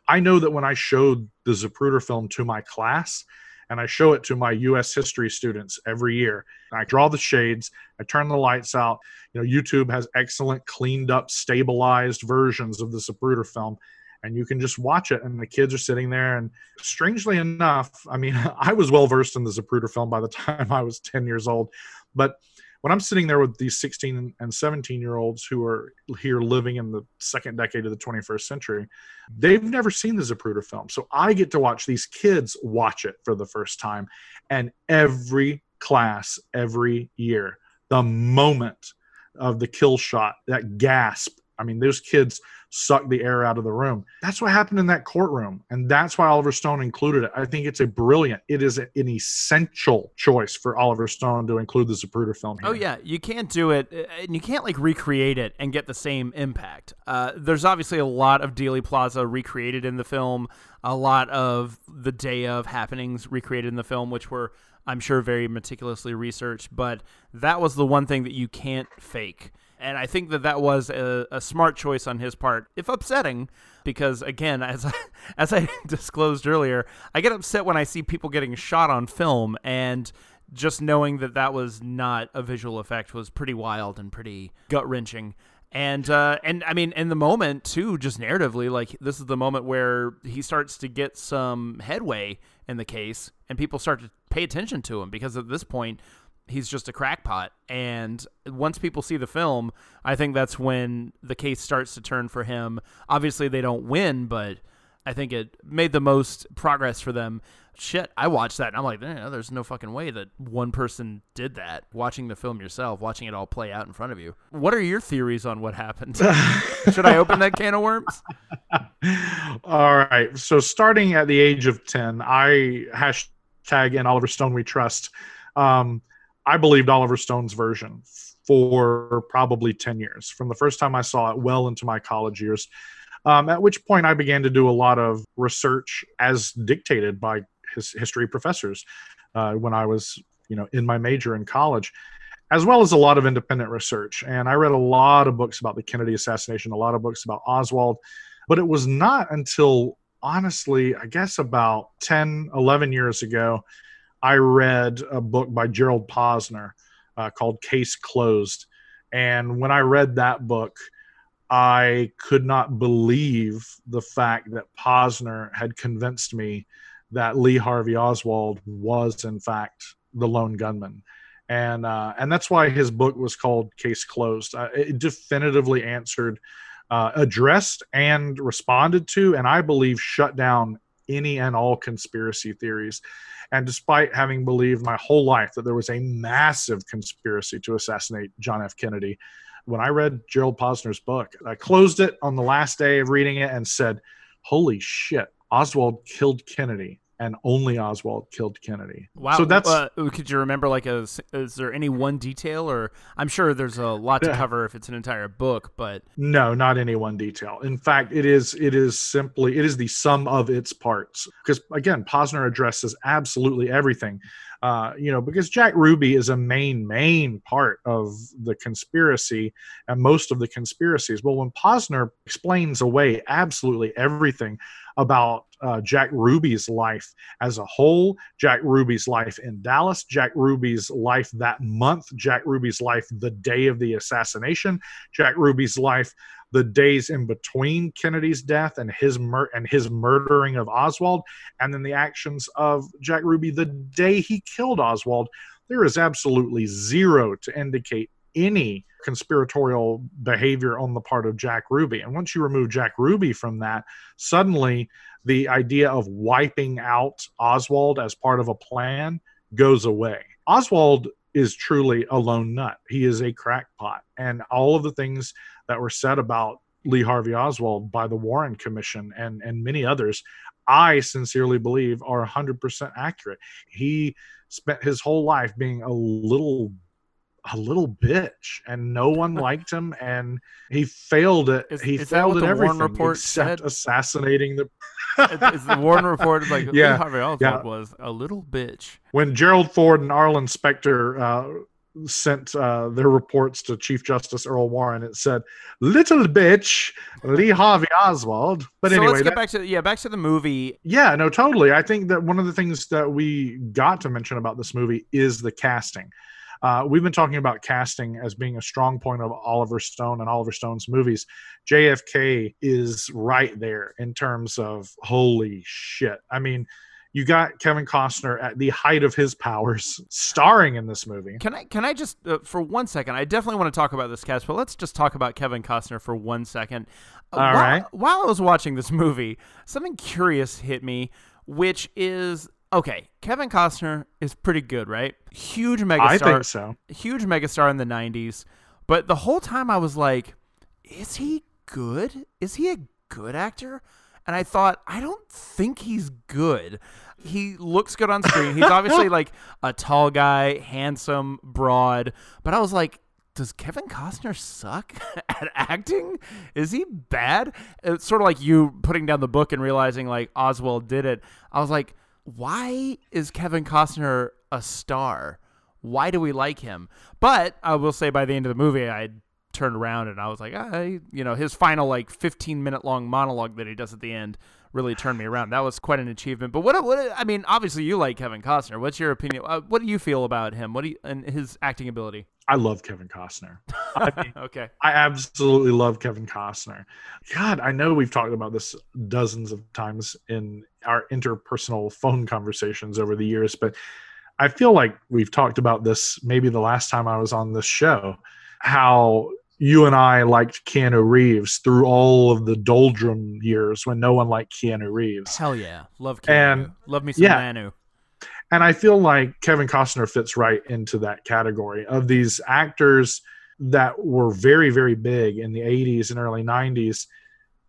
I know that when I showed the Zapruder film to my class, and I show it to my US history students every year. I draw the shades, I turn the lights out. You know, YouTube has excellent, cleaned up, stabilized versions of the Zapruder film. And you can just watch it, and the kids are sitting there. And strangely enough, I mean, I was well versed in the Zapruder film by the time I was 10 years old. But when I'm sitting there with these 16 and 17 year olds who are here living in the second decade of the 21st century, they've never seen the Zapruder film. So I get to watch these kids watch it for the first time. And every class, every year, the moment of the kill shot, that gasp, I mean, those kids suck the air out of the room. That's what happened in that courtroom. And that's why Oliver Stone included it. I think it's a brilliant, it is an essential choice for Oliver Stone to include the Zapruder film here. Oh, yeah. You can't do it, uh, and you can't like recreate it and get the same impact. Uh, there's obviously a lot of Dealey Plaza recreated in the film, a lot of the day of happenings recreated in the film, which were. I'm sure very meticulously researched, but that was the one thing that you can't fake. And I think that that was a, a, smart choice on his part, if upsetting, because again, as I, as I disclosed earlier, I get upset when I see people getting shot on film, and just knowing that that was not a visual effect was pretty wild and pretty gut wrenching. And uh, and I mean, in the moment too, just narratively, like this is the moment where he starts to get some headway in the case, and people start to pay attention to him because at this point, he's just a crackpot. And once people see the film, I think that's when the case starts to turn for him. Obviously, they don't win, but I think it made the most progress for them. Shit, I watched that and I'm like, eh, there's no fucking way that one person did that. Watching the film yourself, watching it all play out in front of you. What are your theories on what happened? Should I open that can of worms? all right. So, starting at the age of 10, I hashtag in Oliver Stone we trust. Um, I believed Oliver Stone's version for probably 10 years, from the first time I saw it well into my college years. Um, at which point I began to do a lot of research as dictated by his history professors uh, when I was, you know, in my major in college, as well as a lot of independent research. And I read a lot of books about the Kennedy assassination, a lot of books about Oswald, but it was not until honestly, I guess about 10, 11 years ago I read a book by Gerald Posner uh, called Case Closed. And when I read that book, I could not believe the fact that Posner had convinced me that Lee Harvey Oswald was, in fact, the lone gunman. And, uh, and that's why his book was called Case Closed. Uh, it definitively answered, uh, addressed, and responded to, and I believe shut down any and all conspiracy theories. And despite having believed my whole life that there was a massive conspiracy to assassinate John F. Kennedy, when I read Gerald Posner's book, I closed it on the last day of reading it and said, Holy shit, Oswald killed Kennedy and only Oswald killed Kennedy. Wow. So that's uh, could you remember like a is there any one detail or I'm sure there's a lot to cover if it's an entire book, but No, not any one detail. In fact, it is it is simply it is the sum of its parts because again, Posner addresses absolutely everything. Uh, you know, because Jack Ruby is a main, main part of the conspiracy and most of the conspiracies. Well, when Posner explains away absolutely everything, about uh, Jack Ruby's life as a whole, Jack Ruby's life in Dallas, Jack Ruby's life that month, Jack Ruby's life the day of the assassination, Jack Ruby's life the days in between Kennedy's death and his mur- and his murdering of Oswald, and then the actions of Jack Ruby the day he killed Oswald. There is absolutely zero to indicate any conspiratorial behavior on the part of Jack Ruby. And once you remove Jack Ruby from that, suddenly the idea of wiping out Oswald as part of a plan goes away. Oswald is truly a lone nut. He is a crackpot. And all of the things that were said about Lee Harvey Oswald by the Warren Commission and, and many others, I sincerely believe are 100% accurate. He spent his whole life being a little a little bitch and no one liked him and he failed it Is- he is failed at the Warren everything report except said? assassinating the is the Warren report like Yeah, Harvey Oswald yeah. was a little bitch. when Gerald Ford and Arlen Specter uh, sent uh, their reports to Chief Justice Earl Warren, it said, "Little bitch, Lee Harvey Oswald." But so anyway, let's get that- back to yeah, back to the movie. yeah, no, totally. I think that one of the things that we got to mention about this movie is the casting. Uh, we've been talking about casting as being a strong point of Oliver Stone and Oliver Stone's movies. JFK is right there in terms of holy shit. I mean, you got Kevin Costner at the height of his powers, starring in this movie. Can I can I just uh, for one second? I definitely want to talk about this cast, but let's just talk about Kevin Costner for one second. Uh, All while, right. While I was watching this movie, something curious hit me, which is okay. Kevin Costner is pretty good, right? Huge megastar. I think so. huge megastar in the 90s but the whole time i was like is he good is he a good actor and i thought i don't think he's good he looks good on screen he's obviously like a tall guy handsome broad but i was like does Kevin Costner suck at acting? Is he bad? It's sort of like you putting down the book and realizing like Oswald did it. I was like, why is Kevin Costner a star? Why do we like him? But I will say by the end of the movie, I turned around and I was like, I, you know, his final like 15 minute long monologue that he does at the end really turned me around. That was quite an achievement. But what, what I mean, obviously you like Kevin Costner. What's your opinion? Uh, what do you feel about him? What do you, and his acting ability? I love Kevin Costner. I mean, okay. I absolutely love Kevin Costner. God, I know we've talked about this dozens of times in our interpersonal phone conversations over the mm-hmm. years, but I feel like we've talked about this maybe the last time I was on this show, how you and I liked Keanu Reeves through all of the doldrum years when no one liked Keanu Reeves. Hell yeah. Love Keanu. And- Love me some yeah. Manu. And I feel like Kevin Costner fits right into that category of these actors that were very, very big in the 80s and early 90s.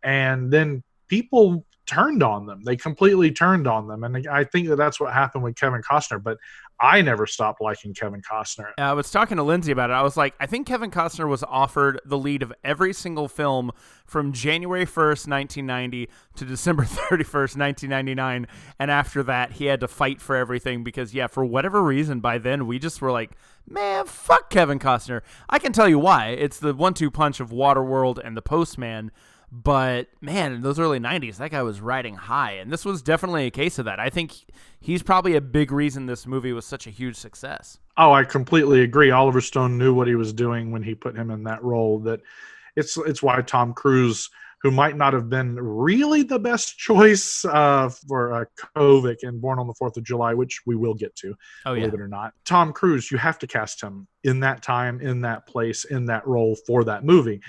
And then people turned on them. They completely turned on them. And I think that that's what happened with Kevin Costner. But I never stopped liking Kevin Costner. I was talking to Lindsay about it. I was like, I think Kevin Costner was offered the lead of every single film from January 1st, 1990 to December 31st, 1999. And after that, he had to fight for everything because, yeah, for whatever reason, by then we just were like, man, fuck Kevin Costner. I can tell you why. It's the one two punch of Waterworld and The Postman. But man, in those early 90s, that guy was riding high. And this was definitely a case of that. I think he's probably a big reason this movie was such a huge success. Oh, I completely agree. Oliver Stone knew what he was doing when he put him in that role. That it's it's why Tom Cruise, who might not have been really the best choice uh, for uh, Kovic in Born on the Fourth of July, which we will get to, Oh, yeah. believe it or not. Tom Cruise, you have to cast him in that time, in that place, in that role for that movie.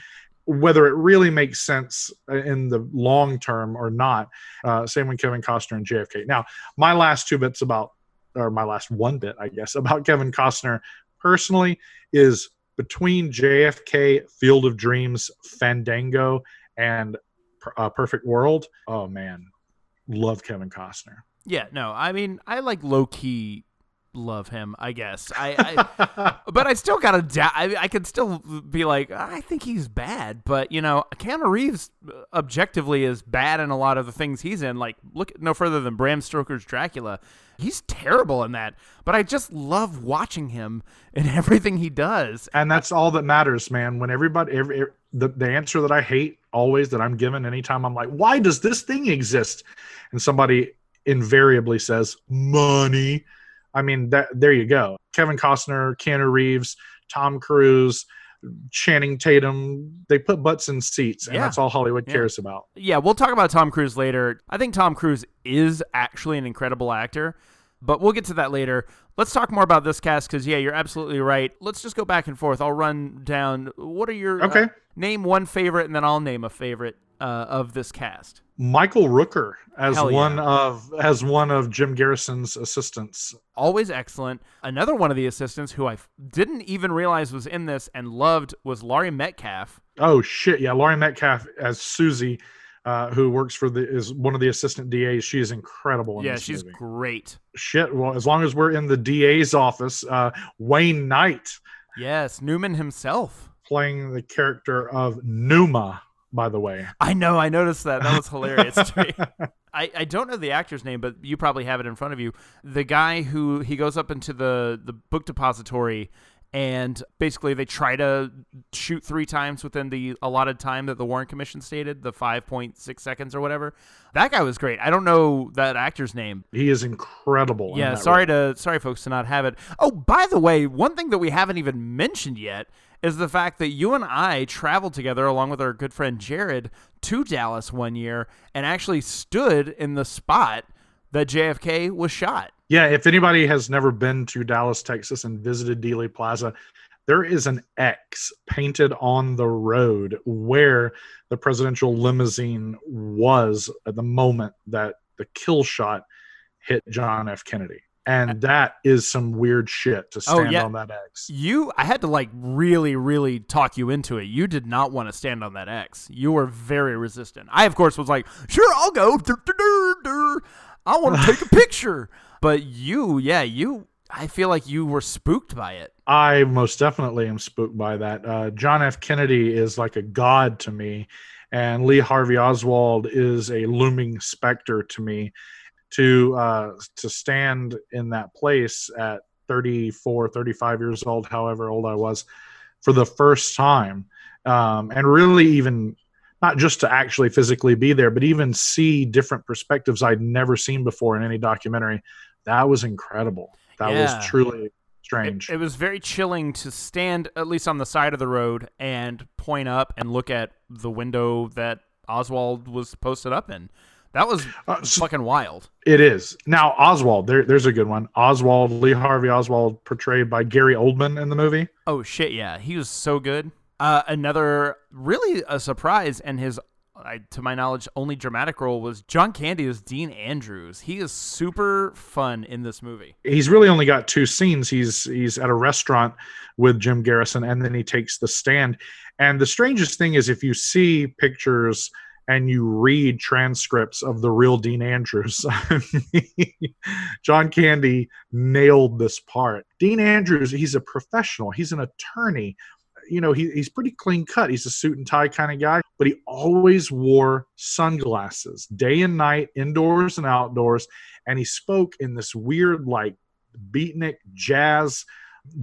Whether it really makes sense uh, in the long term or not. Uh, same with Kevin Costner and JFK. Now, my last two bits about or my last one bit, I guess, about Kevin Costner personally is between JFK, Field of Dreams, Fandango, and uh, Perfect World. Oh man, love Kevin Costner. Yeah, no, I mean, I like low key love him. I guess I, I but I still gotta. Da- I I could still be like, I think he's bad, but you know, Keanu Reeves uh, objectively is bad in a lot of the things he's in. Like, look no further than Bram Stoker's Dracula. He's terrible in that, but I just love watching him in everything he does. And that's all that matters, man. When everybody, every, the the answer that I hate always that I'm given anytime I'm like, why does this thing exist? And somebody invariably says money. I mean, that there you go. Kevin Costner, Keanu Reeves, Tom Cruise, Channing Tatum, they put butts in seats, and Yeah. that's all Hollywood Yeah. cares about. Yeah, we'll talk about Tom Cruise later. I think Tom Cruise is actually an incredible actor, but we'll get to that later. Let's talk more about this cast because, yeah, you're absolutely right. Let's just go back and forth. I'll run down. What are your. uh, Okay. name one favorite, and then I'll name a favorite uh, of this cast. Michael Rooker as yeah. one of as one of Jim Garrison's assistants. Always excellent. Another one of the assistants who I didn't even realize was in this and loved was Laurie Metcalf. Oh shit, yeah, Laurie Metcalf as Susie, uh, who works for the is one of the assistant DAs. She is incredible. In yeah, she's movie. great. shit. Well, as long as we're in the DA's office, uh, Wayne Knight Yes, Newman himself. playing the character of Numa. By the way, I know. I noticed that. That was hilarious to me. I, I don't know the actor's name, but you probably have it in front of you. The guy who he goes up into the the book depository, and basically they try to shoot three times within the allotted time that the Warren Commission stated, the five point six seconds or whatever. That guy was great. I don't know that actor's name. he is incredible. Yeah, that sorry role. to sorry folks to not have it. Oh, by the way, one thing that we haven't even mentioned yet is the fact that you and I traveled together along with our good friend Jared to Dallas one year and actually stood in the spot that JFK was shot. Yeah, if anybody has never been to Dallas, Texas, and visited Dealey Plaza, there is an X painted on the road where the presidential limousine was at the moment that the kill shot hit John F. Kennedy. And that is some weird shit to Oh, stand yeah. on that X. You I had to like really really talk you into it. You did not want to stand on that X. You were very resistant. I of course was like, "Sure, I'll go." I want to take a picture. But you, yeah, you I feel like you were spooked by it. I most definitely am spooked by that. Uh, John F. Kennedy is like a god to me, and Lee Harvey Oswald is a looming specter to me. To uh, to stand in that place at 34, 35 years old, however old I was, for the first time, um, and really even not just to actually physically be there, but even see different perspectives I'd never seen before in any documentary. That was incredible. That Yeah. was truly It, strange. it was very chilling to stand at least on the side of the road and point up and look at the window that Oswald was posted up in. That was Uh, so- fucking wild. It is now Oswald. There, there's a good one. Oswald Lee Harvey Oswald, portrayed by Gary Oldman in the movie. Oh shit, yeah, he was so good. Uh, another really a surprise, and his, I, to my knowledge, only dramatic role was John Candy as Dean Andrews. He is super fun in this movie. He's really only got two scenes. He's he's at a restaurant with Jim Garrison, and then he takes the stand. And the strangest thing is, if you see pictures and you read transcripts of the real Dean Andrews, John Candy nailed this part. Dean Andrews, he's a professional. He's an attorney. You know, he, he's pretty clean cut. He's a suit and tie kind of guy, but he always wore sunglasses day and night, indoors and outdoors. And he spoke in this weird, like, beatnik jazz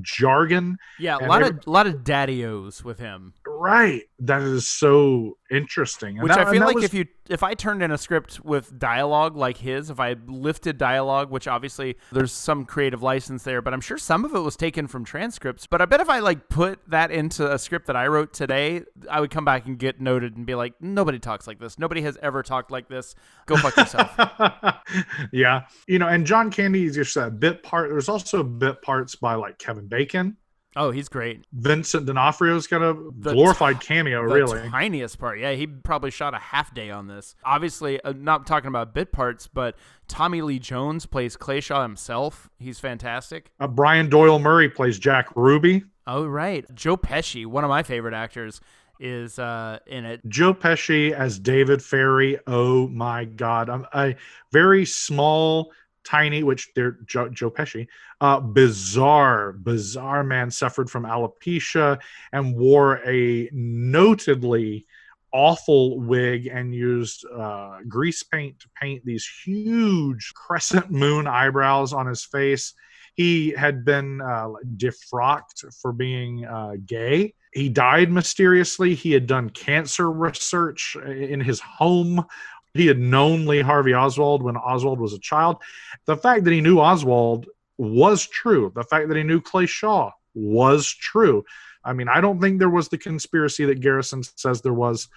jargon. Yeah, a lot every- of lot of daddy-os with him. Right. That is so interesting. And Which that- I feel like was- if you if I turned in a script with dialogue like his, if I lifted dialogue, which obviously there's some creative license there, but I'm sure some of it was taken from transcripts. But I bet if I like put that into a script that I wrote today, I would come back and get noted and be like, nobody talks like this. Nobody has ever talked like this. Go fuck yourself. yeah. You know, and John Candy is just a bit part. There's also bit parts by like Kevin Bacon. oh, he's great. Vincent D'Onofrio's got a The glorified cameo, The really. tiniest part. Yeah, he probably shot a half day on this. Obviously, uh, not talking about bit parts, but Tommy Lee Jones plays Clay Shaw himself. He's fantastic. Uh, Brian Doyle Murray plays Jack Ruby. Oh right, Joe Pesci, one of my favorite actors, is uh, in it. Joe Pesci as David Ferrie. Oh my God. I'm a very small, tiny, which they're Joe, Joe Pesci, uh, bizarre, bizarre man suffered from alopecia and wore a notedly awful wig and used uh, grease paint to paint these huge crescent moon eyebrows on his face. He had been uh, defrocked for being uh, gay. He died mysteriously. He had done cancer research in his home he had known Lee Harvey Oswald when Oswald was a child. The fact that he knew Oswald was true. The fact that he knew Clay Shaw was true. I mean, I don't think there was the conspiracy that Garrison says there was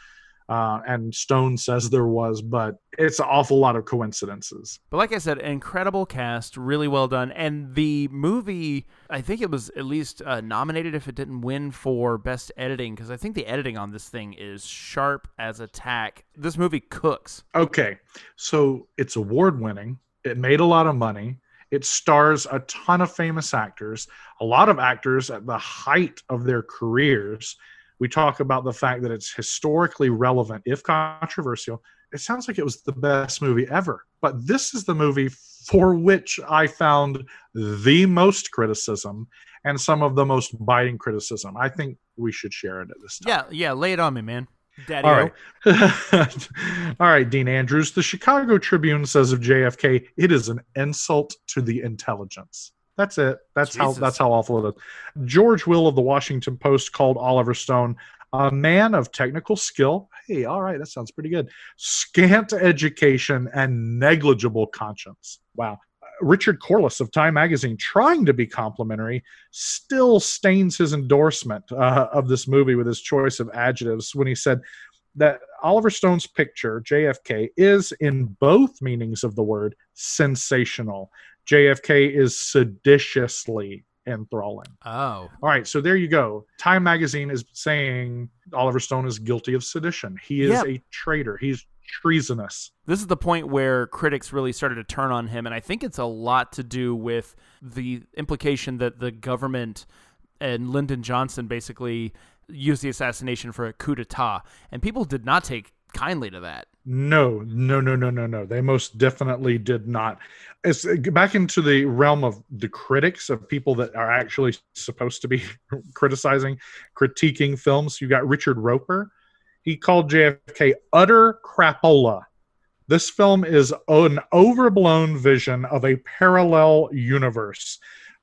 uh, and Stone says there was, but it's an awful lot of coincidences. But like I said, incredible cast, really well done, and the movie. I think it was at least uh, nominated if it didn't win for best editing because I think the editing on this thing is sharp as a tack. This movie cooks. Okay, so it's award winning. It made a lot of money. It stars a ton of famous actors, a lot of actors at the height of their careers we talk about the fact that it's historically relevant, if controversial. It sounds like it was the best movie ever. But this is the movie for which I found the most criticism and some of the most biting criticism. I think we should share it at this time. Yeah, yeah, lay it on me, man. Daddy. All right. All right, Dean Andrews. The Chicago Tribune says of JFK, it is an insult to the intelligence. That's it. That's Jesus. how that's how awful it is. George Will of the Washington Post called Oliver Stone a man of technical skill. Hey, all right, that sounds pretty good. Scant education and negligible conscience. Wow. Richard Corliss of Time Magazine, trying to be complimentary, still stains his endorsement uh, of this movie with his choice of adjectives when he said that Oliver Stone's picture, JFK, is, in both meanings of the word, sensational. JFK is seditiously enthralling. Oh. All right, so there you go. Time magazine is saying Oliver Stone is guilty of sedition. He is yep. a traitor. He's treasonous. This is the point where critics really started to turn on him and I think it's a lot to do with the implication that the government and Lyndon Johnson basically used the assassination for a coup d'etat and people did not take kindly to that. No, no, no, no, no, no. They most definitely did not. It's uh, back into the realm of the critics of people that are actually supposed to be criticizing, critiquing films. You got Richard Roeper. He called JFK utter crapola. This film is an overblown vision of a parallel universe.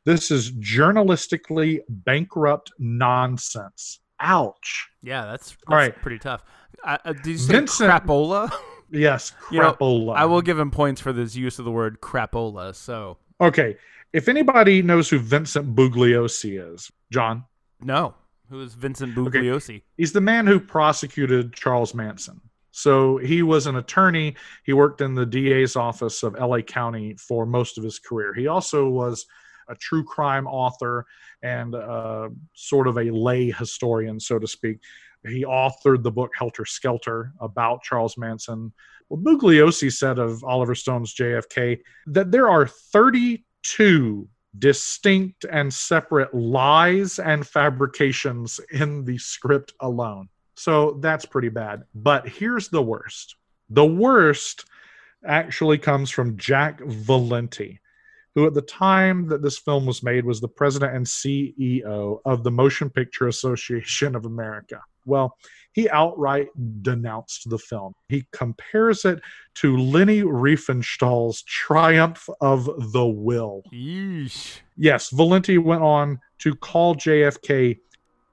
This is journalistically bankrupt nonsense. Ouch. Yeah, that's, that's All right. pretty tough. Uh, did you say Vincent, crapola? Yes, crapola. You know, I will give him points for this use of the word crapola. So okay, if anybody knows who Vincent Bugliosi is, John. No, who is Vincent Bugliosi? Okay. He's the man who prosecuted Charles Manson. So he was an attorney. He worked in the DA's office of LA County for most of his career. He also was a true crime author and uh, sort of a lay historian, so to speak. He authored the book Helter Skelter about Charles Manson. Well, Bugliosi said of Oliver Stone's JFK that there are 32 distinct and separate lies and fabrications in the script alone. So that's pretty bad. But here's the worst the worst actually comes from Jack Valenti who at the time that this film was made was the president and CEO of the Motion Picture Association of America. Well, he outright denounced the film. He compares it to Leni Riefenstahl's Triumph of the Will. Yeesh. Yes, Valenti went on to call JFK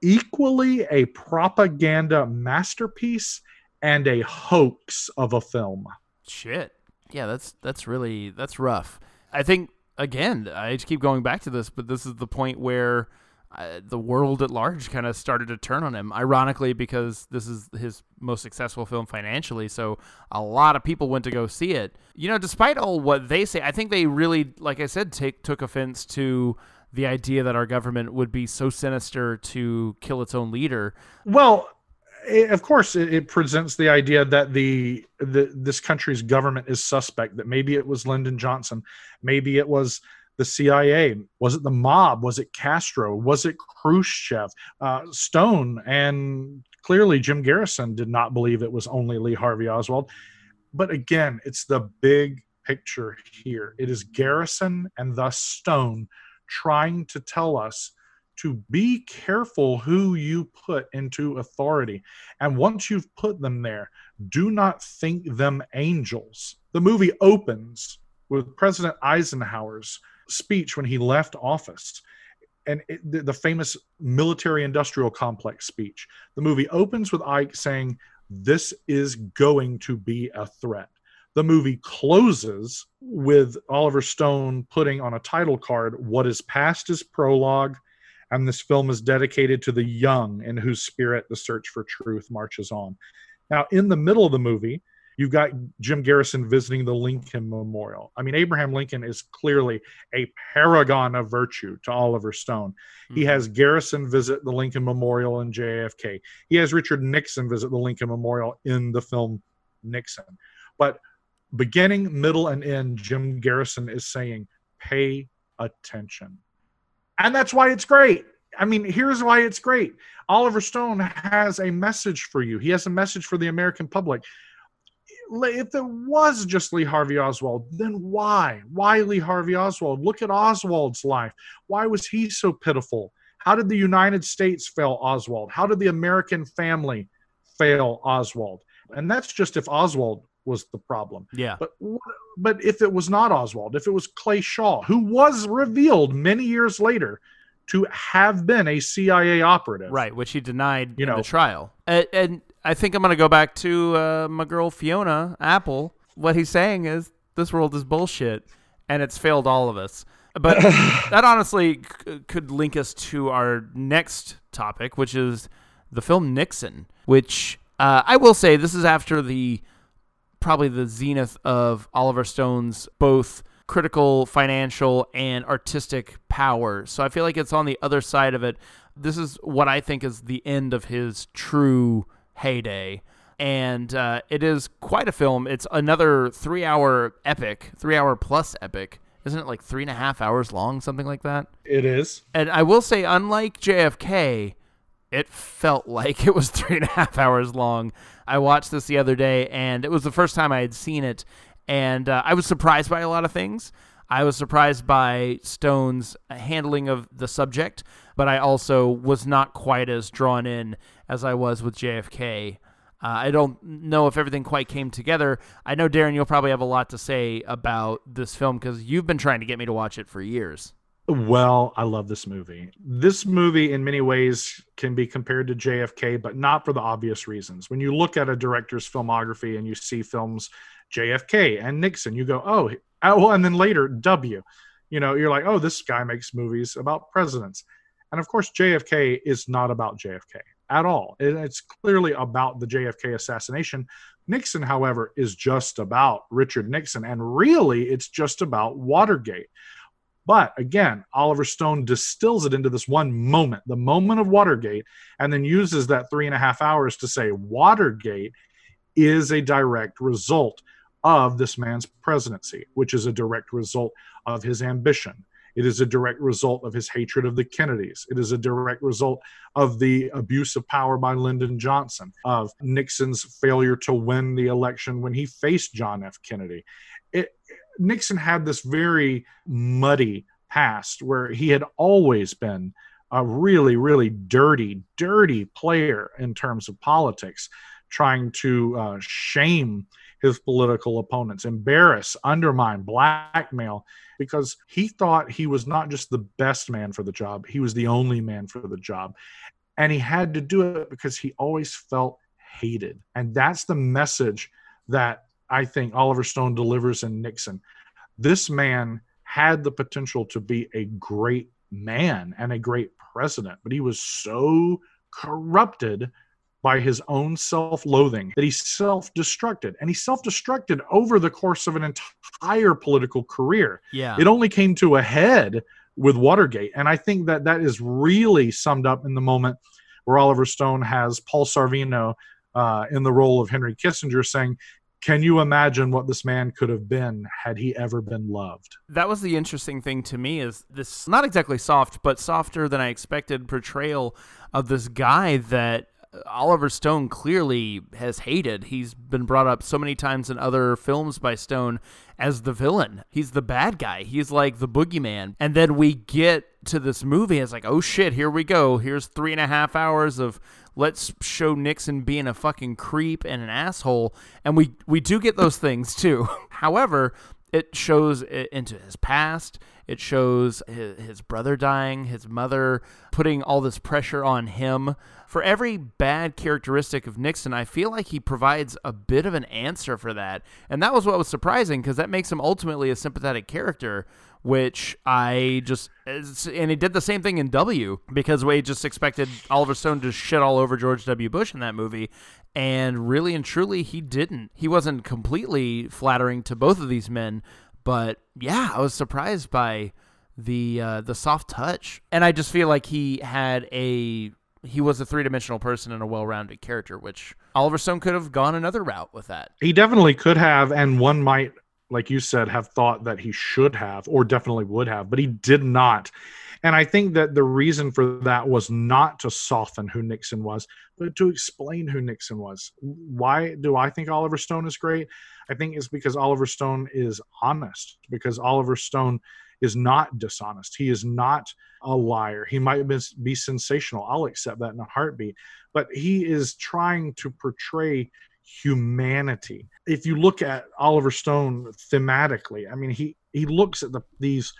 equally a propaganda masterpiece and a hoax of a film. Shit. Yeah, that's that's really that's rough. I think again, I just keep going back to this, but this is the point where uh, the world at large kind of started to turn on him. Ironically, because this is his most successful film financially, so a lot of people went to go see it. You know, despite all what they say, I think they really, like I said, take took offense to the idea that our government would be so sinister to kill its own leader. Well, of course, it, it, presents the idea that the, the this country's government is suspect. That maybe it was Lyndon Johnson, maybe it was the CIA, was it the mob, was it Castro, was it Khrushchev, uh, Stone, and clearly Jim Garrison did not believe it was only Lee Harvey Oswald. But again, it's the big picture here. It is Garrison and thus Stone trying to tell us to be careful who you put into authority. And once you've put them there, do not think them angels. The movie opens with President Eisenhower's speech when he left office and it, the, the famous military industrial complex speech. The movie opens with Ike saying, This is going to be a threat. The movie closes with Oliver Stone putting on a title card, What is past is prologue, and this film is dedicated to the young in whose spirit the search for truth marches on. Now, in the middle of the movie, You've got Jim Garrison visiting the Lincoln Memorial. I mean, Abraham Lincoln is clearly a paragon of virtue to Oliver Stone. Mm-hmm. He has Garrison visit the Lincoln Memorial in JFK. He has Richard Nixon visit the Lincoln Memorial in the film Nixon. But beginning, middle, and end, Jim Garrison is saying, pay attention. And that's why it's great. I mean, here's why it's great. Oliver Stone has a message for you. He has a message for the American public if it was just Lee Harvey Oswald, then why? Why Lee Harvey Oswald? Look at Oswald's life. Why was he so pitiful? How did the United States fail Oswald? How did the American family fail Oswald? And that's just if Oswald was the problem. Yeah. But but if it was not Oswald, if it was Clay Shaw, who was revealed many years later to have been a CIA operative, right, which he denied you know, the trial, and, and I think I'm gonna go back to uh, my girl Fiona Apple. What he's saying is this world is bullshit, and it's failed all of us. But that honestly c- could link us to our next topic, which is the film Nixon. Which uh, I will say, this is after the probably the zenith of Oliver Stone's both critical, financial, and artistic power. So I feel like it's on the other side of it. This is what I think is the end of his true heyday. And uh, it is quite a film. It's another three hour epic, three hour plus epic. Isn't it like three and a half hours long, something like that? It is. And I will say, unlike JFK, it felt like it was three and a half hours long. I watched this the other day, and it was the first time I had seen it. And uh, I was surprised by a lot of things. I was surprised by Stone's handling of the subject, but I also was not quite as drawn in as I was with JFK. Uh, I don't know if everything quite came together. I know, Darren, you'll probably have a lot to say about this film because you've been trying to get me to watch it for years. Well, I love this movie. This movie, in many ways, can be compared to JFK, but not for the obvious reasons. When you look at a director's filmography and you see films JFK and Nixon, you go, oh, oh, and then later W. You know, you're like, oh, this guy makes movies about presidents. And of course, JFK is not about JFK at all. It's clearly about the JFK assassination. Nixon, however, is just about Richard Nixon, and really it's just about Watergate. But again, Oliver Stone distills it into this one moment, the moment of Watergate, and then uses that three and a half hours to say Watergate is a direct result of this man's presidency, which is a direct result of his ambition, it is a direct result of his hatred of the Kennedys. It is a direct result of the abuse of power by Lyndon Johnson, of Nixon's failure to win the election when he faced John F. Kennedy. It, Nixon had this very muddy past where he had always been a really, really dirty, dirty player in terms of politics, trying to uh, shame his political opponents, embarrass, undermine, blackmail because he thought he was not just the best man for the job, he was the only man for the job. And he had to do it because he always felt hated. And that's the message that I think Oliver Stone delivers in Nixon. This man had the potential to be a great man and a great president, but he was so corrupted by his own self loathing that he self destructed. And he self destructed over the course of an entire political career. Yeah. It only came to a head with Watergate. And I think that that is really summed up in the moment where Oliver Stone has Paul Sorvino uh, in the role of Henry Kissinger saying, can you imagine what this man could have been had he ever been loved? That was the interesting thing to me is this not exactly soft, but softer than I expected portrayal of this guy that Oliver Stone clearly has hated. He's been brought up so many times in other films by Stone as the villain. He's the bad guy. He's like the boogeyman. And then we get to this movie. It's like, oh shit, here we go. Here's three and a half hours of let's show Nixon being a fucking creep and an asshole. And we we do get those things too. However, it shows into his past. It shows his brother dying, his mother putting all this pressure on him. For every bad characteristic of Nixon, I feel like he provides a bit of an answer for that. And that was what was surprising because that makes him ultimately a sympathetic character which I just and he did the same thing in W because we just expected Oliver Stone to shit all over George W. Bush in that movie, and really and truly he didn't. He wasn't completely flattering to both of these men, but yeah, I was surprised by the uh, the soft touch, and I just feel like he had a he was a three dimensional person and a well rounded character, which Oliver Stone could have gone another route with that. He definitely could have, and one might like you said, have thought that he should have or definitely would have, but he did not. And I think that the reason for that was not to soften who Nixon was, but to explain who Nixon was. Why do I think Oliver Stone is great? I think it's because Oliver Stone is honest, because Oliver Stone is not dishonest. He is not a liar. He might be sensational. I'll accept that in a heartbeat. But he is trying to portray humanity. If you look at Oliver Stone thematically, I mean, he he looks at the these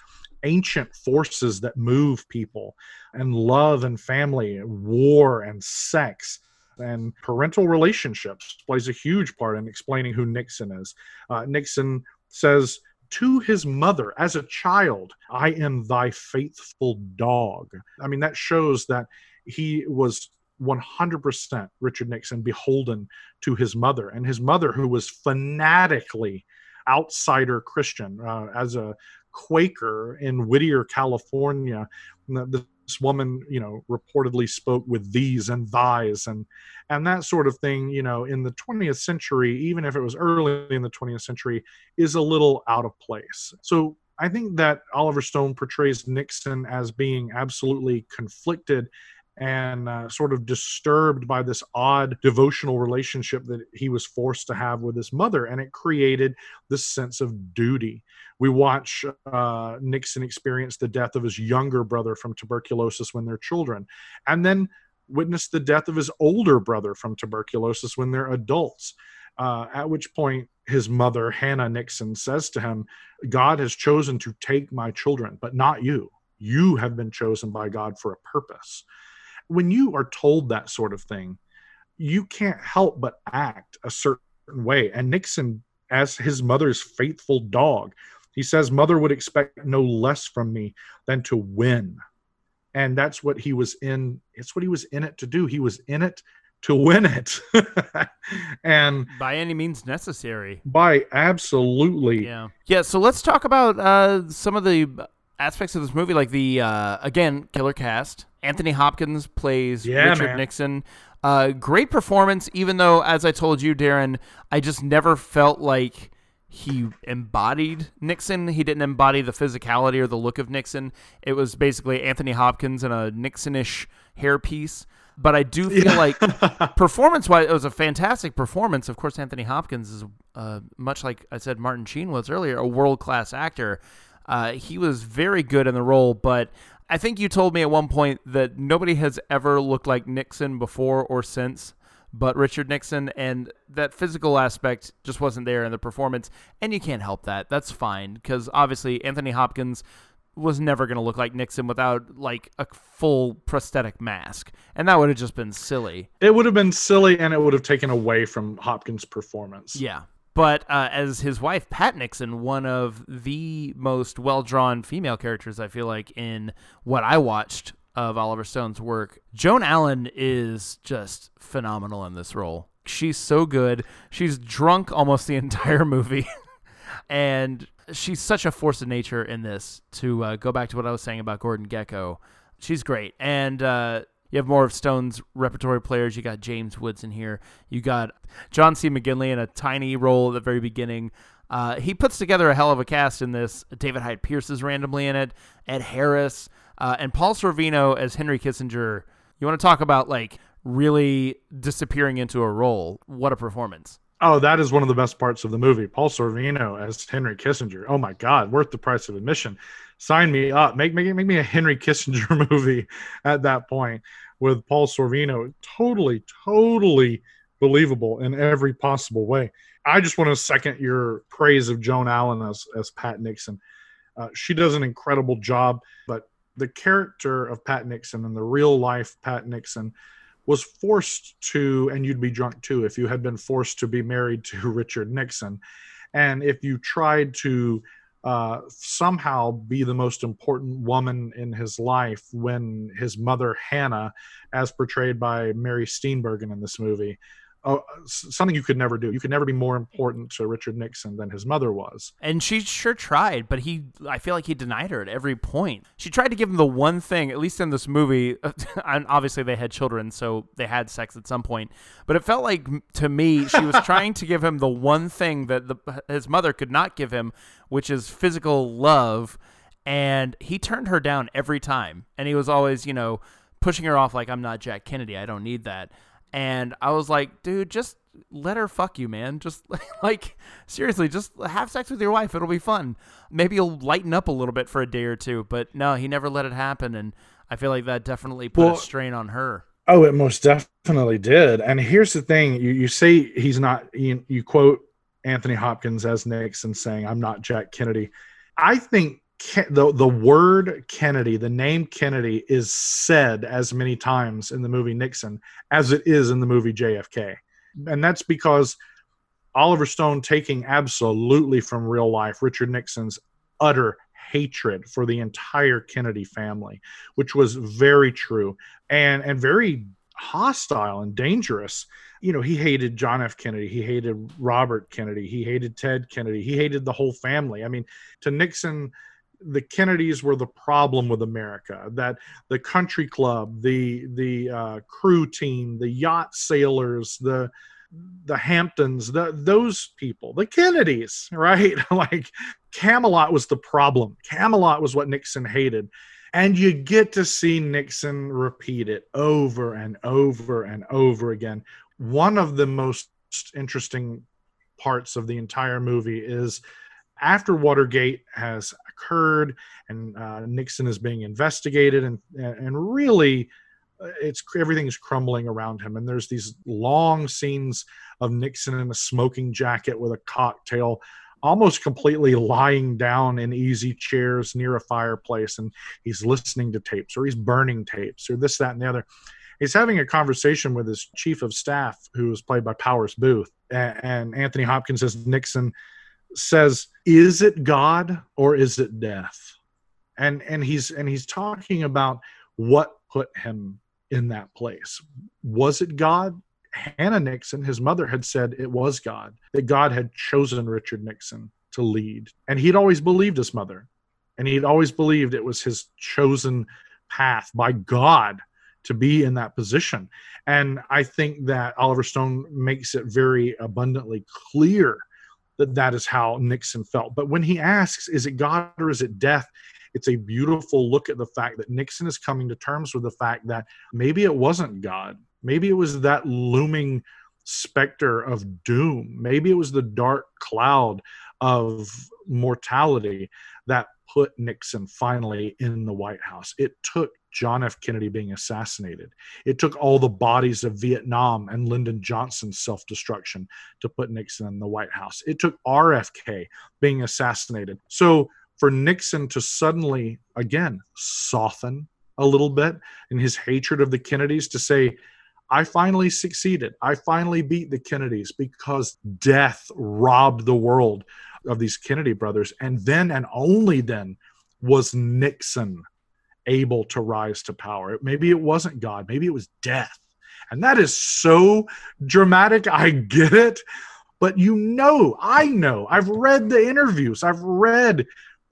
ancient forces that move people and love and family, war and sex and parental relationships plays a huge part in explaining who Nixon is. Uh, Nixon says to his mother as a child, I am thy faithful dog. I mean, that shows that he was 100% Richard Nixon beholden to his mother, and his mother, who was fanatically outsider Christian, uh, as a Quaker in Whittier, California. This woman, you know, reportedly spoke with these and thys and and that sort of thing. You know, in the 20th century, even if it was early in the 20th century, is a little out of place. So I think that Oliver Stone portrays Nixon as being absolutely conflicted and uh, sort of disturbed by this odd devotional relationship that he was forced to have with his mother. And it created this sense of duty. We watch uh, Nixon experience the death of his younger brother from tuberculosis when they're children, and then witness the death of his older brother from tuberculosis when they're adults. Uh, at which point, his mother, Hannah Nixon, says to him, God has chosen to take my children, but not you. You have been chosen by God for a purpose when you are told that sort of thing, you can't help but act a certain way. And Nixon, as his mother's faithful dog, he says, Mother would expect no less from me than to win. And that's what he was in. It's what he was in it to do. He was in it to win it. and by any means necessary. By absolutely. Yeah. Yeah. So let's talk about uh, some of the aspects of this movie, like the, uh, again, killer cast. Anthony Hopkins plays yeah, Richard man. Nixon. Uh, great performance, even though, as I told you, Darren, I just never felt like he embodied Nixon. He didn't embody the physicality or the look of Nixon. It was basically Anthony Hopkins in a Nixonish hairpiece. But I do feel yeah. like performance wise, it was a fantastic performance. Of course, Anthony Hopkins is uh, much like I said, Martin Sheen was earlier, a world class actor. Uh, he was very good in the role, but I think you told me at one point that nobody has ever looked like Nixon before or since but Richard Nixon, and that physical aspect just wasn't there in the performance. And you can't help that. That's fine because obviously Anthony Hopkins was never going to look like Nixon without like a full prosthetic mask, and that would have just been silly. It would have been silly, and it would have taken away from Hopkins' performance. Yeah, but uh, as his wife, Pat Nixon, one of the most well drawn female characters, I feel like, in what I watched of Oliver Stone's work, Joan Allen is just phenomenal in this role. She's so good. She's drunk almost the entire movie. and she's such a force of nature in this, to uh, go back to what I was saying about Gordon Gekko, She's great. And, uh, you have more of Stone's repertory players. You got James Woods in here. You got John C. McGinley in a tiny role at the very beginning. Uh, he puts together a hell of a cast in this. David Hyde Pierce is randomly in it. Ed Harris uh, and Paul Sorvino as Henry Kissinger. You want to talk about like really disappearing into a role. What a performance. Oh, that is one of the best parts of the movie. Paul Sorvino as Henry Kissinger. Oh my God, worth the price of admission. Sign me up. Make make make me a Henry Kissinger movie at that point with Paul Sorvino. Totally, totally believable in every possible way. I just want to second your praise of Joan Allen as as Pat Nixon. Uh, she does an incredible job, but the character of Pat Nixon and the real life Pat Nixon was forced to, and you'd be drunk too if you had been forced to be married to Richard Nixon. And if you tried to uh, somehow be the most important woman in his life when his mother, Hannah, as portrayed by Mary Steenburgen in this movie, uh, something you could never do. You could never be more important to Richard Nixon than his mother was. And she sure tried, but he, I feel like he denied her at every point. She tried to give him the one thing, at least in this movie. and obviously, they had children, so they had sex at some point. But it felt like to me, she was trying to give him the one thing that the, his mother could not give him, which is physical love. And he turned her down every time. And he was always, you know, pushing her off like, I'm not Jack Kennedy. I don't need that and I was like, dude, just let her fuck you, man. Just like seriously, just have sex with your wife. It'll be fun. Maybe you'll lighten up a little bit for a day or two. But no, he never let it happen, and I feel like that definitely put well, a strain on her. Oh, it most definitely did. And here's the thing: you you say he's not. You, you quote Anthony Hopkins as Nixon saying, "I'm not Jack Kennedy." I think the the word Kennedy, the name Kennedy, is said as many times in the movie Nixon as it is in the movie JFK, mm-hmm. and that's because Oliver Stone taking absolutely from real life Richard Nixon's utter hatred for the entire Kennedy family, which was very true and and very hostile and dangerous. You know, he hated John F. Kennedy, he hated Robert Kennedy, he hated Ted Kennedy, he hated the whole family. I mean, to Nixon the Kennedys were the problem with America. That the country club, the the uh, crew team, the yacht sailors, the the Hamptons, the those people, the Kennedys, right? like Camelot was the problem. Camelot was what Nixon hated. And you get to see Nixon repeat it over and over and over again. One of the most interesting parts of the entire movie is after Watergate has occurred and uh, Nixon is being investigated, and and really, uh, it's everything's crumbling around him. And there's these long scenes of Nixon in a smoking jacket with a cocktail, almost completely lying down in easy chairs near a fireplace, and he's listening to tapes or he's burning tapes or this, that, and the other. He's having a conversation with his chief of staff, who is played by Powers Boothe, and Anthony Hopkins as Nixon says, "Is it God or is it death?" And and he's and he's talking about what put him in that place. Was it God? Hannah Nixon, his mother, had said it was God, that God had chosen Richard Nixon to lead. And he'd always believed his mother, and he'd always believed it was his chosen path by God to be in that position. And I think that Oliver Stone makes it very abundantly clear that that is how Nixon felt. But when he asks, is it God or is it death? It's a beautiful look at the fact that Nixon is coming to terms with the fact that maybe it wasn't God. Maybe it was that looming specter of doom. Maybe it was the dark cloud of mortality that put Nixon finally in the White House. It took John F. Kennedy being assassinated. It took all the bodies of Vietnam and Lyndon Johnson's self destruction to put Nixon in the White House. It took RFK being assassinated. So for Nixon to suddenly, again, soften a little bit in his hatred of the Kennedys to say, I finally succeeded. I finally beat the Kennedys because death robbed the world of these Kennedy brothers. And then and only then was Nixon able to rise to power. Maybe it wasn't God, maybe it was death. And that is so dramatic. I get it. But you know, I know, I've read the interviews, I've read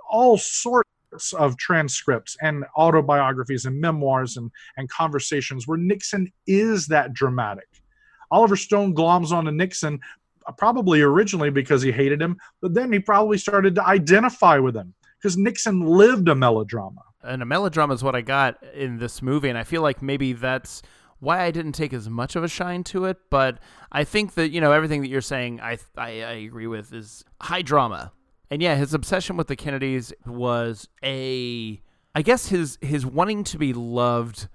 all sorts of transcripts and autobiographies and memoirs and, and conversations where Nixon is that dramatic. Oliver Stone gloms on to Nixon probably originally because he hated him, but then he probably started to identify with him because Nixon lived a melodrama. And a melodrama is what I got in this movie, and I feel like maybe that's why I didn't take as much of a shine to it, but I think that you know everything that you're saying, I I, I agree with is high drama, and yeah, his obsession with the Kennedys was a, I guess his his wanting to be loved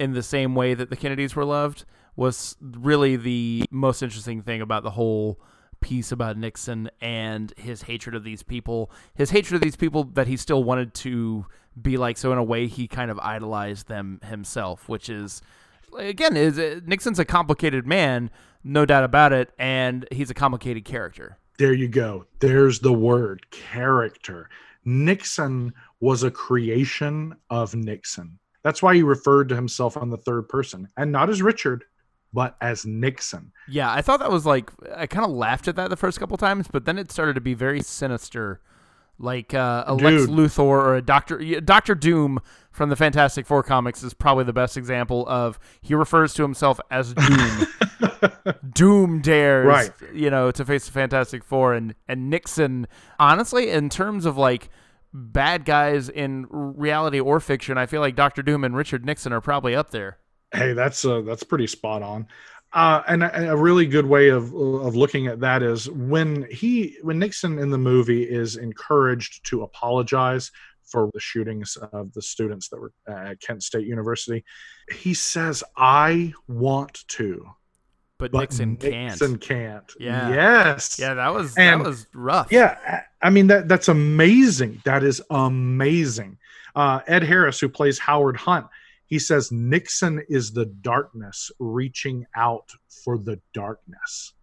in the same way that the Kennedys were loved was really the most interesting thing about the whole piece about Nixon and his hatred of these people, his hatred of these people that he still wanted to be like. So in a way, he kind of idolized them himself, which is again is uh, Nixon's a complicated man, no doubt about it, and he's a complicated character. There you go. There's the word character. Nixon was a creation of Nixon. That's why he referred to himself on the third person and not as Richard, but as Nixon. Yeah, I thought that was like I kind of laughed at that the first couple times, but then it started to be very sinister, like uh, a Lex Luthor or a Doctor Doctor Doom from the Fantastic Four comics is probably the best example of he refers to himself as Doom. Doom dares, Right. you know, to face the Fantastic Four, and and Nixon. Honestly, in terms of like bad guys in reality or fiction, I feel like Doctor Doom and Richard Nixon are probably up there. Hey, that's uh, that's pretty spot on. Uh, and a, a really good way of of looking at that is when he when Nixon in the movie is encouraged to apologize for the shootings of the students that were at Kent State University, he says, "I want to, But, but Nixon can't. Nixon can't." Yeah. Yes. Yeah, that was And- that was rough. Yeah, I mean that that's amazing. That is amazing. Uh, Ed Harris, who plays Howard Hunt, he says Nixon is the darkness reaching out for the darkness.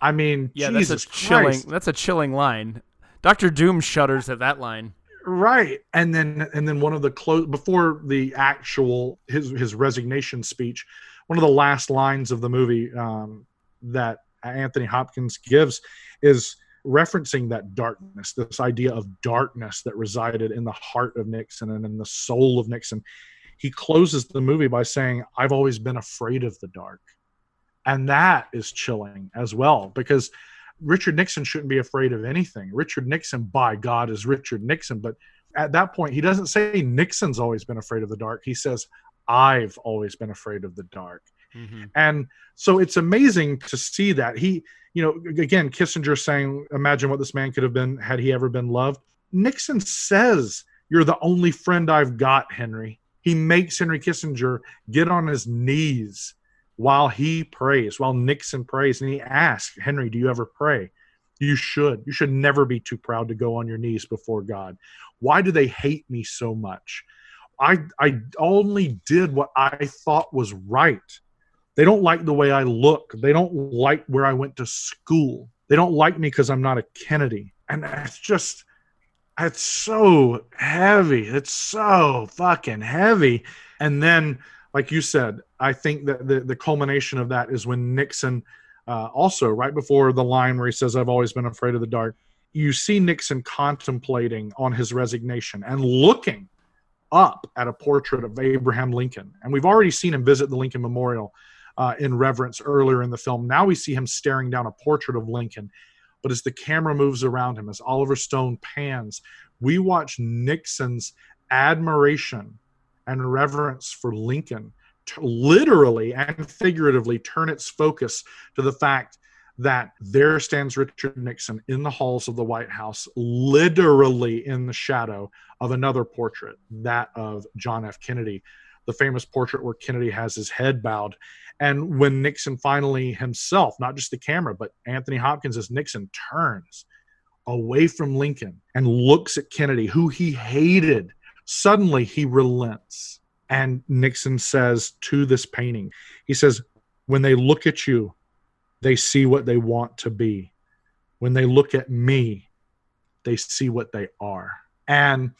I mean, yeah, Jesus that's a chilling. That's a chilling line. Doctor Doom shudders at that line. right? And then and then one of the close before the actual his his resignation speech, one of the last lines of the movie um, that Anthony Hopkins gives is referencing that darkness, this idea of darkness that resided in the heart of Nixon and in the soul of Nixon. He closes the movie by saying, I've always been afraid of the dark. And that is chilling as well because Richard Nixon shouldn't be afraid of anything. Richard Nixon, by God, is Richard Nixon. But at that point, he doesn't say Nixon's always been afraid of the dark. He says, I've always been afraid of the dark. Mm-hmm. And so it's amazing to see that he, you know, again, Kissinger saying, imagine what this man could have been had he ever been loved. Nixon says, You're the only friend I've got, Henry. He makes Henry Kissinger get on his knees while he prays, while Nixon prays. And he asks, Henry, do you ever pray? You should. You should never be too proud to go on your knees before God. Why do they hate me so much? I, I only did what I thought was right. They don't like the way I look. They don't like where I went to school. They don't like me because I'm not a Kennedy. And it's just, it's so heavy. It's so fucking heavy. And then, like you said, I think that the, the culmination of that is when Nixon, uh, also right before the line where he says, I've always been afraid of the dark, you see Nixon contemplating on his resignation and looking up at a portrait of Abraham Lincoln. And we've already seen him visit the Lincoln Memorial uh, in reverence earlier in the film. Now we see him staring down a portrait of Lincoln. But as the camera moves around him, as Oliver Stone pans, we watch Nixon's admiration and reverence for Lincoln t- literally and figuratively turn its focus to the fact that there stands Richard Nixon in the halls of the White House, literally in the shadow of another portrait, that of John F. Kennedy, the famous portrait where Kennedy has his head bowed. And when Nixon finally himself, not just the camera, but Anthony Hopkins as Nixon turns away from Lincoln and looks at Kennedy, who he hated, suddenly he relents. And Nixon says to this painting, he says, When they look at you, they see what they want to be. When they look at me, they see what they are. And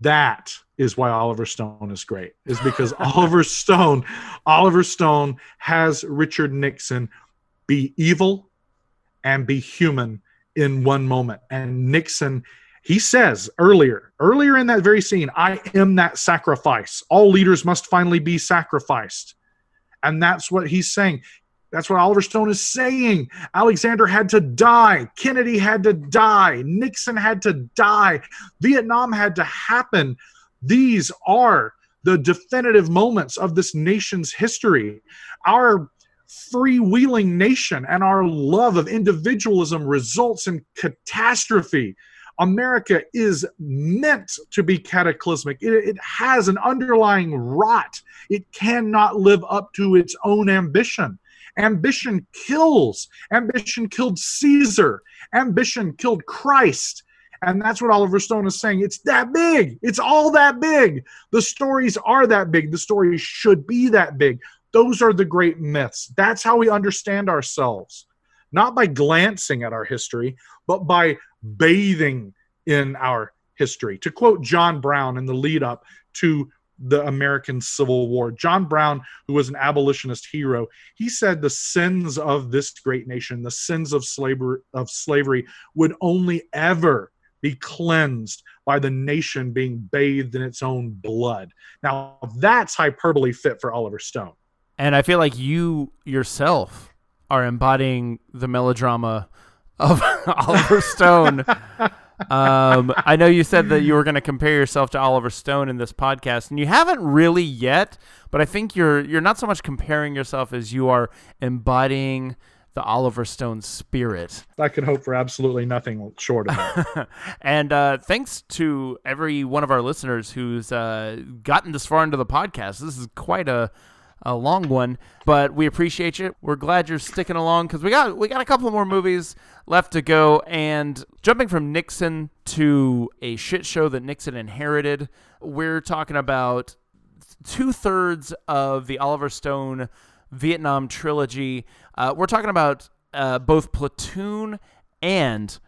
that is why Oliver Stone is great, is because Oliver Stone, Oliver Stone has Richard Nixon be evil and be human in one moment. And Nixon, he says earlier, earlier in that very scene, I am that sacrifice. All leaders must finally be sacrificed. And that's what he's saying. That's what Oliver Stone is saying. Alexander had to die. Kennedy had to die. Nixon had to die. Vietnam had to happen. These are the definitive moments of this nation's history. Our freewheeling nation and our love of individualism results in catastrophe. America is meant to be cataclysmic. It, it, has an underlying rot. It cannot live up to its own ambition. Ambition kills. Ambition killed Caesar. Ambition killed Christ. And that's what Oliver Stone is saying. It's that big. It's all that big. The stories are that big. The stories should be that big. Those are the great myths. That's how we understand ourselves. Not by glancing at our history, but by bathing in our history. To quote John Brown in the lead up to the American Civil War, John Brown, who was an abolitionist hero, he said the sins of this great nation, the sins of slavery, of slavery would only ever be cleansed by the nation being bathed in its own blood. Now, that's hyperbole fit for Oliver Stone. And I feel like you yourself are embodying the melodrama of Oliver Stone. um, I know you said that you were going to compare yourself to Oliver Stone in this podcast, and you haven't really yet. But I think you're you're not so much comparing yourself as you are embodying the Oliver Stone spirit. I could hope for absolutely nothing short of that. and uh, thanks to every one of our listeners who's uh, gotten this far into the podcast. This is quite a a long one, but we appreciate you. We're glad you're sticking along because we got we got a couple more movies left to go. And jumping from Nixon to a shit show that Nixon inherited, we're talking about two thirds of the Oliver Stone Vietnam trilogy. Uh, we're talking about uh, both Platoon and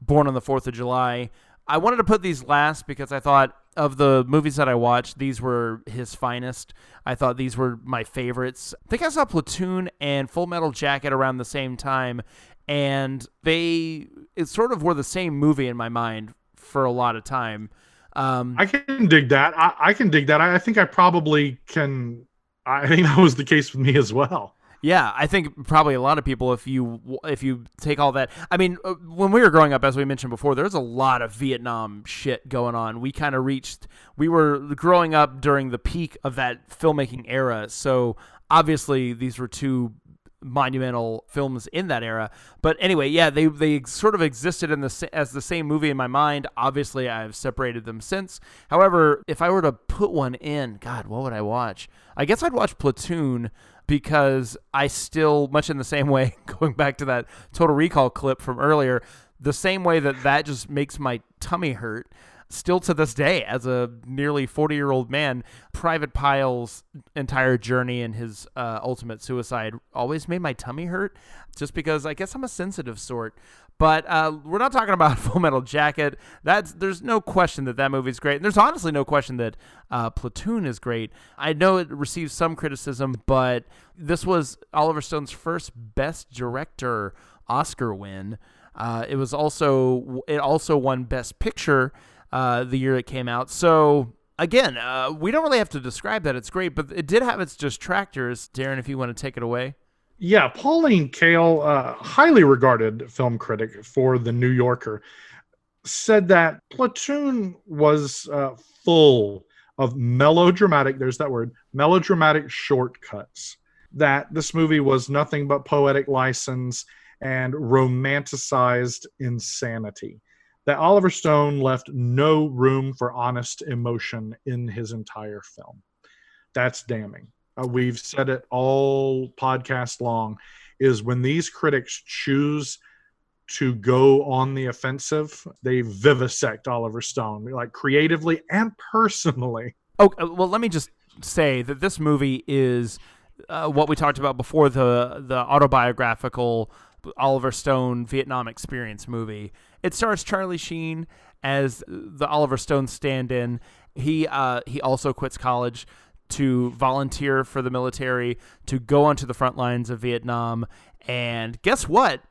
Born on the Fourth of July. I wanted to put these last because I thought of the movies that I watched, these were his finest. I thought these were my favorites. I think I saw Platoon and Full Metal Jacket around the same time, and they it sort of were the same movie in my mind for a lot of time. Um, I can dig that. I, I can dig that. I, I think I probably can. I think that was the case with me as well. Yeah, I think probably a lot of people, if you if you take all that, I mean, uh, when we were growing up, as we mentioned before, there's a lot of Vietnam shit going on. We kind of reached, we were growing up during the peak of that filmmaking era, so obviously these were two monumental films in that era. But anyway, yeah, they they sort of existed in the as the same movie in my mind. Obviously, I've separated them since. However, if I were to put one in, God, what would I watch? I guess I'd watch Platoon because I still, much in the same way, going back to that Total Recall clip from earlier, the same way that that just makes my tummy hurt. Still to this day, as a nearly 40 year old man, Private Pyle's entire journey and his uh, ultimate suicide always made my tummy hurt just because I guess I'm a sensitive sort. But uh, we're not talking about Full Metal Jacket. That's there's no question that that movie's great, and there's honestly no question that uh, Platoon is great. I know it received some criticism, but this was Oliver Stone's first Best Director Oscar win. Uh, it was also it also won Best Picture uh, the year it came out. So again, uh, we don't really have to describe that it's great, but it did have its detractors. Darren, if you want to take it away. Yeah, Pauline Kael, uh, highly regarded film critic for The New Yorker, said that Platoon was uh, full of melodramatic, there's that word, melodramatic shortcuts. That this movie was nothing but poetic license and romanticized insanity. That Oliver Stone left no room for honest emotion in his entire film. That's damning uh, we've said it all podcast long, is when these critics choose to go on the offensive, they vivisect Oliver Stone, like creatively and personally. Oh, uh, well, let me just say that this movie is uh, what we talked about before the the autobiographical Oliver Stone Vietnam experience movie. It stars Charlie Sheen as the Oliver Stone stand-in. He uh, he also quits college to volunteer for the military, to go onto the front lines of Vietnam. And guess what?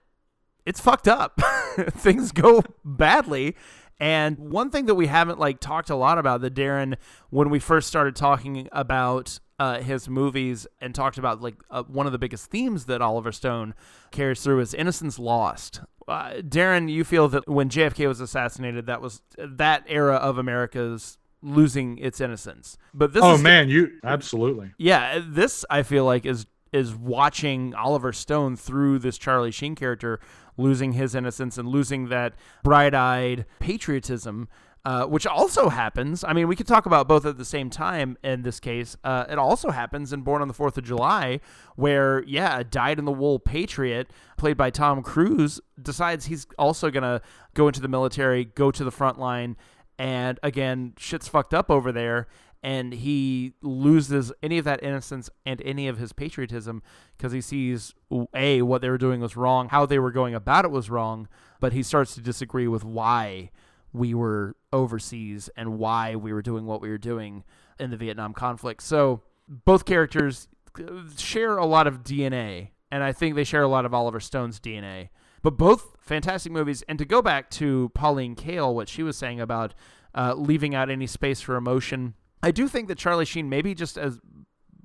It's fucked up. Things go badly. And one thing that we haven't like talked a lot about that Darren, when we first started talking about uh, his movies and talked about like uh, one of the biggest themes that Oliver Stone carries through is innocence lost. Uh, Darren, you feel that when JFK was assassinated, that was that era of America's losing its innocence. But this oh man, you absolutely. yeah, this I feel like is is watching Oliver Stone through this Charlie Sheen character losing his innocence and losing that bright-eyed patriotism. Uh, which also happens. I mean, we could talk about both at the same time in this case. Uh, it also happens in Born on the Fourth of July, where, yeah, a dyed in the wool patriot, played by Tom Cruise, decides he's also going to go into the military, go to the front line, and again, shit's fucked up over there and he loses any of that innocence and any of his patriotism because he sees a what they were doing was wrong, how they were going about it was wrong, but he starts to disagree with why we were overseas and why we were doing what we were doing in the Vietnam conflict. So both characters uh, share a lot of DNA, and I think they share a lot of Oliver Stone's DNA. But both fantastic movies. And to go back to Pauline Kael, what she was saying about uh, leaving out any space for emotion I do think that Charlie Sheen, maybe just as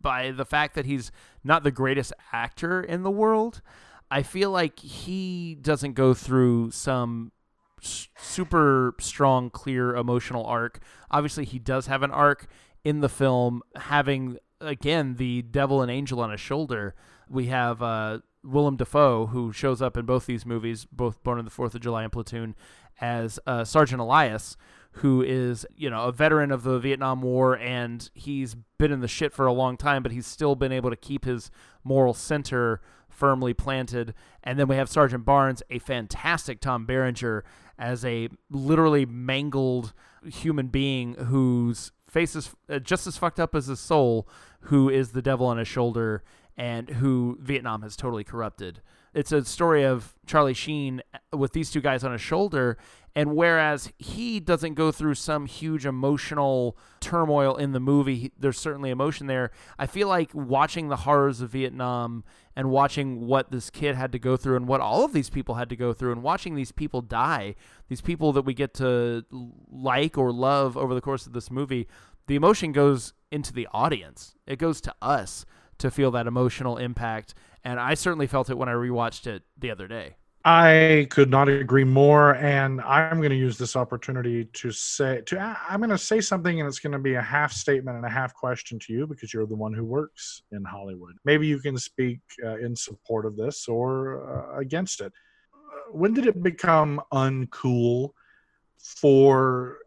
by the fact that he's not the greatest actor in the world, I feel like he doesn't go through some super strong, clear emotional arc. Obviously, he does have an arc in the film, having again the devil and angel on his shoulder. We have uh, Willem Dafoe, who shows up in both these movies, both Born on the Fourth of July and Platoon, as uh, Sergeant Elias, who is, you know, a veteran of the Vietnam War and he's been in the shit for a long time, but he's still been able to keep his moral center firmly planted. And then we have Sergeant Barnes, a fantastic Tom Berenger, as a literally mangled human being whose face is uh, just as fucked up as his soul, who is the devil on his shoulder and who Vietnam has totally corrupted. It's a story of Charlie Sheen uh, with these two guys on his shoulder and whereas he doesn't go through some huge emotional turmoil in the movie, there's certainly emotion there. I feel like watching the horrors of Vietnam and watching what this kid had to go through and what all of these people had to go through and watching these people die, these people that we get to like or love over the course of this movie, the emotion goes into the audience. It goes to us to feel that emotional impact. And I certainly felt it when I rewatched it the other day. I could not agree more, and I'm going to use this opportunity to say to I'm going to say something, and it's going to be a half statement and a half question to you because you're the one who works in Hollywood. Maybe you can speak uh, in support of this or uh, against it. When did it become uncool for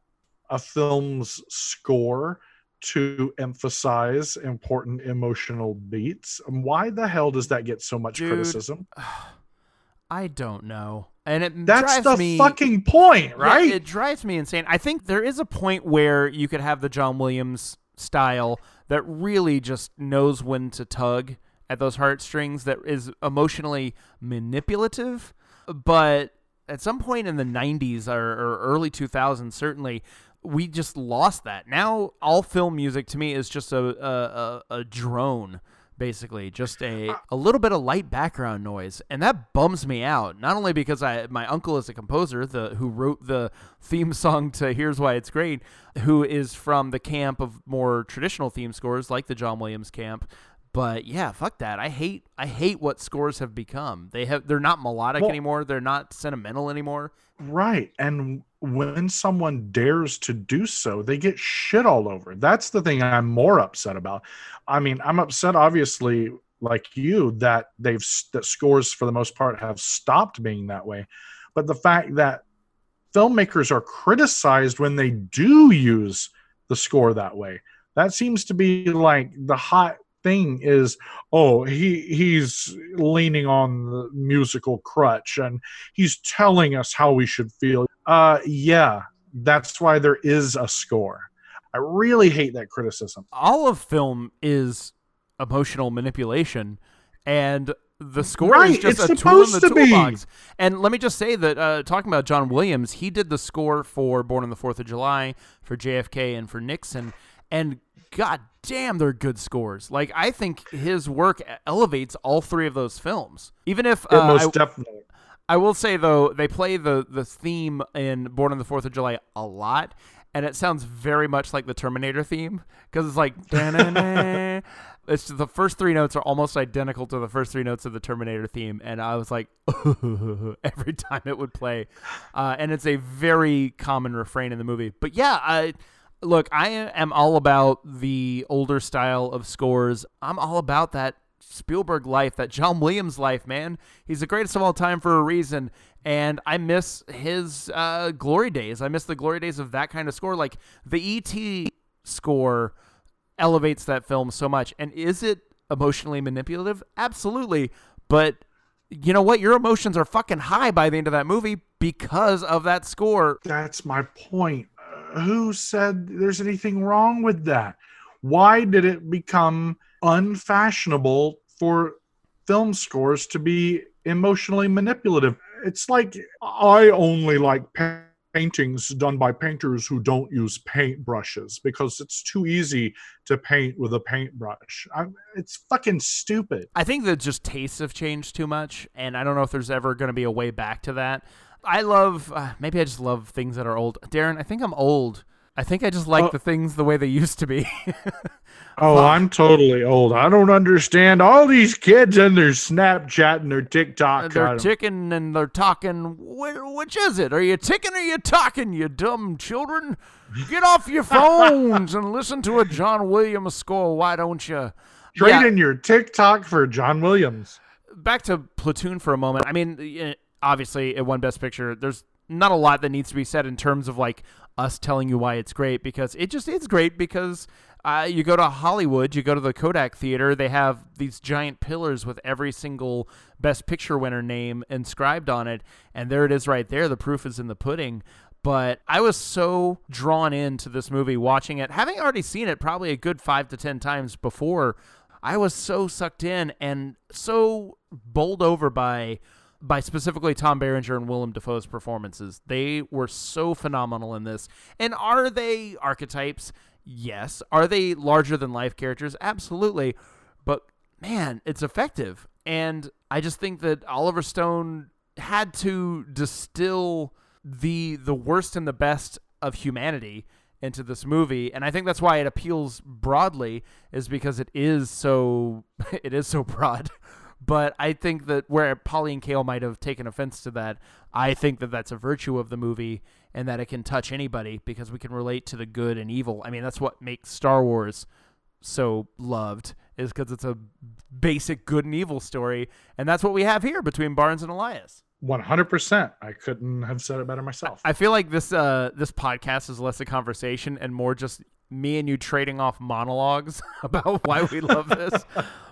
a film's score to emphasize important emotional beats? Um, why the hell does that get so much Dude. criticism? I don't know. And it That's the me, fucking point, right? Yeah, it drives me insane. I think there is a point where you could have the John Williams style that really just knows when to tug at those heartstrings that is emotionally manipulative, but at some point in the 90s or, or early 2000s certainly we just lost that. Now all film music to me is just a a, a, a drone basically. Just a, uh, a little bit of light background noise. And that bums me out not only because i my uncle is a composer the who wrote the theme song to here's why it's great who is from the camp of more traditional theme scores like the john williams camp. But yeah fuck that. I hate i hate what scores have become. They have they're not melodic well, anymore. They're not sentimental anymore. Right. And when someone dares to do so, they get shit all over. That's the thing I'm more upset about. I mean, I'm upset, obviously, like you, that they've that scores for the most part have stopped being that way. But the fact that filmmakers are criticized when they do use the score that way, that seems to be like the hot thing is oh he he's leaning on the musical crutch and he's telling us how we should feel uh yeah that's why there is a score i really hate that criticism all of film is emotional manipulation and the score right, is just a tool in the toolbox. Be. And let me just say that uh, talking about John Williams, he did the score for Born on the Fourth of July, for JFK, and for Nixon. And god damn, they're good scores. Like I think his work elevates all three of those films. Even if uh, most I, definitely. I will say though, they play the the theme in Born on the Fourth of July a lot, and it sounds very much like the Terminator theme because it's like. it's the first three notes are almost identical to the first three notes of the Terminator theme, and I was like, every time it would play, uh, and it's a very common refrain in the movie. But yeah, I Look, I am all about the older style of scores. I'm all about that Spielberg life, that John Williams life, man. He's the greatest of all time for a reason. And I miss his uh, glory days. I miss the glory days of that kind of score. Like the E.T. score elevates that film so much. And is it emotionally manipulative? Absolutely. But you know what? Your emotions are fucking high by the end of that movie because of that score. That's my point. Who said there's anything wrong with that? Why did it become unfashionable for film scores to be emotionally manipulative? It's like I only like paintings done by painters who don't use paint brushes because it's too easy to paint with a paintbrush. I'm, it's fucking stupid. I think that just tastes have changed too much, and I don't know if there's ever going to be a way back to that. I love, uh, maybe I just love things that are old. Darren, I think I'm old. I think I just like oh. the things the way they used to be. oh. I'm totally old. I don't understand all these kids and their Snapchat and their TikTok. They're ticking and they're talking. Which is it? Are you ticking or are you talking, you dumb children? Get off your phones and listen to a John Williams score. Why don't you? Trade yeah. in your TikTok for John Williams. Back to Platoon for a moment. I mean, obviously, it won Best Picture. There's not a lot that needs to be said in terms of like us telling you why it's great because it just is great because uh, you go to Hollywood, you go to the Kodak Theater, they have these giant pillars with every single Best Picture winner name inscribed on it, and there it is right there. The proof is in the pudding. But I was so drawn into this movie watching it, having already seen it probably a good five to ten times before. I was so sucked in and so bowled over by by specifically Tom Berenger and Willem Dafoe's performances. They were so phenomenal in this. And are they archetypes? Yes. Are they larger than life characters? Absolutely. But man, it's effective. And I just think that Oliver Stone had to distill the the worst and the best of humanity into this movie and i think that's why it appeals broadly is because it is so it is so broad but I think that where Pauline Kael might have taken offense to that, I think that that's a virtue of the movie and that it can touch anybody because we can relate to the good and evil. I mean, that's what makes Star Wars so loved is because it's a basic good and evil story, and that's what we have here between Barnes and Elias. One hundred percent. I couldn't have said it better myself. I feel like this uh this podcast is less a conversation and more just me and you trading off monologues about why we love this.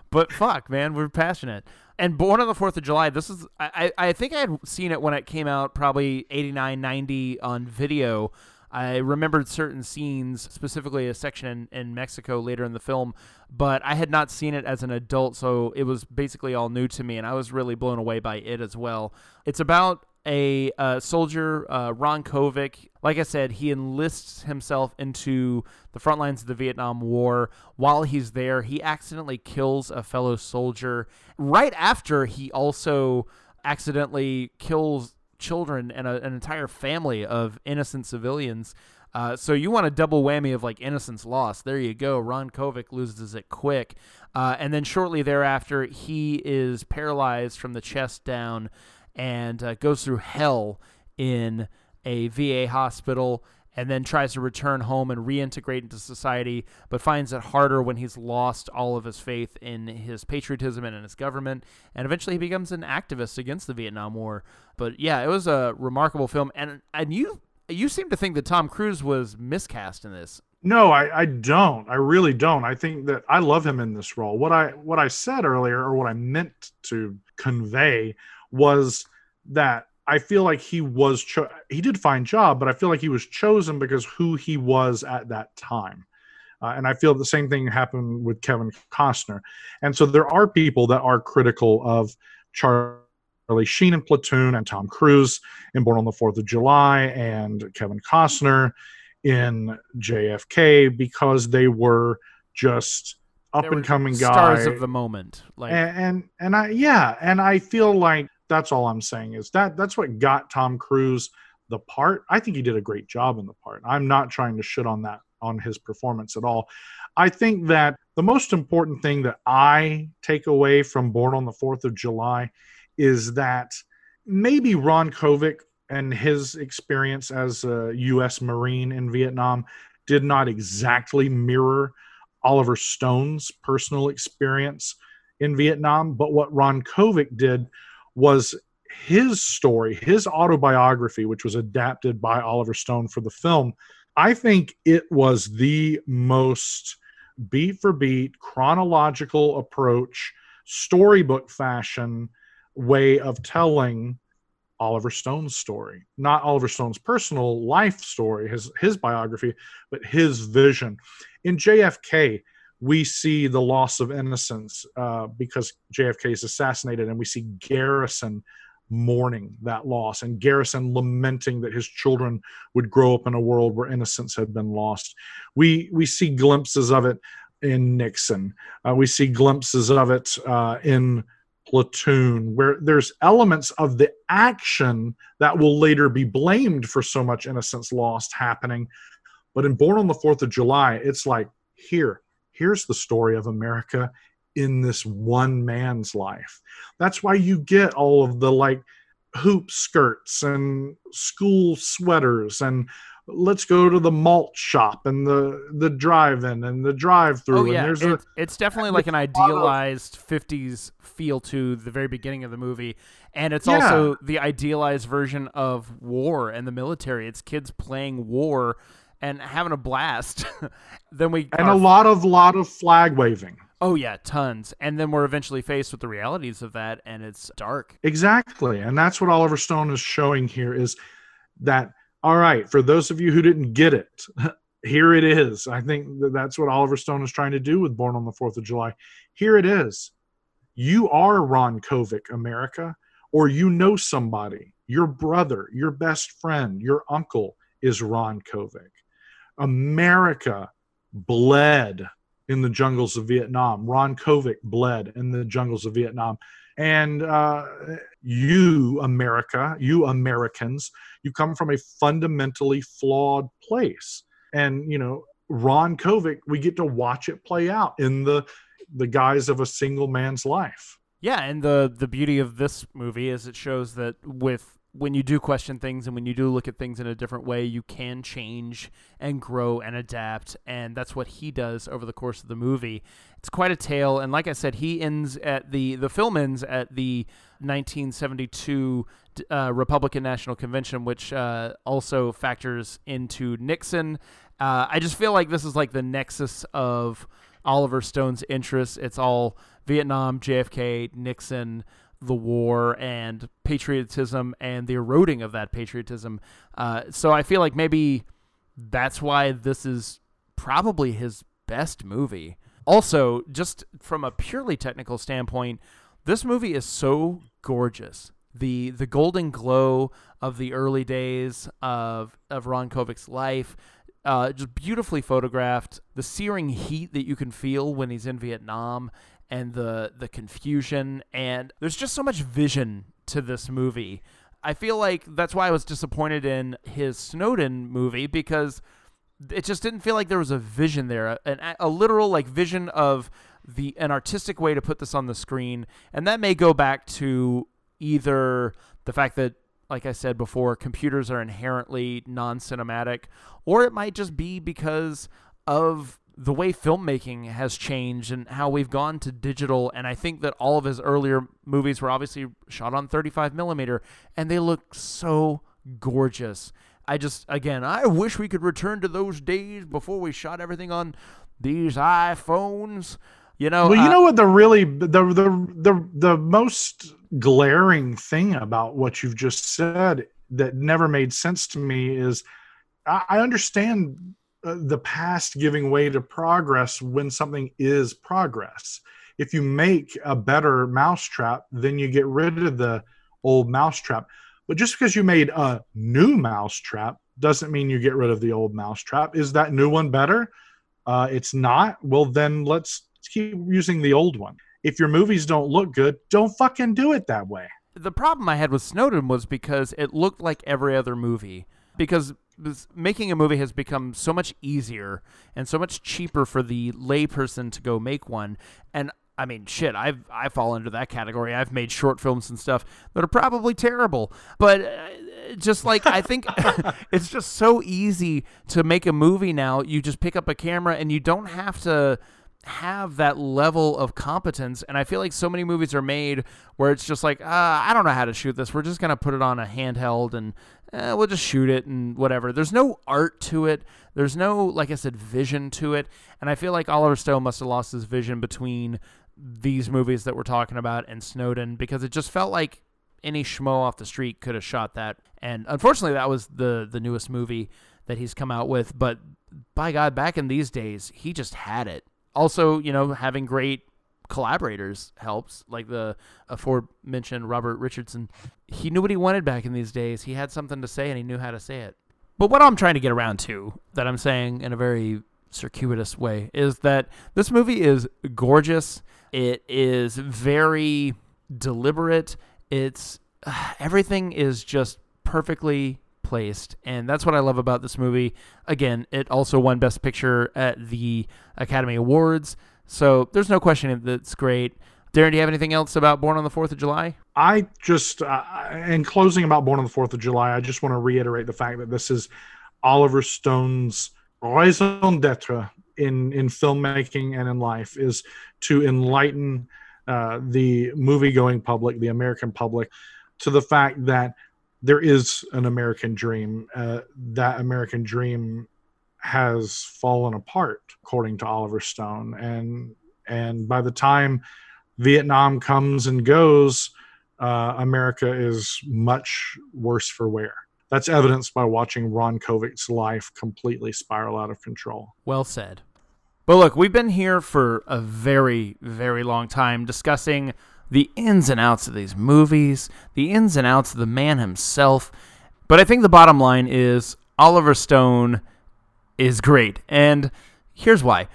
But fuck, man, we're passionate. And Born on the Fourth of July, this is I, I think I had seen it when it came out, probably 89, 90 on video. I remembered certain scenes, specifically a section in, in, Mexico later in the film, but I had not seen it as an adult, so it was basically all new to me, and I was really blown away by it as well. It's about a uh, soldier, uh, Ron Kovic. Like I said, he enlists himself into the front lines of the Vietnam War. While he's there, he accidentally kills a fellow soldier. Right after, he also accidentally kills children and a, an entire family of innocent civilians. Uh, so you want a double whammy of like innocence lost. There you go. Ron Kovic loses it quick. Uh, and then shortly thereafter, he is paralyzed from the chest down and uh, goes through hell in a VA hospital and then tries to return home and reintegrate into society, but finds it harder when he's lost all of his faith in his patriotism and in his government. And eventually he becomes an activist against the Vietnam War. But yeah, it was a remarkable film. And and you you seem to think that Tom Cruise was miscast in this. No, I, I don't. I really don't. I think that I love him in this role. What I what I said earlier, or what I meant to convey, was that I feel like he was cho- he did fine job, but I feel like he was chosen because who he was at that time. Uh, and I feel the same thing happened with Kevin Costner. And so there are people that are critical of Charlie Sheen in Platoon and Tom Cruise in Born on the Fourth of July and Kevin Costner in JFK because they were just up and coming guys, stars of the moment. Like and, and and I yeah, and I feel like that's all I'm saying is that that's what got Tom Cruise the part. I think he did a great job in the part. I'm not trying to shit on that on his performance at all. I think that the most important thing that I take away from Born on the 4th of July is that maybe Ron Kovic and his experience as a US Marine in Vietnam did not exactly mirror Oliver Stone's personal experience in Vietnam, but what Ron Kovic did was his story, his autobiography, which was adapted by Oliver Stone for the film. I think it was the most beat for beat, chronological approach, storybook fashion way of telling Oliver Stone's story. Not Oliver Stone's personal life story, his his biography, but his vision. In JFK, we see the loss of innocence uh, because JFK is assassinated, and we see Garrison mourning that loss and Garrison lamenting that his children would grow up in a world where innocence had been lost. We we see glimpses of it in Nixon. Uh, we see glimpses of it uh, in Platoon, where there's elements of the action that will later be blamed for so much innocence lost happening. But in Born on the Fourth of July, it's like here, here's the story of America in this one man's life. That's why you get all of the like hoop skirts and school sweaters and let's go to the malt shop and the the drive-in and the drive-through. Oh yeah, and there's it, a, it's definitely like an idealized '50s feel to the very beginning of the movie, and it's Yeah. also the idealized version of war and the military. It's kids playing war and having a blast. then we and are- a lot of lot of flag waving. oh yeah, tons, and then we're eventually faced with the realities of that, and it's dark. Exactly. And that's what Oliver Stone is showing here is that, all right, for those of you who didn't get it, here it is. I think that that's what Oliver Stone is trying to do with Born on the 4th of July. Here it is. You are Ron Kovic, America, or you know somebody, your brother, your best friend, your uncle is Ron Kovic. America bled in the jungles of Vietnam. Ron Kovic bled in the jungles of Vietnam. And uh, you, America, you Americans, you come from a fundamentally flawed place. And, you know, Ron Kovic, we get to watch it play out in the the guise of a single man's life. Yeah, and the the beauty of this movie is it shows that with when you do question things and when you do look at things in a different way, you can change and grow and adapt, and that's what he does over the course of the movie. It's quite a tale, and like I said, he ends at the the film ends at the 1972 uh, Republican National Convention, which uh, also factors into Nixon. Uh, I just feel like this is like the nexus of Oliver Stone's interests. It's all Vietnam, JFK, Nixon, the war, and patriotism, and the eroding of that patriotism. Uh, so I feel like maybe that's why this is probably his best movie. Also, just from a purely technical standpoint, this movie is so gorgeous. The the golden glow of the early days of of Ron Kovic's life, uh, just beautifully photographed. The searing heat that you can feel when he's in Vietnam, and the the confusion, and there's just so much vision to this movie. I feel like that's why I was disappointed in his Snowden movie because it just didn't feel like there was a vision there, an, a literal like vision of the an artistic way to put this on the screen, and that may go back to either the fact that like I said before, computers are inherently non-cinematic, or it might just be because of the way filmmaking has changed and how we've gone to digital. And I think that all of his earlier movies were obviously shot on 35 millimeter, and they look so gorgeous. I just, again, I wish we could return to those days before we shot everything on these iPhones. You know, well, you uh, know what the really the the the the most glaring thing about what you've just said that never made sense to me is I, I understand uh, the past giving way to progress when something is progress. If you make a better mousetrap, then you get rid of the old mousetrap. But just because you made a new mousetrap doesn't mean you get rid of the old mousetrap. Is that new one better? Uh, it's not. Well, then let's keep using the old one. If your movies don't look good, don't fucking do it that way. the problem I had with Snowden was because it looked like every other movie. Because making a movie has become so much easier and so much cheaper for the layperson to go make one. And I mean, shit, I've I fall into that category. I've made short films and stuff that are probably terrible, but uh, just like I think it's just so easy to make a movie now. You just pick up a camera and you don't have to have that level of competence. And I feel like so many movies are made where it's just like, uh, I don't know how to shoot this. We're just gonna put it on a handheld and eh, we'll just shoot it and whatever. There's no art to it. There's no, like I said, vision to it. And I feel like Oliver Stone must have lost his vision between these movies that we're talking about and Snowden because it just felt like any schmo off the street could have shot that. And unfortunately, that was the the newest movie that he's come out with. But by God, back in these days, he just had it. Also, you know, having great collaborators helps. Like the aforementioned Robert Richardson, he knew what he wanted back in these days. He had something to say, and he knew how to say it. But what I'm trying to get around to, that I'm saying in a very circuitous way, is that this movie is gorgeous. It is very deliberate. It's uh, everything is just perfectly placed, and that's what I love about this movie. Again, it also won Best Picture at the Academy Awards, so there's no question that's great. Darren, do you have anything else about Born on the Fourth of July? I just, uh, in closing about Born on the Fourth of July, I just want to reiterate the fact that this is Oliver Stone's raison d'être in in filmmaking and in life is to enlighten uh, the movie going public, the American public, to the fact that there is an American dream. Uh, that American dream has fallen apart, according to Oliver Stone, and and by the time Vietnam comes and goes, uh, America is much worse for wear. That's evidenced by watching Ron Kovic's life completely spiral out of control. Well said. But look, we've been here for a very, very long time discussing the ins and outs of these movies, the ins and outs of the man himself. But I think the bottom line is Oliver Stone is great. And here's why.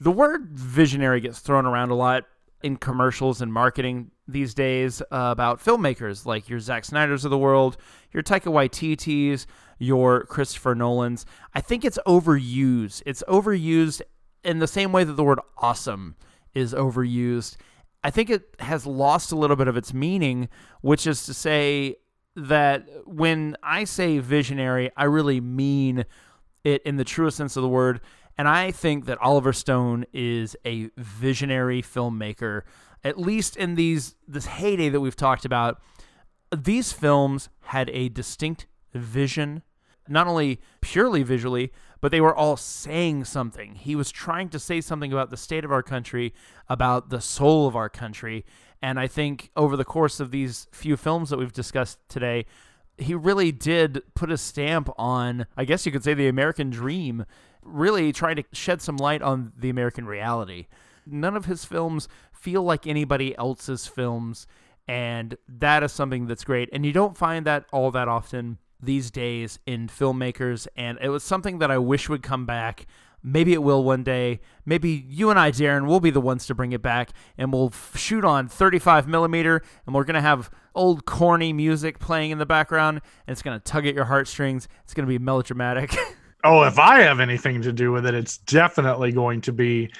The word visionary gets thrown around a lot in commercials and marketing these days uh, about filmmakers like your Zack Snyder's of the world, your Taika Waititi's, your Christopher Nolan's. I think it's overused. It's overused in the same way that the word awesome is overused, I think it has lost a little bit of its meaning, which is to say that when I say visionary, I really mean it in the truest sense of the word. And I think that Oliver Stone is a visionary filmmaker, at least in these this heyday that we've talked about. These films had a distinct vision, not only purely visually, but they were all saying something. He was trying to say something about the state of our country, about the soul of our country. And I think over the course of these few films that we've discussed today, he really did put a stamp on, I guess you could say, the American dream, really trying to shed some light on the American reality. None of his films feel like anybody else's films, and that is something that's great. And you don't find that all that often these days in filmmakers, and it was something that I wish would come back. Maybe it will one day. Maybe you and I, Darren, will be the ones to bring it back, and we'll f- shoot on 35 millimeter, and we're gonna have old corny music playing in the background, and it's gonna tug at your heartstrings. It's gonna be melodramatic. oh, if I have anything to do with it, it's definitely going to be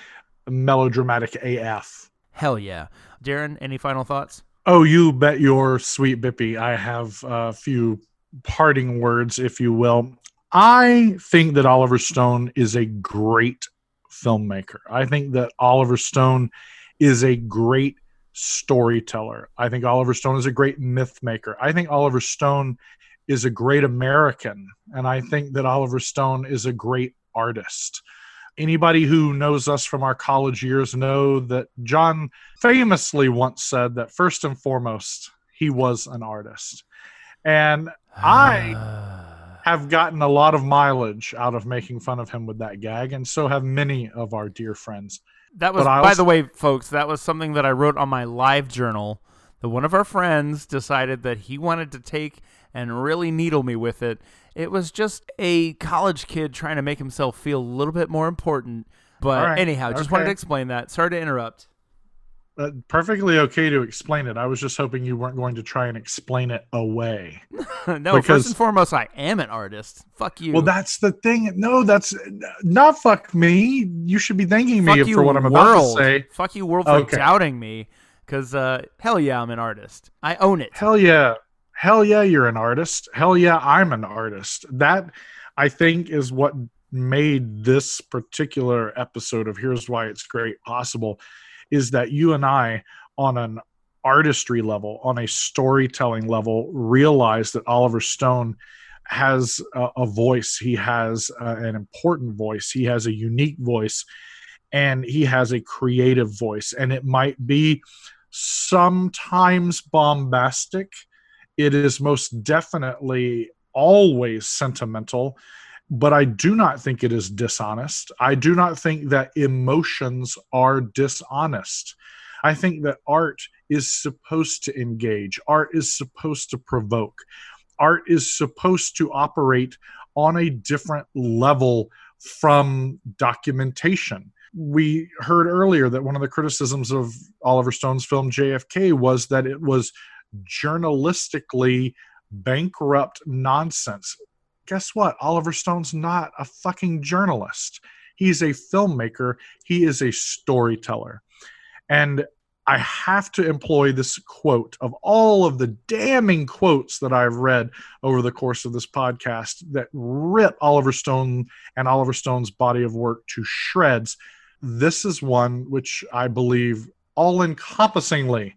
melodramatic AF. Hell yeah, Darren. Any final thoughts? Oh, you bet your sweet Bippy. I have a few parting words, if you will. I think that Oliver Stone is a great filmmaker. I think that Oliver Stone is a great storyteller. I think Oliver Stone is a great myth maker. I think Oliver Stone is a great American. And I think that Oliver Stone is a great artist. Anybody who knows us from our college years know that John famously once said that first and foremost, he was an artist. And I ah. Have gotten a lot of mileage out of making fun of him with that gag, and so have many of our dear friends. That was, by the way, folks, that was something that I wrote on my live journal. That one of our friends decided that he wanted to take and really needle me with it. It was just a college kid trying to make himself feel a little bit more important. But right. anyhow, just okay. wanted to explain that. Sorry to interrupt uh, perfectly okay to explain it. I was just hoping you weren't going to try and explain it away. no, because, first and foremost, I am an artist. Fuck you. Well, that's the thing. No, that's not fuck me. You should be thanking me for what I'm world. about to say. Fuck you, world, for okay. doubting me. Because uh, hell yeah, I'm an artist. I own it. Hell yeah. hell yeah, you're an artist. Hell yeah, I'm an artist. That I think is what made this particular episode of Here's Why It's Great possible is that you and I, on an artistry level, on a storytelling level, realize that Oliver Stone has a, a voice. He has an important voice. He has a unique voice, and he has a creative voice. And it might be sometimes bombastic. It is most definitely always sentimental, but I do not think it is dishonest. I do not think that emotions are dishonest. I think that art is supposed to engage, art is supposed to provoke, art is supposed to operate on a different level from documentation. We heard earlier that one of the criticisms of Oliver Stone's film JFK was that it was journalistically bankrupt nonsense. Guess what? Oliver Stone's not a fucking journalist. He's a filmmaker, he is a storyteller. And I have to employ this quote of all of the damning quotes that I've read over the course of this podcast that rip Oliver Stone and Oliver Stone's body of work to shreds. This is one which I believe all encompassingly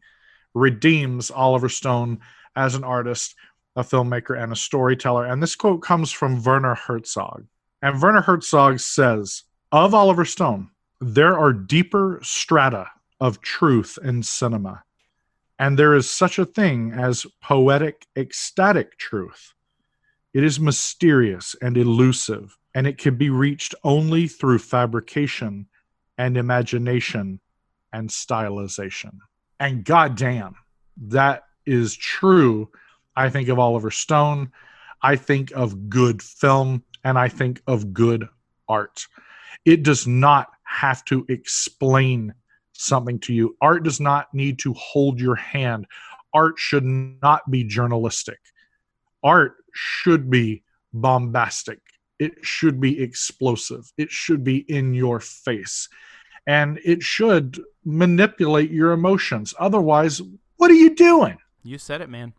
redeems Oliver Stone as an artist, a filmmaker, and a storyteller. And this quote comes from Werner Herzog. And Werner Herzog says of Oliver Stone, there are deeper strata of truth in cinema. And there is such a thing as poetic, ecstatic truth. It is mysterious and elusive, and it can be reached only through fabrication and imagination and stylization. And goddamn, that is true. I think of Oliver Stone. I think of good film, and I think of good art. It does not have to explain something to you. Art does not need to hold your hand. Art should not be journalistic. Art should be bombastic. It should be explosive. It should be in your face. And it should manipulate your emotions. Otherwise, what are you doing? You said it, man.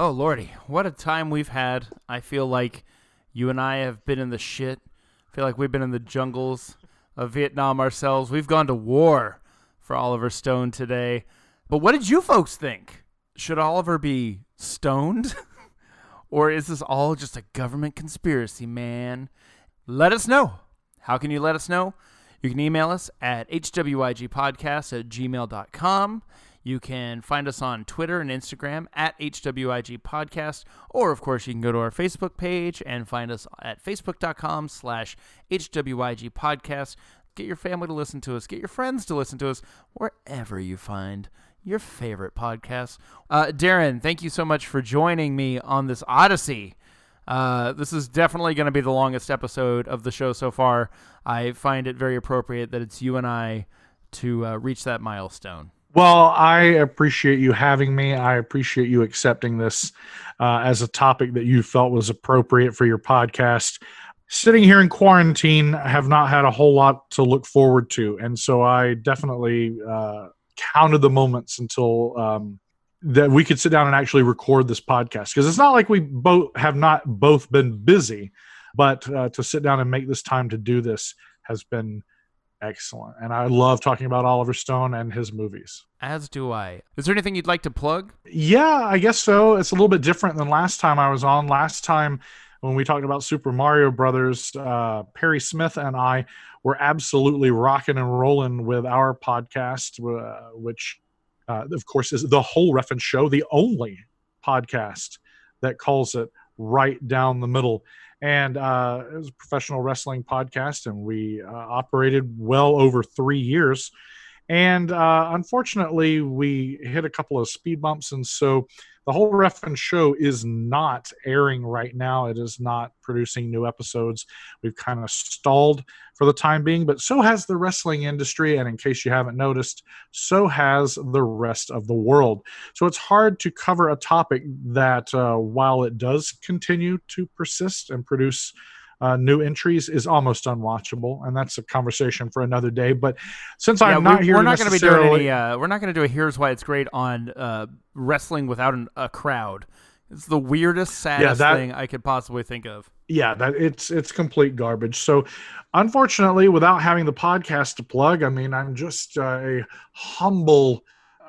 Oh, Lordy, what a time we've had. I feel like you and I have been in the shit. I feel like we've been in the jungles of Vietnam ourselves. We've gone to war for Oliver Stone today. But what did you folks think? Should Oliver be stoned? or is this all just a government conspiracy, man? Let us know. How can you let us know? You can email us at hwigpodcast at gmail.com. You can find us on Twitter and Instagram at HWIG Podcast. Or, of course, you can go to our Facebook page and find us at facebook.com slash HWIG Podcast. Get your family to listen to us. Get your friends to listen to us wherever you find your favorite podcasts. Uh, Darren, thank you so much for joining me on this Odyssey. Uh, this is definitely going to be the longest episode of the show so far. I find it very appropriate that it's you and I to uh, reach that milestone. Well, I appreciate you having me. I appreciate you accepting this uh, as a topic that you felt was appropriate for your podcast sitting here in quarantine, I have not had a whole lot to look forward to, and so I definitely uh, counted the moments until um, that we could sit down and actually record this podcast because it's not like we both have not both been busy, but uh, to sit down and make this time to do this has been excellent, and I love talking about Oliver Stone and his movies. As do I. Is there anything you'd like to plug? Yeah, I guess so. It's a little bit different than last time I was on. Last time when we talked about Super Mario Brothers, uh, Perry Smith and I were absolutely rocking and rolling with our podcast, uh, which, uh, of course, is the whole reference show, the only podcast that calls it right down the middle. And uh, it was a professional wrestling podcast, and we uh, operated well over three years. And uh, unfortunately, we hit a couple of speed bumps, and so the whole Refn show is not airing right now. It is not producing new episodes. We've kind of stalled for the time being, but so has the wrestling industry. And in case you haven't noticed, so has the rest of the world. So it's hard to cover a topic that, uh, while it does continue to persist and produce uh, new entries is almost unwatchable, and that's a conversation for another day. But since yeah, I'm not we, here, we're not going to be doing any. Uh, we're not going to do a here's why it's great on uh, wrestling without an, a crowd It's the weirdest, saddest that- thing I could possibly think of. yeah that it's it's complete garbage so unfortunately without having the podcast to plug i mean i'm just uh, a humble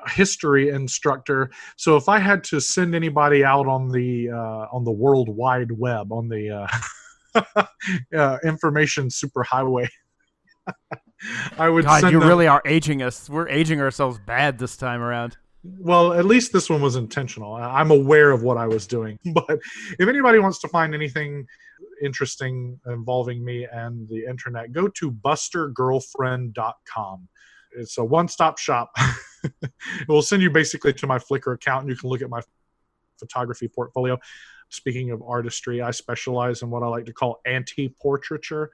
history instructor so if i had to send anybody out on the uh, on the world wide web on the uh, uh, information superhighway. I would God, you them- really are aging us. We're aging ourselves bad this time around. well at least this one was intentional. I'm aware of what i was doing. But if anybody wants to find anything interesting involving me and the internet go to bustergirlfriend.com it's a one-stop shop. It will send you basically to my flickr account and you can look at my photography portfolio speaking of artistry i specialize in what i like to call anti-portraiture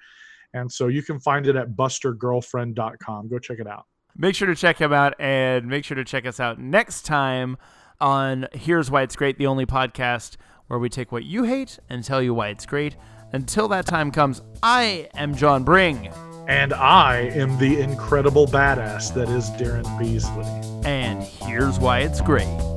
and so you can find it at bustergirlfriend.com go check it out Make sure to check him out and make sure to check us out next time on Here's Why It's Great, the only podcast where we take what you hate and tell you why it's great. Until that time comes, I am John Bring, And I am the incredible badass that is Darren Beasley. and here's why it's great.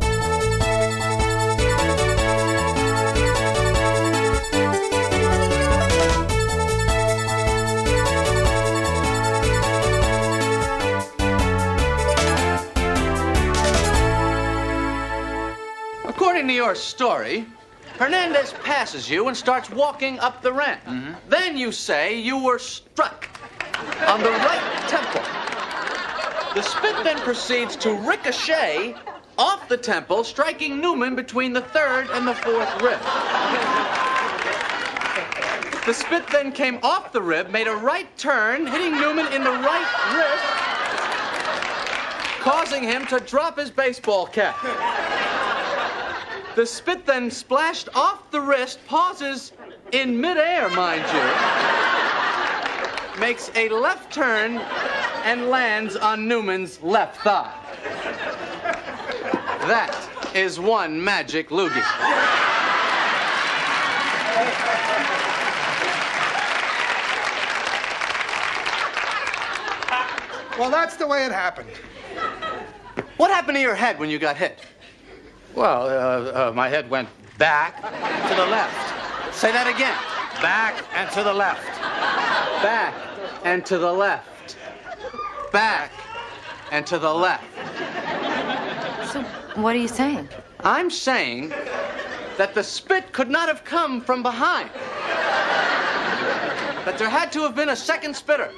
To your story, Hernandez passes you and starts walking up the ramp. Mm-hmm. Then you say you were struck on the right temple. The spit then proceeds to ricochet off the temple, striking Newman between the third and the fourth rib. The spit then came off the rib, made a right turn, hitting Newman in the right wrist, causing him to drop his baseball cap. The spit then splashed off the wrist, pauses in midair, mind you, makes a left turn, and lands on Newman's left thigh. That is one magic loogie. Well, that's the way it happened. What happened to your head when you got hit? Well, uh, uh, my head went back to the left. Say that again. Back and to the left. Back and to the left. Back and to the left. So, what are you saying? I'm saying that the spit could not have come from behind. That there had to have been a second spitter.